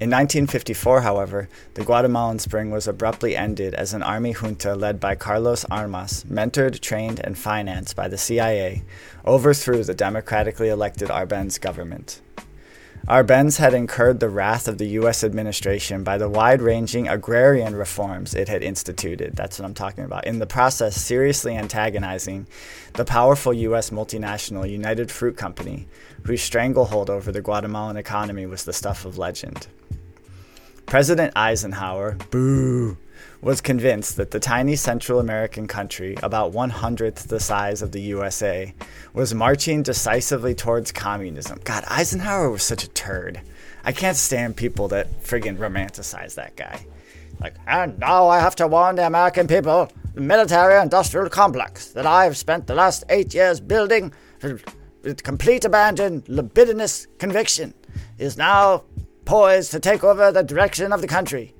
In 1954, however, the Guatemalan Spring was abruptly ended as an army junta led by Carlos Armas, mentored, trained, and financed by the CIA, overthrew the democratically elected Arbenz government. Arbenz had incurred the wrath of the U.S. administration by the wide ranging agrarian reforms it had instituted. That's what I'm talking about. In the process, seriously antagonizing the powerful U.S. multinational United Fruit Company, whose stranglehold over the Guatemalan economy was the stuff of legend. President Eisenhower, boo, was convinced that the tiny Central American country, about one hundredth the size of the USA, was marching decisively towards communism. God, Eisenhower was such a turd. I can't stand people that friggin' romanticize that guy. Like, and now I have to warn the American people, the military industrial complex that I have spent the last eight years building with complete abandon, libidinous conviction, is now poised to take over the direction of the country.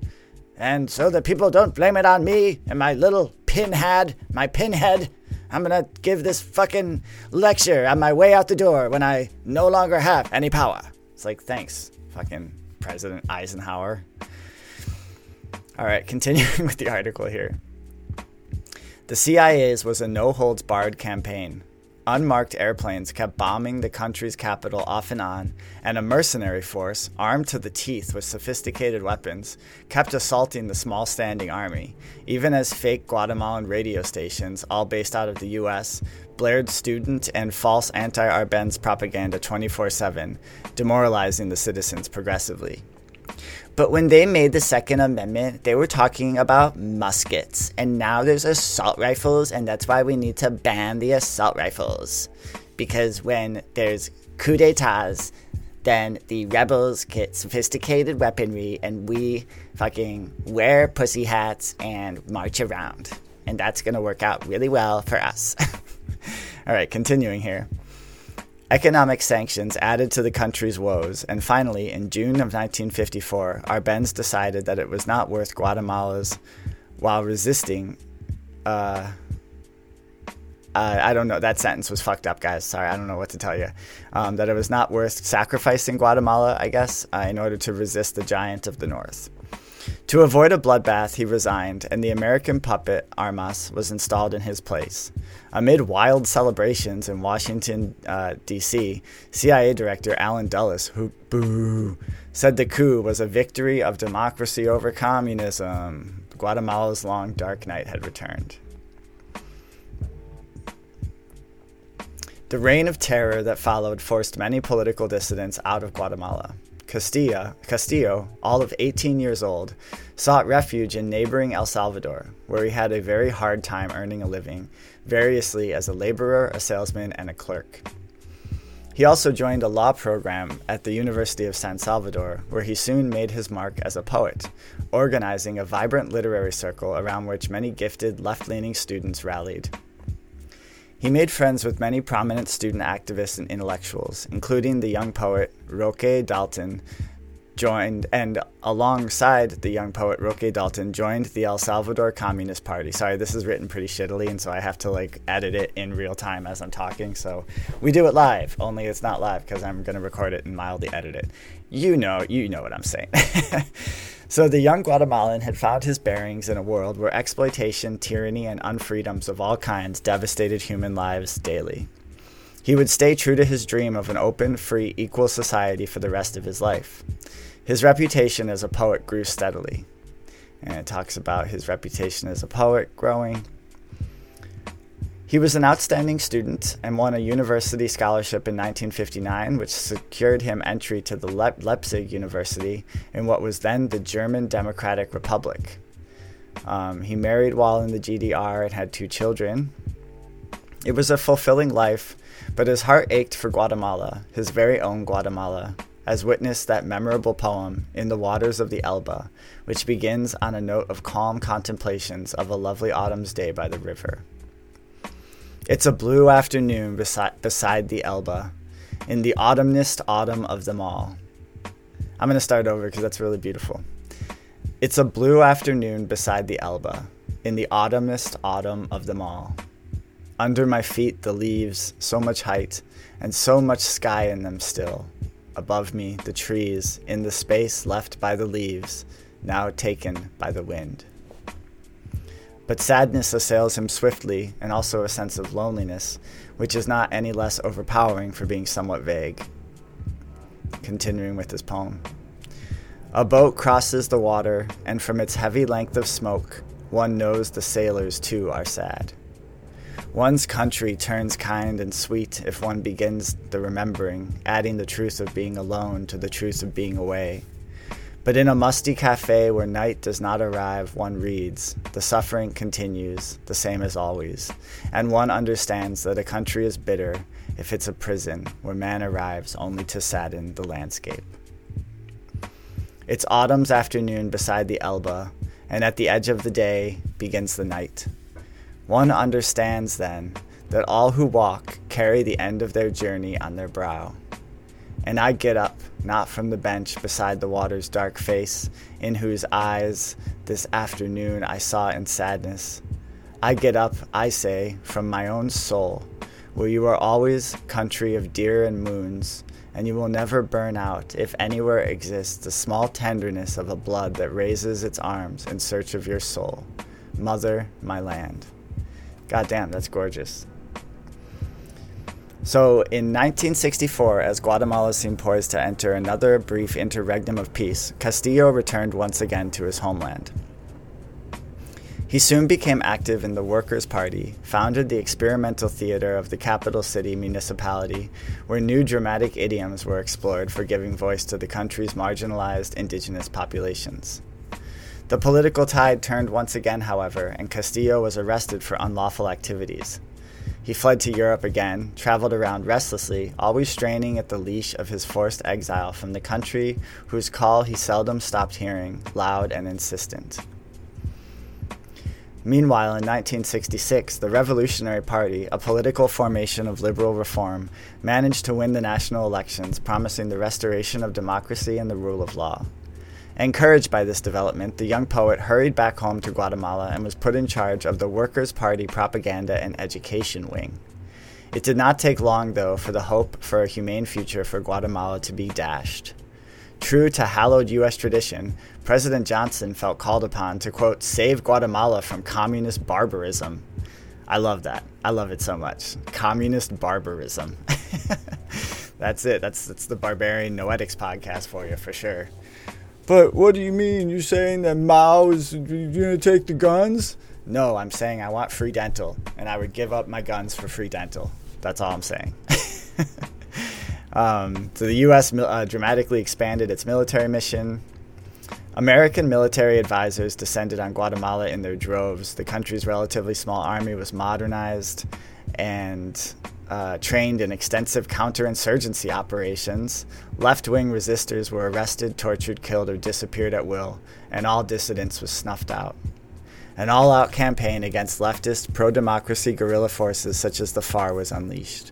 And so that people don't blame it on me and my little pinhead, my pinhead, I'm gonna give this fucking lecture on my way out the door when I no longer have any power. It's like, thanks, fucking President Eisenhower. All right, <laughs> continuing with the article here. The CIA's was a no holds barred campaign. Unmarked airplanes kept bombing the country's capital off and on, and a mercenary force, armed to the teeth with sophisticated weapons, kept assaulting the small standing army, even as fake Guatemalan radio stations, all based out of the US, blared student and false anti Arbenz propaganda 24 7, demoralizing the citizens progressively. But when they made the Second Amendment, they were talking about muskets. And now there's assault rifles, and that's why we need to ban the assault rifles. Because when there's coup d'etats, then the rebels get sophisticated weaponry, and we fucking wear pussy hats and march around. And that's gonna work out really well for us. <laughs> All right, continuing here. Economic sanctions added to the country's woes, and finally, in June of 1954, Arbenz decided that it was not worth Guatemala's while resisting. Uh, uh, I don't know. That sentence was fucked up, guys. Sorry, I don't know what to tell you. Um, that it was not worth sacrificing Guatemala, I guess, uh, in order to resist the giant of the north. To avoid a bloodbath, he resigned, and the American puppet Armas was installed in his place. Amid wild celebrations in Washington, uh, D.C., CIA Director Allen Dulles, who boo, said the coup was a victory of democracy over communism. Guatemala's long dark night had returned. The reign of terror that followed forced many political dissidents out of Guatemala. Castilla, Castillo, all of 18 years old, sought refuge in neighboring El Salvador, where he had a very hard time earning a living, variously as a laborer, a salesman, and a clerk. He also joined a law program at the University of San Salvador, where he soon made his mark as a poet, organizing a vibrant literary circle around which many gifted left leaning students rallied. He made friends with many prominent student activists and intellectuals, including the young poet Roque Dalton, joined and alongside the young poet Roque Dalton joined the El Salvador Communist Party. Sorry, this is written pretty shittily and so I have to like edit it in real time as I'm talking. So we do it live, only it's not live because I'm going to record it and mildly edit it. You know, you know what I'm saying. <laughs> So the young Guatemalan had found his bearings in a world where exploitation, tyranny, and unfreedoms of all kinds devastated human lives daily. He would stay true to his dream of an open, free, equal society for the rest of his life. His reputation as a poet grew steadily. And it talks about his reputation as a poet growing. He was an outstanding student and won a university scholarship in 1959, which secured him entry to the Le- Leipzig University in what was then the German Democratic Republic. Um, he married while in the GDR and had two children. It was a fulfilling life, but his heart ached for Guatemala, his very own Guatemala, as witnessed that memorable poem, In the Waters of the Elba, which begins on a note of calm contemplations of a lovely autumn's day by the river. It's a blue afternoon beside, beside the Elba, in the autumnest autumn of them all. I'm going to start over because that's really beautiful. It's a blue afternoon beside the Elba, in the autumnest autumn of them all. Under my feet, the leaves, so much height, and so much sky in them still. Above me, the trees, in the space left by the leaves, now taken by the wind. But sadness assails him swiftly, and also a sense of loneliness, which is not any less overpowering for being somewhat vague. Continuing with his poem. A boat crosses the water, and from its heavy length of smoke, one knows the sailors too are sad. One's country turns kind and sweet if one begins the remembering, adding the truth of being alone to the truth of being away. But in a musty cafe where night does not arrive, one reads, the suffering continues, the same as always, and one understands that a country is bitter if it's a prison where man arrives only to sadden the landscape. It's autumn's afternoon beside the Elba, and at the edge of the day begins the night. One understands then that all who walk carry the end of their journey on their brow. And I get up, not from the bench beside the water's dark face, in whose eyes this afternoon I saw in sadness. I get up, I say, from my own soul, where you are always country of deer and moons, and you will never burn out if anywhere exists the small tenderness of a blood that raises its arms in search of your soul. Mother, my land. God damn, that's gorgeous. So, in 1964, as Guatemala seemed poised to enter another brief interregnum of peace, Castillo returned once again to his homeland. He soon became active in the Workers' Party, founded the experimental theater of the capital city municipality, where new dramatic idioms were explored for giving voice to the country's marginalized indigenous populations. The political tide turned once again, however, and Castillo was arrested for unlawful activities. He fled to Europe again, traveled around restlessly, always straining at the leash of his forced exile from the country whose call he seldom stopped hearing, loud and insistent. Meanwhile, in 1966, the Revolutionary Party, a political formation of liberal reform, managed to win the national elections, promising the restoration of democracy and the rule of law. Encouraged by this development, the young poet hurried back home to Guatemala and was put in charge of the Workers' Party propaganda and education wing. It did not take long, though, for the hope for a humane future for Guatemala to be dashed. True to hallowed U.S. tradition, President Johnson felt called upon to, quote, save Guatemala from communist barbarism. I love that. I love it so much. Communist barbarism. <laughs> that's it. That's, that's the Barbarian Noetics podcast for you, for sure. But what do you mean? You're saying that Mao is to take the guns? No, I'm saying I want free dental, and I would give up my guns for free dental. That's all I'm saying. <laughs> Um, so the U.S. Uh, dramatically expanded its military mission. American military advisors descended on Guatemala in their droves. The country's relatively small army was modernized and uh, trained in extensive counterinsurgency operations. Left wing resistors were arrested, tortured, killed, or disappeared at will, and all dissidents was snuffed out. An all out campaign against leftist, pro democracy guerrilla forces such as the FAR was unleashed.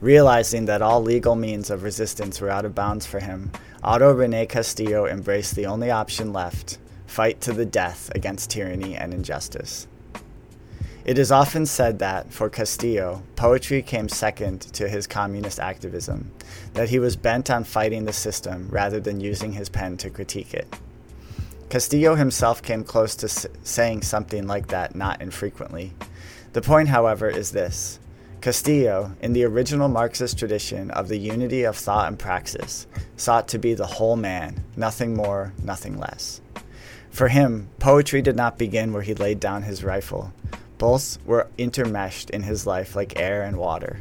Realizing that all legal means of resistance were out of bounds for him, Otto Rene Castillo embraced the only option left fight to the death against tyranny and injustice. It is often said that, for Castillo, poetry came second to his communist activism, that he was bent on fighting the system rather than using his pen to critique it. Castillo himself came close to s- saying something like that not infrequently. The point, however, is this Castillo, in the original Marxist tradition of the unity of thought and praxis, sought to be the whole man, nothing more, nothing less. For him, poetry did not begin where he laid down his rifle. Both were intermeshed in his life like air and water.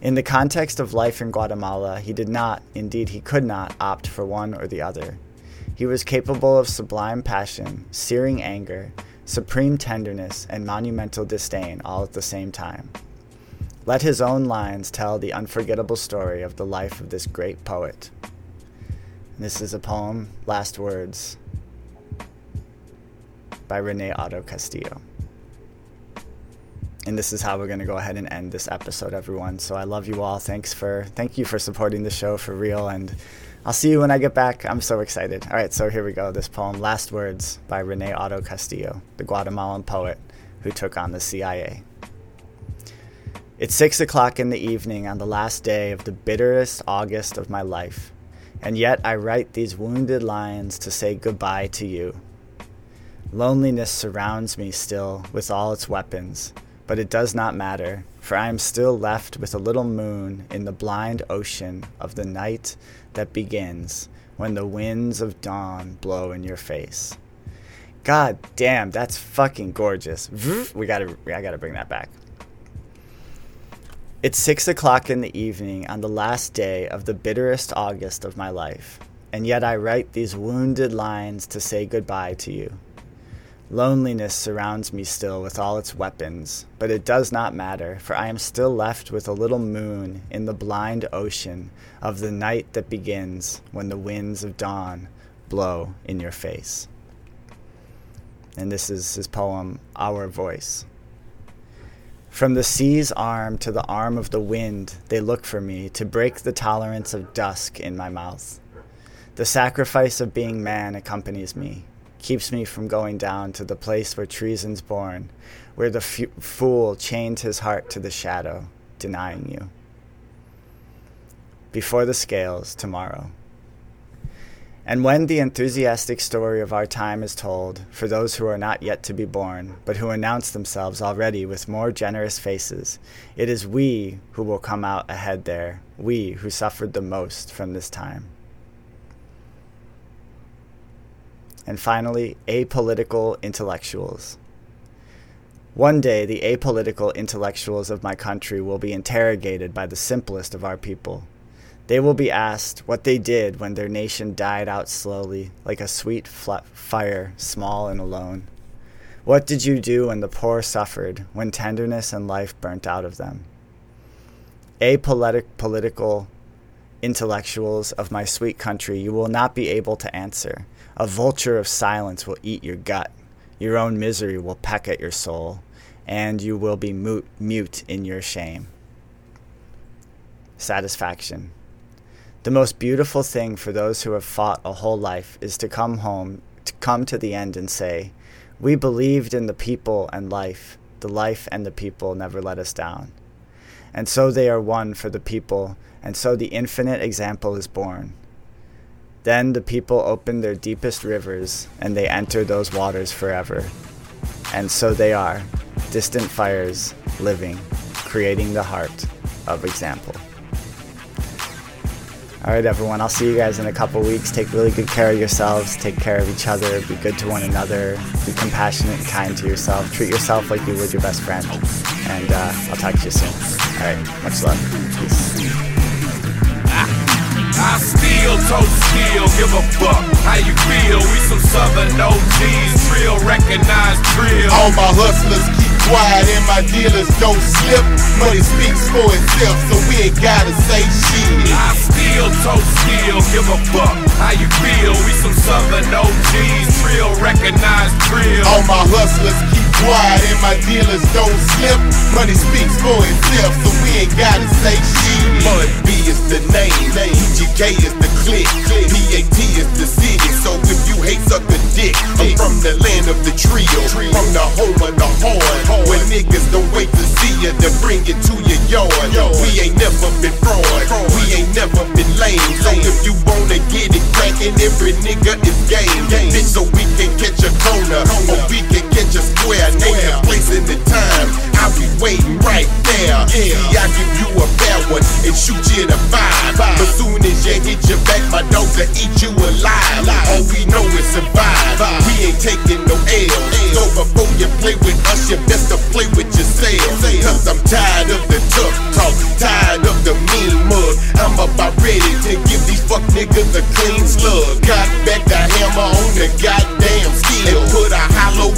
In the context of life in Guatemala, he did not, indeed, he could not, opt for one or the other. He was capable of sublime passion, searing anger, supreme tenderness, and monumental disdain all at the same time. Let his own lines tell the unforgettable story of the life of this great poet. This is a poem, Last Words, by Rene Otto Castillo. And this is how we're going to go ahead and end this episode, everyone. So I love you all. Thanks for thank you for supporting the show for real and I'll see you when I get back. I'm so excited. All right, so here we go. This poem, Last Words by Rene Otto Castillo, the Guatemalan poet who took on the CIA. It's six o'clock in the evening on the last day of the bitterest August of my life, and yet I write these wounded lines to say goodbye to you. Loneliness surrounds me still with all its weapons, but it does not matter, for I am still left with a little moon in the blind ocean of the night that begins when the winds of dawn blow in your face. God damn, that's fucking gorgeous. We gotta, I gotta bring that back. It's six o'clock in the evening on the last day of the bitterest August of my life, and yet I write these wounded lines to say goodbye to you. Loneliness surrounds me still with all its weapons, but it does not matter, for I am still left with a little moon in the blind ocean of the night that begins when the winds of dawn blow in your face. And this is his poem, Our Voice. From the sea's arm to the arm of the wind, they look for me to break the tolerance of dusk in my mouth. The sacrifice of being man accompanies me, keeps me from going down to the place where treason's born, where the f- fool chained his heart to the shadow, denying you. before the scales tomorrow. And when the enthusiastic story of our time is told for those who are not yet to be born, but who announce themselves already with more generous faces, it is we who will come out ahead there, we who suffered the most from this time. And finally, apolitical intellectuals. One day, the apolitical intellectuals of my country will be interrogated by the simplest of our people they will be asked what they did when their nation died out slowly, like a sweet fire, small and alone. What did you do when the poor suffered, when tenderness and life burnt out of them? Apolitical political intellectuals of my sweet country, you will not be able to answer. A vulture of silence will eat your gut. Your own misery will peck at your soul, and you will be mute, mute in your shame. Satisfaction. The most beautiful thing for those who have fought a whole life is to come home, to come to the end and say, We believed in the people and life. The life and the people never let us down. And so they are one for the people, and so the infinite example is born. Then the people open their deepest rivers, and they enter those waters forever. And so they are, distant fires, living, creating the heart of example. All right, everyone. I'll see you guys in a couple weeks. Take really good care of yourselves. Take care of each other. Be good to one another. Be compassionate and kind to yourself. Treat yourself like you would your best friend. And uh, I'll talk to you soon. All right. Much love. Peace. I still toast still, give a fuck how you feel. We some southern OGs, real recognized drill. All my hustlers keep quiet and my dealers don't slip. Money speaks for itself, so we ain't gotta say shit. I still toast still, give a fuck how you feel. We some southern OGs, real recognized drill. All my hustlers keep quiet and my dealers don't slip. Money speaks for itself, so we ain't gotta say shit. Bun B is the name, UGK is the click, PAT is the city. So if you hate, suck a dick. I'm from the land of the trio, from the home of the horn. When niggas don't wait to see you to bring it to your yard. We ain't never been fraud, we ain't never been lame. So if you wanna get it crackin', every nigga is game. Bitch, so we can catch a corner, or we can catch a. Name the place and the time, I'll be waiting right there. See, I give you a bad one and shoot you the five. But soon as you hit your back, my dogs will eat you alive. All we know is survive. We ain't taking no L. So before you play with us, you best to play with yourself. Cause I'm tired of the tough talk, tired of the mean mug. I'm about ready to give these fuck niggas a clean slug. Got back the hammer on the goddamn steel. And put a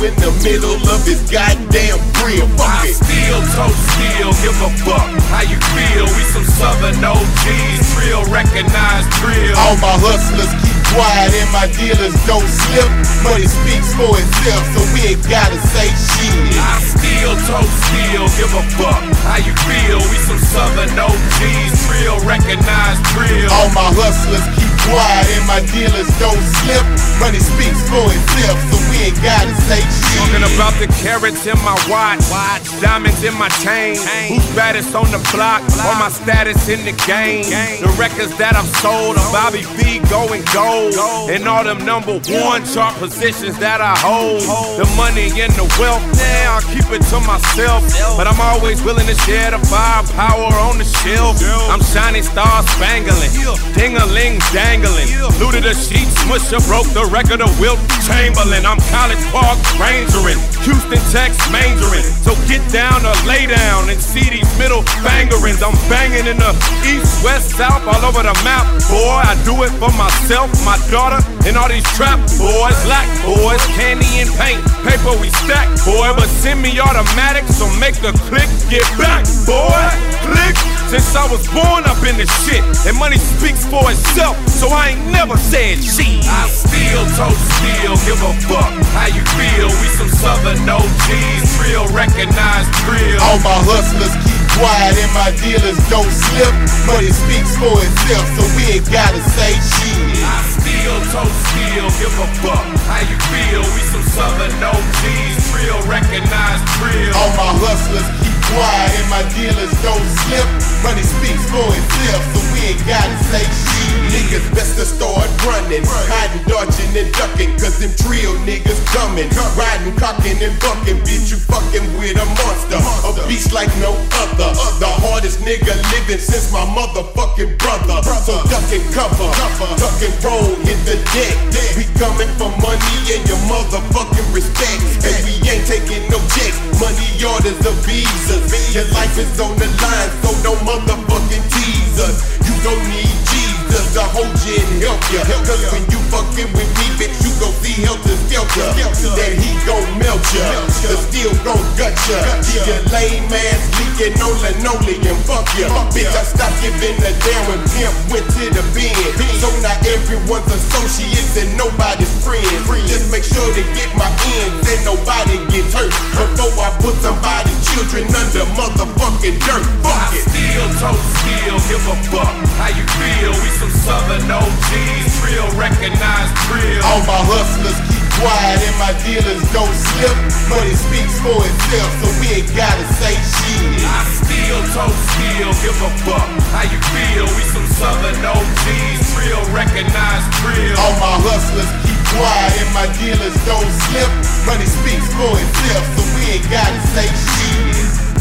in the middle of his goddamn grill. Fuck it. Still toe steel, give a fuck how you feel. We some southern OGs, real recognized drill. All my hustlers keep quiet and my dealers don't slip. Money speaks for itself, so we ain't gotta say shit. I still toast still, give a fuck how you feel. We some southern OGs, real recognized drill. All my hustlers keep quiet and my dealers don't slip. Money speaks for itself, so we ain't gotta say shit. Talking about the carats in my watch, diamonds in my chain. Who's baddest on the block? Or my status in the game? The records that I've sold, a Bobby V going gold, and all them number one chart positions that I hold. The money and the wealth, yeah, I'll keep it to myself, but I'm always willing to share the firepower on the shelf. I'm shining star spangling, ding a ling dangling. Looted a sheet, smusher, broke the record of Wilt Chamberlain. I'm College Park Rangering, Houston Tex Mandarin. So get down or lay down and see these middle bangerins. I'm banging in the east, west, south, all over the map. Boy, I do it for myself, my daughter, and all these trap boys, black boys, candy and paint, paper we stack, boy. But send me automatic, so make the click get back, boy. Click. Since I was born up in this shit, and money speaks for itself, so I ain't never said shit. I still toast steel, give a fuck how you feel. We some southern OGs, real recognized drill. All my hustlers keep quiet and my dealers don't slip. Money speaks for itself, so we ain't gotta say shit. I still toast steel, give a fuck how you feel. We some southern OGs, real recognized drill. All my hustlers keep quiet and my dealers don't slip. Money speaks for itself, so we ain't gotta say shit. Niggas best to start running, hiding, dodging, and ducking, cause them trio niggas coming. Riding, cocking, and bucking, bitch, you fucking with a monster. A beast like no other. The hardest nigga living since my motherfucking brother. So duck and cover, duck and roll, hit the deck. We coming for money and your motherfucking respect. And we ain't taking no checks, money orders or visas. Your life is on the line, so don't motherfucking tease us. You don't need Jesus to hold you and help you. Cause when you fucking with me, bitch, you gon' see helter skelter. That he gon' melt ya, the steel gon' gut ya. Leave your lame ass leaking on linoleum, fuck ya. Bitch, I stopped giving a damn when pimp went to the bin. So now everyone's associates and nobody's friends. Just make sure to get my ends and nobody gets hurt. Before I put somebody's children under motherfucking dirt. Fuck it. Steel toe steel, give a fuck how you feel. We some southern OGs, real recognized real. All my hustlers keep quiet and my dealers don't slip. Money speaks for itself, so we ain't gotta say shit. I steal, toe steal, give a fuck how you feel. We some southern OGs, real recognized real. All my hustlers keep quiet and my dealers don't slip. Money speaks for itself, so we ain't gotta say shit.